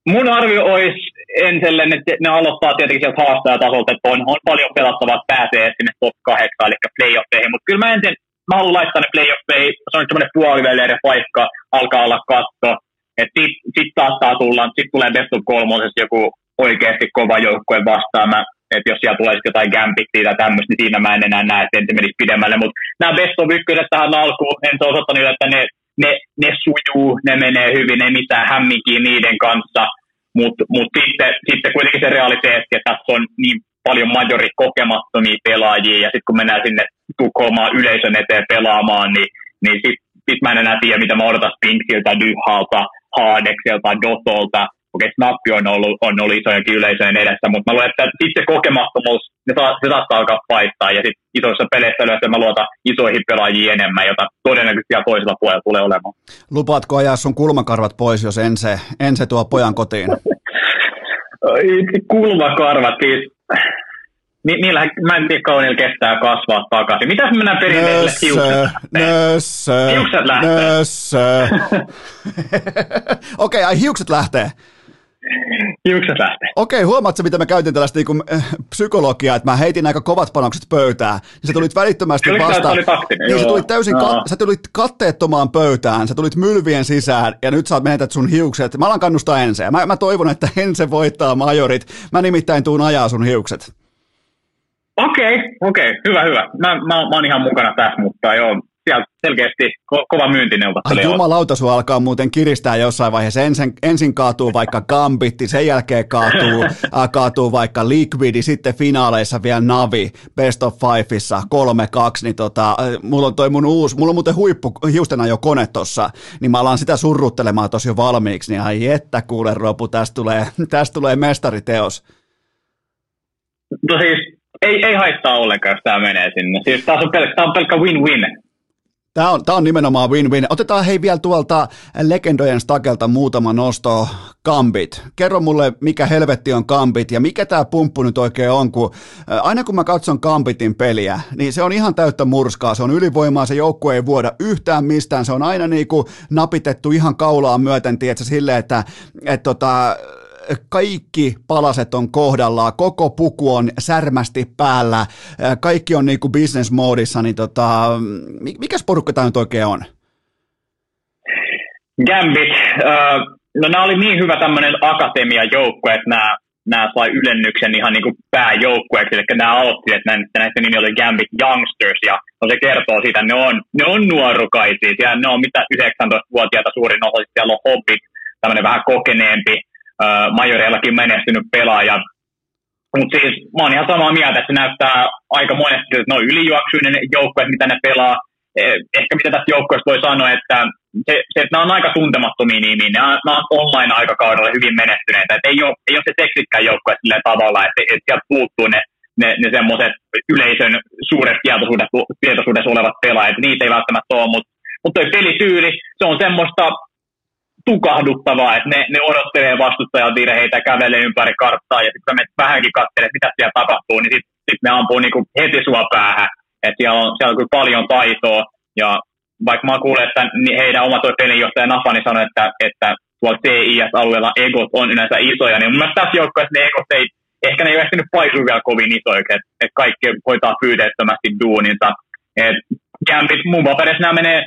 Mun arvio olisi enselle, että ne aloittaa tietenkin sieltä haastajatasolta, että on, on paljon pelattavaa, että pääsee sinne top 8, eli playoffeihin, mutta kyllä mä ensin, mä haluan laittaa ne playoffeihin, se on semmoinen puoliväliä paikka, alkaa olla katto, sitten sit saattaa tulla, sitten tulee best of kolmosessa joku oikeasti kova joukkue vastaan. Mä, että jos siellä tulee jotain gambittia tai tämmöistä, niin siinä mä en enää näe, että en menisi pidemmälle. Mutta nämä best of ykköset tähän alkuun, en se osoittanut, että ne, ne, ne sujuu, ne menee hyvin, ne mitään hämminkiä niiden kanssa. Mutta mut sitten, sitten kuitenkin se realiteetti, että tässä on niin paljon majori kokemattomia pelaajia, ja sitten kun mennään sinne Tukholmaan yleisön eteen pelaamaan, niin, niin sitten sit mä en enää tiedä, mitä mä odotan Spinksiltä, Dyhalta, Haadekselta, Dotolta. Okei, Snappi on ollut, on ollut isojenkin yleisöjen edessä, mutta mä luulen, että sitten se kokemattomuus, se, saa, se saattaa alkaa paittaa. Ja sitten isoissa peleissä yleensä mä luotan isoihin pelaajiin enemmän, jota todennäköisesti siellä toisella puolella tulee olemaan. Lupaatko ajaa sun kulmakarvat pois, jos en se, en se tuo pojan kotiin? kulmakarvat, siis Ni, niillä, mä en tiedä kauan niillä kestää kasvaa takaisin. Mitäs mennään perinteiselle hiukset Nössö, hiukset lähtee. Nössö. Okei, okay, hiukset lähtee. Hiukset lähtee. Okei, okay, huomaatko, mitä mä käytin tällaista niin äh, psykologiaa, että mä heitin aika kovat panokset pöytään, niin sä tulit välittömästi Kyllä vastaan. Oli taktinen, niin sä tulit täysin, no. ka- sä tulit katteettomaan pöytään, sä tulit mylvien sisään, ja nyt sä menetät sun hiukset. Mä alan kannustaa ensin. Mä, mä toivon, että Ense voittaa majorit. Mä nimittäin tuun ajaa sun hiukset. Okei, okay, okei, okay, hyvä, hyvä. Mä, mä, mä oon ihan mukana tässä, mutta joo, sieltä selkeästi ko- kova myyntineuvottelu. Ai jumalauta, sun alkaa muuten kiristää jossain vaiheessa. Ensin, ensin kaatuu vaikka Gambitti, sen jälkeen kaatuu, äh, kaatuu vaikka Liquidi, sitten finaaleissa vielä Navi, Best of Fiveissa, 3-2, niin tota, äh, mulla on toi mun uusi, mulla on muuten huippu hiustena jo kone tossa, niin mä alan sitä surruttelemaan tosi jo valmiiksi, niin ai että kuule Ropu, tästä tulee, tästä tulee mestariteos. No siis, ei, ei haittaa ollenkaan, jos tämä menee sinne. Siis tämä on tämä on pelkkä win-win. Tämä on, tämä on nimenomaan win-win. Otetaan hei vielä tuolta legendojen stakelta muutama nosto. Gambit. Kerro mulle, mikä helvetti on Gambit ja mikä tämä pumppu nyt oikein on, kun aina kun mä katson Gambitin peliä, niin se on ihan täyttä murskaa. Se on ylivoimaa, se joukkue ei vuoda yhtään mistään. Se on aina niin kuin napitettu ihan kaulaa myöten, tiedätkö, silleen, että et tota, kaikki palaset on kohdallaan, koko puku on särmästi päällä, kaikki on niinku business moodissa, niin tota, mikä porukka tämä nyt oikein on? Gambit, no nämä oli niin hyvä tämmöinen akatemiajoukkue, että nämä, nämä sai ylennyksen ihan niin kuin pääjoukkueeksi, eli nämä aloitti, että näistä nimi oli Gambit Youngsters, ja no se kertoo siitä, että ne on, ne on nuorukaisia, ja ne on mitä 19-vuotiaita suurin osa, siellä on Hobbit, tämmöinen vähän kokeneempi, majoreillakin menestynyt pelaaja. Mutta siis mä oon ihan samaa mieltä, että se näyttää aika monesti, että ne on ylijuoksuinen joukkue, mitä ne pelaa. E, ehkä mitä tästä joukkueesta voi sanoa, että se, se, että nämä on aika tuntemattomia nimiä, ne on, nämä on online-aikakaudella hyvin menestyneitä. Et ei, ole, ei ole se seksikään joukkue sillä tavalla, että, että sieltä puuttuu ne, ne, ne semmoiset yleisön suuret tietoisuudessa olevat pelaajat. Niitä ei välttämättä ole, mutta Mutta toi pelityyli, se on semmoista tukahduttavaa, että ne, ne odottelee vastustajan virheitä, kävelee ympäri karttaa ja sitten me vähänkin katselee, mitä siellä tapahtuu, niin sitten sit ne ampuu niinku heti sua päähän. Että siellä on, siellä on kyllä paljon taitoa ja vaikka mä kuulen, että heidän oma toi pelinjohtaja Nafani sanoi, että, että tuolla CIS-alueella egot on yleensä isoja, niin mun mielestä tässä joukkueessa ne egot ei, ehkä ne ei ole ehtinyt paisua vielä kovin isoiksi, että, että kaikki hoitaa pyydeettömästi duuninsa. Et Gambit mun paperissa nämä menee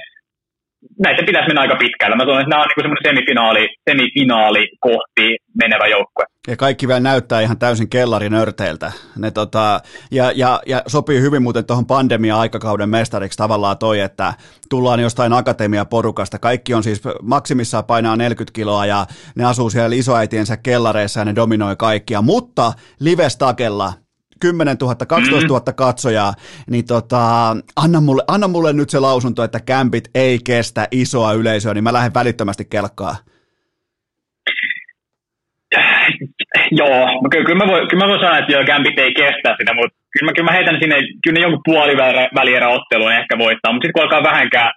näitä pitäisi mennä aika pitkällä. Mä sanon, että nämä on niin semmoinen semifinaali, semifinaali kohti menevä joukkue. Ja kaikki vielä näyttää ihan täysin kellarinörteiltä. Ne tota, ja, ja, ja, sopii hyvin muuten tuohon pandemia-aikakauden mestariksi tavallaan toi, että tullaan jostain akatemiaporukasta. Kaikki on siis maksimissaan painaa 40 kiloa ja ne asuu siellä isoäitiensä kellareissa ja ne dominoi kaikkia. Mutta livestakella 10 000, 12 000 katsojaa, niin tota, anna, mulle, anna mulle nyt se lausunto, että kämpit ei kestä isoa yleisöä, niin mä lähden välittömästi kelkkaa. Joo, kyllä, kyllä, mä voin, kyllä mä voin sanoa, että joo, kämpit ei kestä sitä, mutta kyllä mä, kyllä mä heitän sinne, kyllä ne jonkun puolivälierä otteluun ehkä voittaa, mutta sitten kun alkaa vähänkään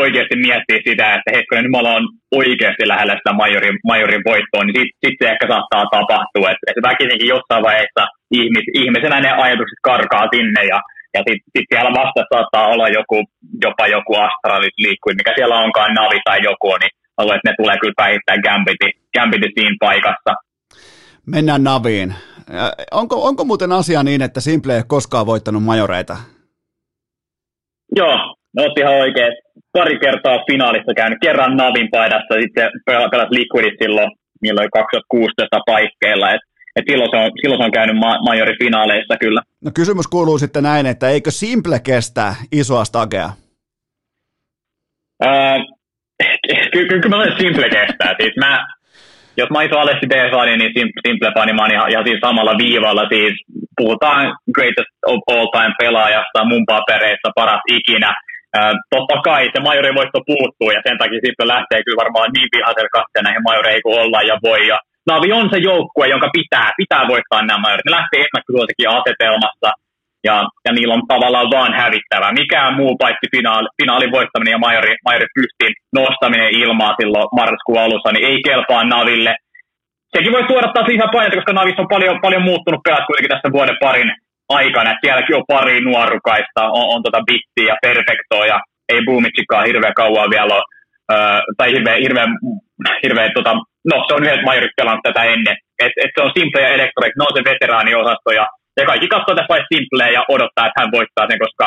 oikeasti miettiä sitä, että hetkonen, nyt me ollaan oikeasti lähellä sitä majorin, majorin voittoa, niin sitten sit se ehkä saattaa tapahtua. Että, että väkisinkin jossain vaiheessa ihmis, ihmisenä ne ajatukset karkaa sinne ja, ja sitten sit siellä vasta saattaa olla joku, jopa joku astralis liikkui, mikä siellä onkaan navi tai joku, niin haluan, että ne tulee kyllä päihittää Gambiti, Gambiti siinä paikassa. Mennään naviin. Onko, onko muuten asia niin, että Simple ei ole koskaan voittanut majoreita? Joo, no ihan oikein. Pari kertaa finaalissa käynyt, kerran Navin paidassa, sitten pelasi Liquidit silloin, milloin 2016 paikkeilla. Et, et silloin, se on, silloin se on käynyt ma- majorifinaaleissa kyllä. No kysymys kuuluu sitten näin, että eikö Simple kestä isoa stagea? Öö, kyllä ky- ky- mä olen Simple kestää. Siis mä, jos mä iso Alessi B-fani, niin Simple fani mä oon ihan, ihan siis samalla viivalla. Siis puhutaan greatest of all time pelaajasta mun papereissa paras ikinä. Totta kai se majorin voitto puuttuu ja sen takia sitten lähtee kyllä varmaan niin vihaisella katteen näihin majoreihin kuin ollaan ja voi. Ja Navi on se joukkue, jonka pitää, pitää voittaa nämä majorit. Ne lähtee ennakkosuosikin asetelmassa ja, ja niillä on tavallaan vaan hävittävä. Mikään muu paitsi finaali, finaalin voittaminen ja majori, majori pystiin nostaminen ilmaa silloin marraskuun alussa, niin ei kelpaa Naville. Sekin voi tuoda taas lisää painetta, koska Navissa on paljon, paljon muuttunut pelat kuitenkin tässä vuoden parin aikana. Et sielläkin on pari nuorukaista, on, on tota Bittiä ja Perfectoa ja ei Boomitsikaan hirveän kauan vielä ole, öö, tai hirveän, hirveän, hirveän tota, no se on yhdet majorit tätä ennen. Et, et se on Simple ja Electronic, ne on se veteraaniosasto ja, ja kaikki katsoo tässä vaiheessa Simpleä ja odottaa, että hän voittaa sen, koska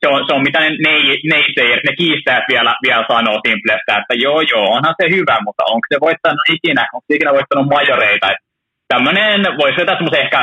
se on, se on mitä ne, ne, ne, ne kiistäjät vielä, vielä sanoo Simplestä, että joo joo, onhan se hyvä, mutta onko se voittanut ikinä, onko se ikinä voittanut majoreita. Tämmöinen voisi vetää semmoisen ehkä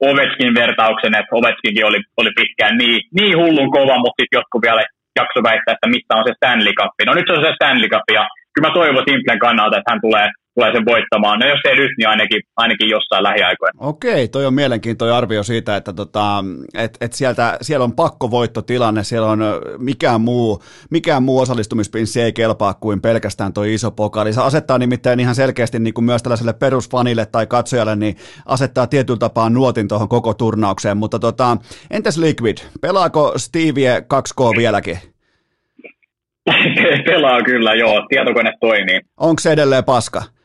Ovechkin vertauksen, että Ovechkinkin oli, oli pitkään niin, niin hullun kova, mutta sitten jotkut vielä jakso väittää, että mistä on se Stanley Cup. No nyt se on se Stanley Cup ja kyllä mä toivon Simplen kannalta, että hän tulee, tulee sen voittamaan. No jos ei nyt, niin ainakin, ainakin jossain lähiaikoina. Okei, toi on mielenkiintoinen arvio siitä, että tota, et, et sieltä, siellä on pakkovoittotilanne, siellä on mikään muu, mikään muu osallistumispinssi ei kelpaa kuin pelkästään toi iso pokali. Se asettaa nimittäin ihan selkeästi niin kuin myös tällaiselle perusfanille tai katsojalle, niin asettaa tietyllä tapaa nuotin tuohon koko turnaukseen, mutta tota, entäs Liquid, pelaako Stevie 2K vieläkin? Pelaa kyllä, joo. Tietokone toimii. Onko se edelleen paska?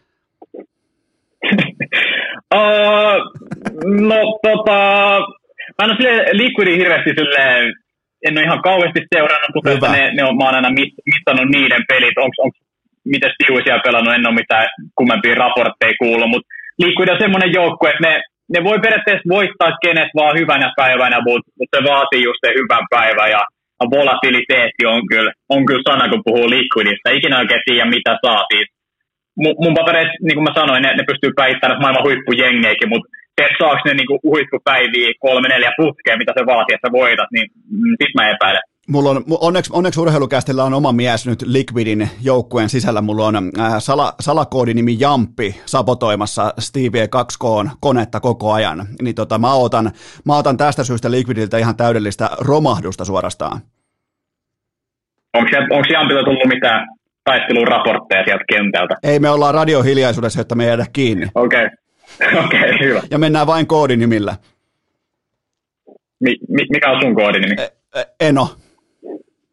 Uh, no tota, mä en ole sille hirveästi sille, en ole ihan kauheasti seurannut, mutta ne, ne on, mä oon aina mittannut niiden pelit, onko onks, miten siellä pelannut, en ole mitään kummempia raportteja kuullut, mutta Liquid on semmoinen joukkue, että ne, ne voi periaatteessa voittaa kenet vaan hyvänä päivänä, mutta, se vaatii just sen hyvän päivän ja volatiliteetti on kyllä, on kyllä sana, kun puhuu liquidista. Ikinä oikein tiedä, mitä saa siis. Mun, mun papereissa, niin kuin mä sanoin, ne, ne pystyy päittämään maailman huippujengeikin, mutta se, että saako ne niin huippupäiviä kolme, neljä putkea, mitä se vaatii, että voitat, niin mm, sit mä epäilen. Mulla on, onneksi, onneksi urheilukästillä on oma mies nyt Liquidin joukkueen sisällä. Mulla on äh, sala, salakoodinimi Jamppi sabotoimassa Stevie 2K konetta koko ajan. Niin tota, mä, otan, mä otan tästä syystä Liquidiltä ihan täydellistä romahdusta suorastaan. Onko, onko Jampilta tullut mitään taistelun raportteja sieltä kentältä? Ei, me ollaan radiohiljaisuudessa, jotta me jäädä kiinni. Okei, okay. okei, okay, hyvä. Ja mennään vain koodinimillä. Mi, mi, mikä on sun koodinimi? E, e, Eno.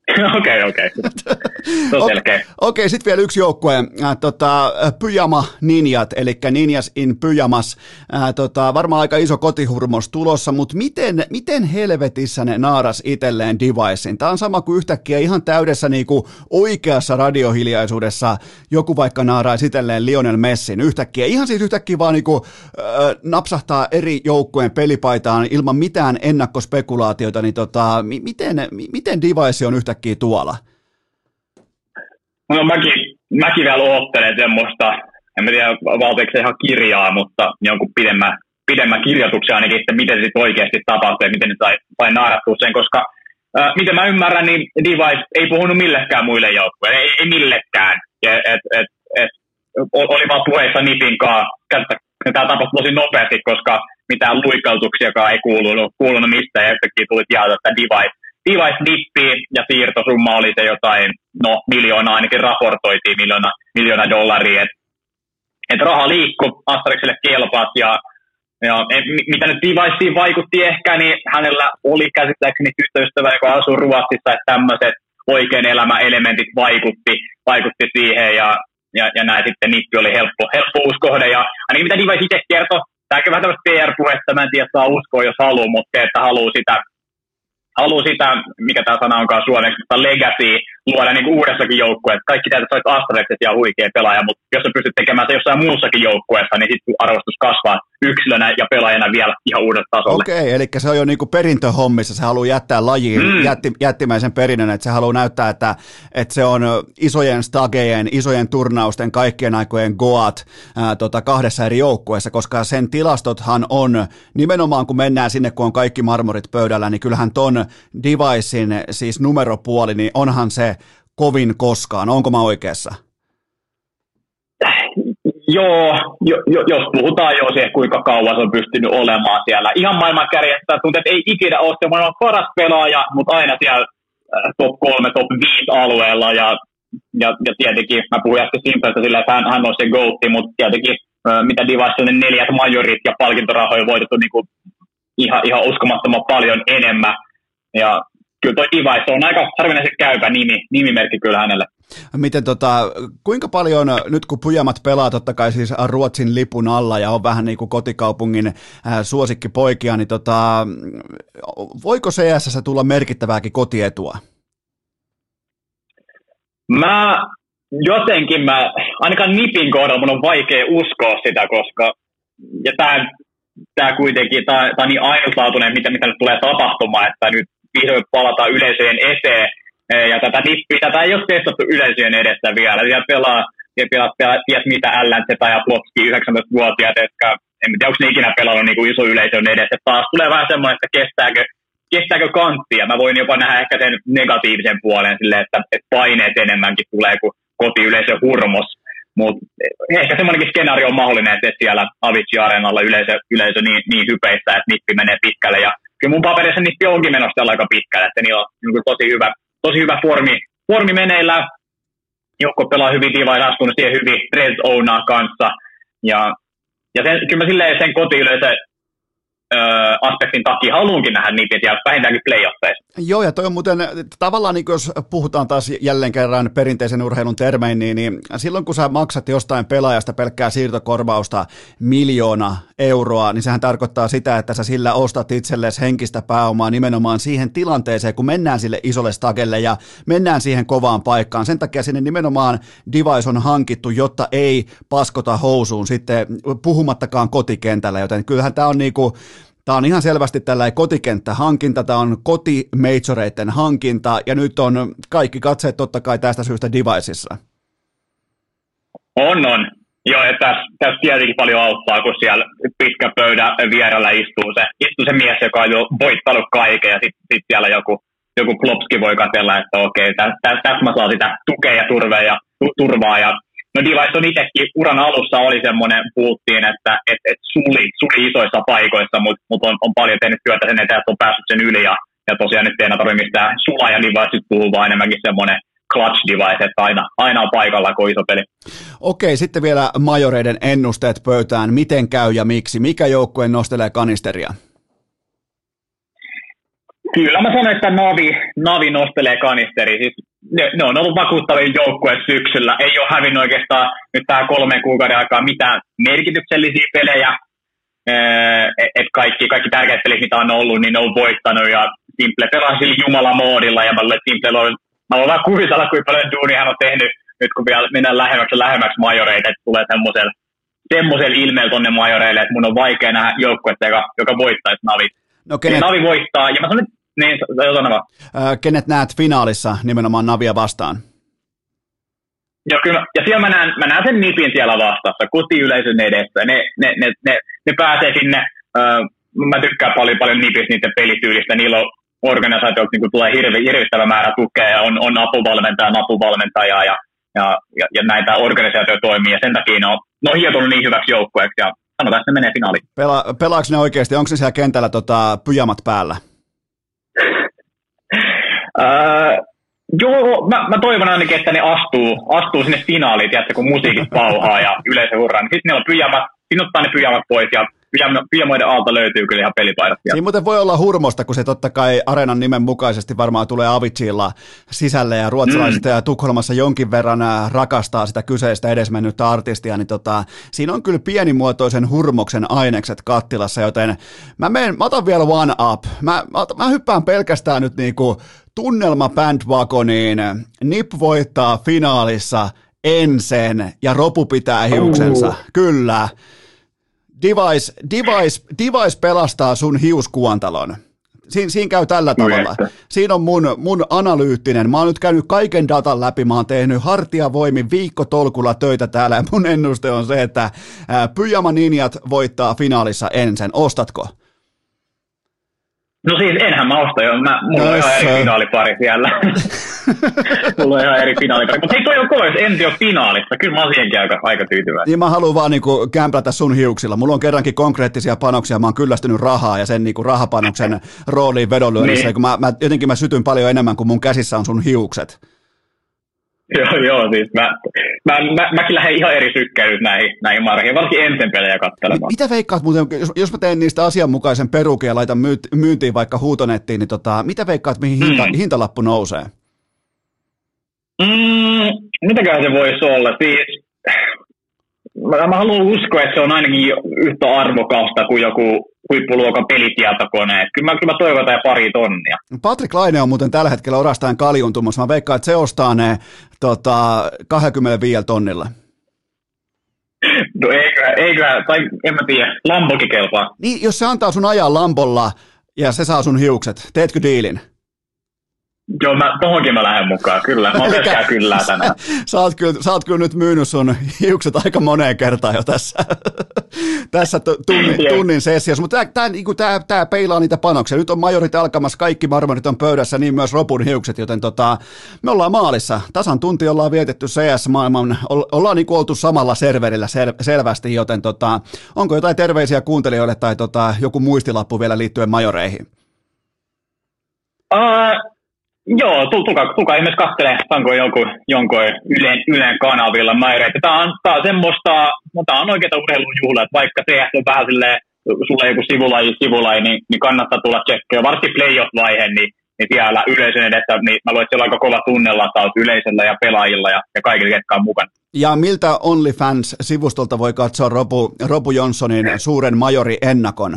Okei, okei. Se on selkeä. Okei, okay, sitten vielä yksi joukkue, äh, tota, Pyjama Ninjat, eli Ninjas in Pyjamas. Äh, tota, varmaan aika iso kotihurmos tulossa, mutta miten, miten helvetissä ne naaras itselleen devicein? Tämä on sama kuin yhtäkkiä ihan täydessä niinku oikeassa radiohiljaisuudessa joku vaikka naaraisi itselleen Lionel Messin yhtäkkiä. Ihan siis yhtäkkiä vaan niinku, äh, napsahtaa eri joukkueen pelipaitaan ilman mitään ennakkospekulaatioita, niin tota, mi- miten, mi- miten device on yhtäkkiä yhtäkkiä tuolla? No mäkin, mäkin vielä oottelen semmoista, en mä tiedä valteeksi ihan kirjaa, mutta jonkun pidemmän, pidemmän kirjoituksen ainakin, että miten se sitten oikeasti tapahtui ja miten ne sai, sai naarattua sen, koska äh, miten mä ymmärrän, niin Device ei puhunut millekään muille joukkueille, ei, ei millekään. Ja, et, et, et, oli vaan puheissa Nipin kanssa, tämä tapahtui tosi nopeasti, koska mitään luikkautuksiakaan ei kuulunut, kuulunut mistään, ja yhtäkkiä tuli tietää, että Device Device-dippi ja siirtosumma oli se jotain, no miljoona ainakin raportoitiin, miljoona, miljoona dollaria. Et, et raha liikkui, Asterixille kelpas ja, ja et, mitä nyt Deviceen vaikutti ehkä, niin hänellä oli käsittääkseni tyttöystävä, joka asuu Ruotsissa, että tämmöiset oikein elämäelementit vaikutti, vaikutti siihen ja, ja, ja näin sitten Nippi oli helppo, helppo uskohde. Ja ainakin mitä Device itse kertoi, tämä on vähän tämmöistä PR-puhetta, mä en tiedä, saa uskoa jos haluaa, mutta se, että haluaa sitä haluaa sitä, mikä tämä sana onkaan suomeksi, mutta legacy luoda niin uudessakin joukkueessa. Kaikki tietää, että olet ja huikea pelaaja, mutta jos sä pystyt tekemään se jossain muussakin joukkueessa, niin sitten arvostus kasvaa yksilönä ja pelaajana vielä ihan uudelle tasolle. Okei, okay, eli se on jo niin kuin perintöhommissa, se haluaa jättää lajiin mm. jätti, jättimäisen perinnön, että se haluaa näyttää, että, että se on isojen stagejen, isojen turnausten, kaikkien aikojen goat ää, tota, kahdessa eri joukkueessa, koska sen tilastothan on, nimenomaan kun mennään sinne, kun on kaikki marmorit pöydällä, niin kyllähän ton devicein siis numeropuoli, niin onhan se kovin koskaan. Onko mä oikeassa? Joo, jo, jo, jos puhutaan jo siihen, kuinka kauan on pystynyt olemaan siellä. Ihan maailman kärjestä tuntuu, että ei ikinä ole se maailman paras pelaaja, mutta aina siellä äh, top 3, top 5 alueella. Ja, ja, ja tietenkin, mä puhuin äsken Simpeltä sillä, että hän, hän on se goatti, mutta tietenkin äh, mitä Divas neljät majorit ja palkintorahoja voitettu niin kuin ihan, ihan uskomattoman paljon enemmän. Ja kyllä toi Ivais on aika harvinaisen käypä nimi, nimimerkki kyllä hänelle. Miten tota, kuinka paljon nyt kun Pujamat pelaa totta kai siis Ruotsin lipun alla ja on vähän niin kuin kotikaupungin äh, suosikkipoikia, niin tota, voiko CSS tulla merkittävääkin kotietua? Mä jotenkin, mä, ainakaan Nipin kohdalla mun on vaikea uskoa sitä, koska ja tämä tää kuitenkin, tämä on niin ainutlaatuinen, mitä, mitä nyt tulee tapahtumaan, että nyt vihdoin palata yleisöjen eteen. Ja tätä nippiä, tätä ei ole testattu yleisöjen edessä vielä. Siellä pelaa, siellä pelaa, pelaa ties mitä LNZ ja Plotski 19-vuotiaat, jotka en tiedä, onko ne ikinä pelannut niin kuin iso yleisön edessä. Taas tulee vähän semmoinen, että kestääkö, kestääkö kanttia. Mä voin jopa nähdä ehkä sen negatiivisen puolen silleen, että, että paineet enemmänkin tulee kuin kotiyleisön hurmos. Mutta ehkä semmoinenkin skenaario on mahdollinen, että siellä Avicii Areenalla yleisö, yleisö niin, niin hypeissä, että nippi menee pitkälle ja kyllä mun paperissa nippi onkin menossa aika pitkälle, että niillä on niin tosi hyvä, tosi hyvä formi, formi meneillä. Jokko pelaa hyvin ja astunut siihen hyvin Red Ownaa kanssa. Ja, ja sen, kyllä mä silleen sen kotiyleisö aspektin takia haluankin nähdä niitä ja vähintäänkin playoffeissa. Joo, ja toi on muuten tavallaan, niin jos puhutaan taas jälleen kerran perinteisen urheilun termein, niin, niin silloin kun sä maksat jostain pelaajasta pelkkää siirtokorvausta miljoona euroa, niin sehän tarkoittaa sitä, että sä sillä ostat itsellesi henkistä pääomaa nimenomaan siihen tilanteeseen, kun mennään sille isolle stagelle ja mennään siihen kovaan paikkaan. Sen takia sinne nimenomaan device on hankittu, jotta ei paskota housuun sitten puhumattakaan kotikentällä, joten kyllähän tämä on niinku, Tämä on ihan selvästi tällainen kotikenttähankinta, tämä on kotimeijoreiden hankinta, ja nyt on kaikki katseet totta kai tästä syystä deviceissa. On, on. Joo, ja tässä, tässä tietenkin paljon auttaa, kun siellä pitkä pöydä vierellä istuu se, istuu se mies, joka on jo voittanut kaiken, ja sitten sit siellä joku, joku klopski voi katsella, että okei, tässä täs, täs mä saan sitä tukea ja turvaa ja, turvaa, ja No Device on itsekin uran alussa oli semmoinen, puhuttiin, että et, et suli, suli isoissa paikoissa, mutta mut on, on, paljon tehnyt työtä sen eteen, että on päässyt sen yli ja, ja tosiaan nyt ei enää tarvitse mistään sula ja Device puhuu, vaan enemmänkin semmoinen clutch device, että aina, aina on paikalla, kun iso peli. Okei, sitten vielä majoreiden ennusteet pöytään. Miten käy ja miksi? Mikä joukkue nostelee kanisteria? Kyllä mä sanon, että Navi, Navi nostelee kanisteri. Siis ne, ne, on ollut vakuuttavia joukkue syksyllä. Ei ole hävinnyt oikeastaan nyt tähän kolmen kuukauden aikaa mitään merkityksellisiä pelejä. Et kaikki, kaikki tärkeät pelit, mitä on ollut, niin ne on voittanut. Ja Simple pelaa sillä Jumala moodilla. Ja mä että Simple on, mä voin vaan kuvitella, kuinka paljon duunia hän on tehnyt nyt kun vielä mennään lähemmäksi ja lähemmäksi majoreita, että tulee semmoisella semmoisella ilmeellä tonne majoreille, että mun on vaikea nähdä joukkuetta, joka, joka voittaisi Navi. No, kenet... Navi voittaa, ja mä sanon, niin, sano vaan. Äh, kenet näet finaalissa nimenomaan Navia vastaan? Joo, kyllä, ja siellä mä näen, mä näen sen nipin siellä vastassa, kotiyleisön edessä. Ne, ne, ne, ne, ne pääsee sinne, äh, mä tykkään paljon, paljon nipistä niiden pelityylistä, niillä on organisaatiolta niin tulee hirvi, hirvittävä määrä tukea ja on, on apuvalmentaja, apuvalmentaja ja, ja, ja, ja näitä organisaatioita toimii ja sen takia ne on, ne on hietonut niin hyväksi joukkueeksi ja sanotaan, että ne menee finaaliin. Pela, pelaako ne oikeasti, onko se siellä kentällä tota, pyjamat päällä? Uh, joo, mä, mä, toivon ainakin, että ne astuu, astuu sinne finaaliin, tiedätkö, kun musiikit pauhaa ja yleisö hurraa. Niin sitten ne on pyjamat, sinne ottaa ne pyjamat pois ja pyjamoiden alta löytyy kyllä ihan pelipaidat. Siinä muuten voi olla hurmosta, kun se totta kai areenan nimen mukaisesti varmaan tulee Avicilla sisälle ja ruotsalaiset mm. ja Tukholmassa jonkin verran rakastaa sitä kyseistä edesmennyttä artistia, niin tota, siinä on kyllä pienimuotoisen hurmoksen ainekset kattilassa, joten mä, menen, mä otan vielä one up. Mä, mä, mä hyppään pelkästään nyt niinku tunnelma bandwagoniin. Nip voittaa finaalissa ensin ja Ropu pitää hiuksensa. Uh. Kyllä. Device, device, device pelastaa sun hiuskuontalon. Siin, siinä käy tällä tavalla. Siinä on mun, mun analyyttinen. Mä oon nyt käynyt kaiken datan läpi. Mä oon tehnyt hartiavoimin viikkotolkulla töitä täällä. Ja mun ennuste on se, että Pyjama Ninjat voittaa finaalissa ensin. Ostatko? No siis enhän mä osta jo. Mä, mulla no, on ihan eri finaalipari siellä. mulla on ihan eri finaalipari. Mutta hei toi on kova, jos Enti on finaalissa. Kyllä mä oon siihenkin aika, aika tyytyväinen. Niin mä haluan vaan niinku kämplätä sun hiuksilla. Mulla on kerrankin konkreettisia panoksia. Mä oon kyllästynyt rahaa ja sen niinku rahapanoksen rooliin vedonlyönnissä. Niin. Mä, mä, jotenkin mä sytyn paljon enemmän kuin mun käsissä on sun hiukset. Joo, joo, siis mä, mä, mä, mäkin lähden ihan eri sykkään nyt näihin, näihin markeihin, varsinkin ensin pelejä katselemaan. Mitä veikkaat muuten, jos, jos mä teen niistä asianmukaisen perukin ja laitan myyntiin vaikka huutonettiin, niin tota, mitä veikkaat, mihin hinta, mm. hintalappu nousee? Mm, mitäköhän se voisi olla? Siis, mä, mä haluan uskoa, että se on ainakin yhtä arvokasta kuin joku huippuluokan pelitietokone. Kyllä mä, kyllä mä toivon jotain pari tonnia. Patrick Laine on muuten tällä hetkellä orastaan kaljuntumassa. Mä veikkaan, että se ostaa ne tota, 25 tonnilla. No eikö, eikö, tai en mä tiedä, Lambokin kelpaa. Niin, jos se antaa sun ajaa Lambolla ja se saa sun hiukset, teetkö diilin? Joo, mä, tohonkin mä lähden mukaan, kyllä. Mä oon kyllä tänään. sä, oot kyllä, sä oot kyllä nyt myynyt sun hiukset aika moneen kertaan jo tässä, tässä tunnin, tunnin sessiossa. Mutta tämä tää, niinku, tää, tää peilaa niitä panoksia. Nyt on majorit alkamassa, kaikki marmorit on pöydässä, niin myös Ropun hiukset, joten tota, me ollaan maalissa. Tasan tunti ollaan vietetty CS-maailman, ollaan niinku oltu samalla serverillä sel, selvästi, joten tota, onko jotain terveisiä kuuntelijoille tai tota, joku muistilappu vielä liittyen majoreihin? Uh, Joo, tulkaa, tulkaa ihmeessä katselemaan, saanko jonkun, jonkun Ylen, Ylen kanavilla mäireitä. Tämä on, tämä on semmoista, no tämä on oikeita urheilujuhla, että vaikka se on vähän silleen, sulla joku sivulaji, sivulaji, niin, niin kannattaa tulla tsekkiä. Varsinkin playoff-vaihe, niin, niin siellä yleisön edessä, niin mä luulen, että siellä on aika kova tunnelataus yleisöllä ja pelaajilla ja, ja kaikilla, ketkä on mukana. Ja miltä OnlyFans-sivustolta voi katsoa Robu, Robu Johnsonin suuren majori ennakon?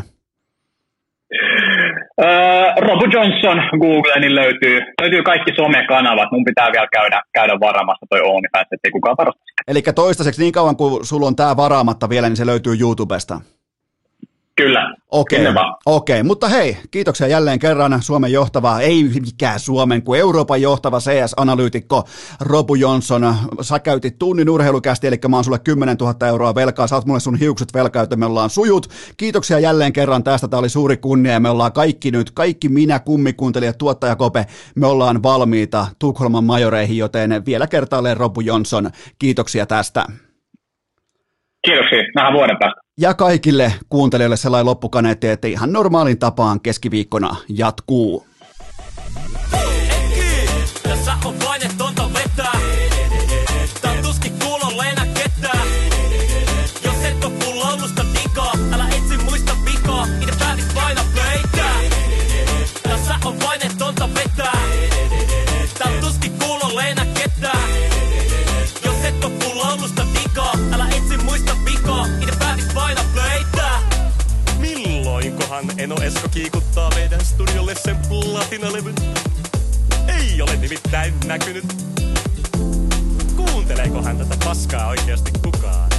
Robu Johnson Googleen niin löytyy, löytyy kaikki somekanavat. Mun pitää vielä käydä, käydä varaamassa toi OnlyFans, ettei kukaan varasta Eli toistaiseksi niin kauan kuin sulla on tämä varaamatta vielä, niin se löytyy YouTubesta. Kyllä. Okei, okay. okay. mutta hei, kiitoksia jälleen kerran Suomen johtava, ei mikään Suomen, kuin Euroopan johtava CS-analyytikko Robu Johnson. Sä käytit tunnin urheilukästi, eli mä oon sulle 10 000 euroa velkaa, saat mulle sun hiukset velkaa, joten me ollaan sujut. Kiitoksia jälleen kerran tästä, tämä oli suuri kunnia ja me ollaan kaikki nyt, kaikki minä, kummikuuntelijat, tuottaja Kope, me ollaan valmiita Tukholman majoreihin, joten vielä kertaalleen Robu Johnson, kiitoksia tästä. Kiitoksia, nähdään vuoden päästä. Ja kaikille kuuntelijoille sellainen loppukaneetti, että ihan normaalin tapaan keskiviikkona jatkuu. Tässä on En Eno Esko kiikuttaa meidän studiolle sen platinalevyn. Ei ole nimittäin näkynyt. Kuunteleekohan tätä paskaa oikeasti kukaan?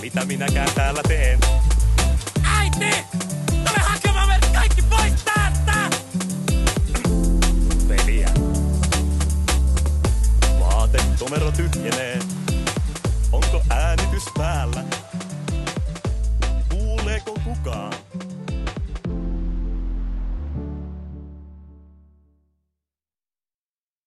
Mitä minäkään täällä teen? Äiti! Tule hakemaan meidät kaikki pois täältä! Veliä. Vaate komero tyhjenee. Onko äänitys päällä? kukaan.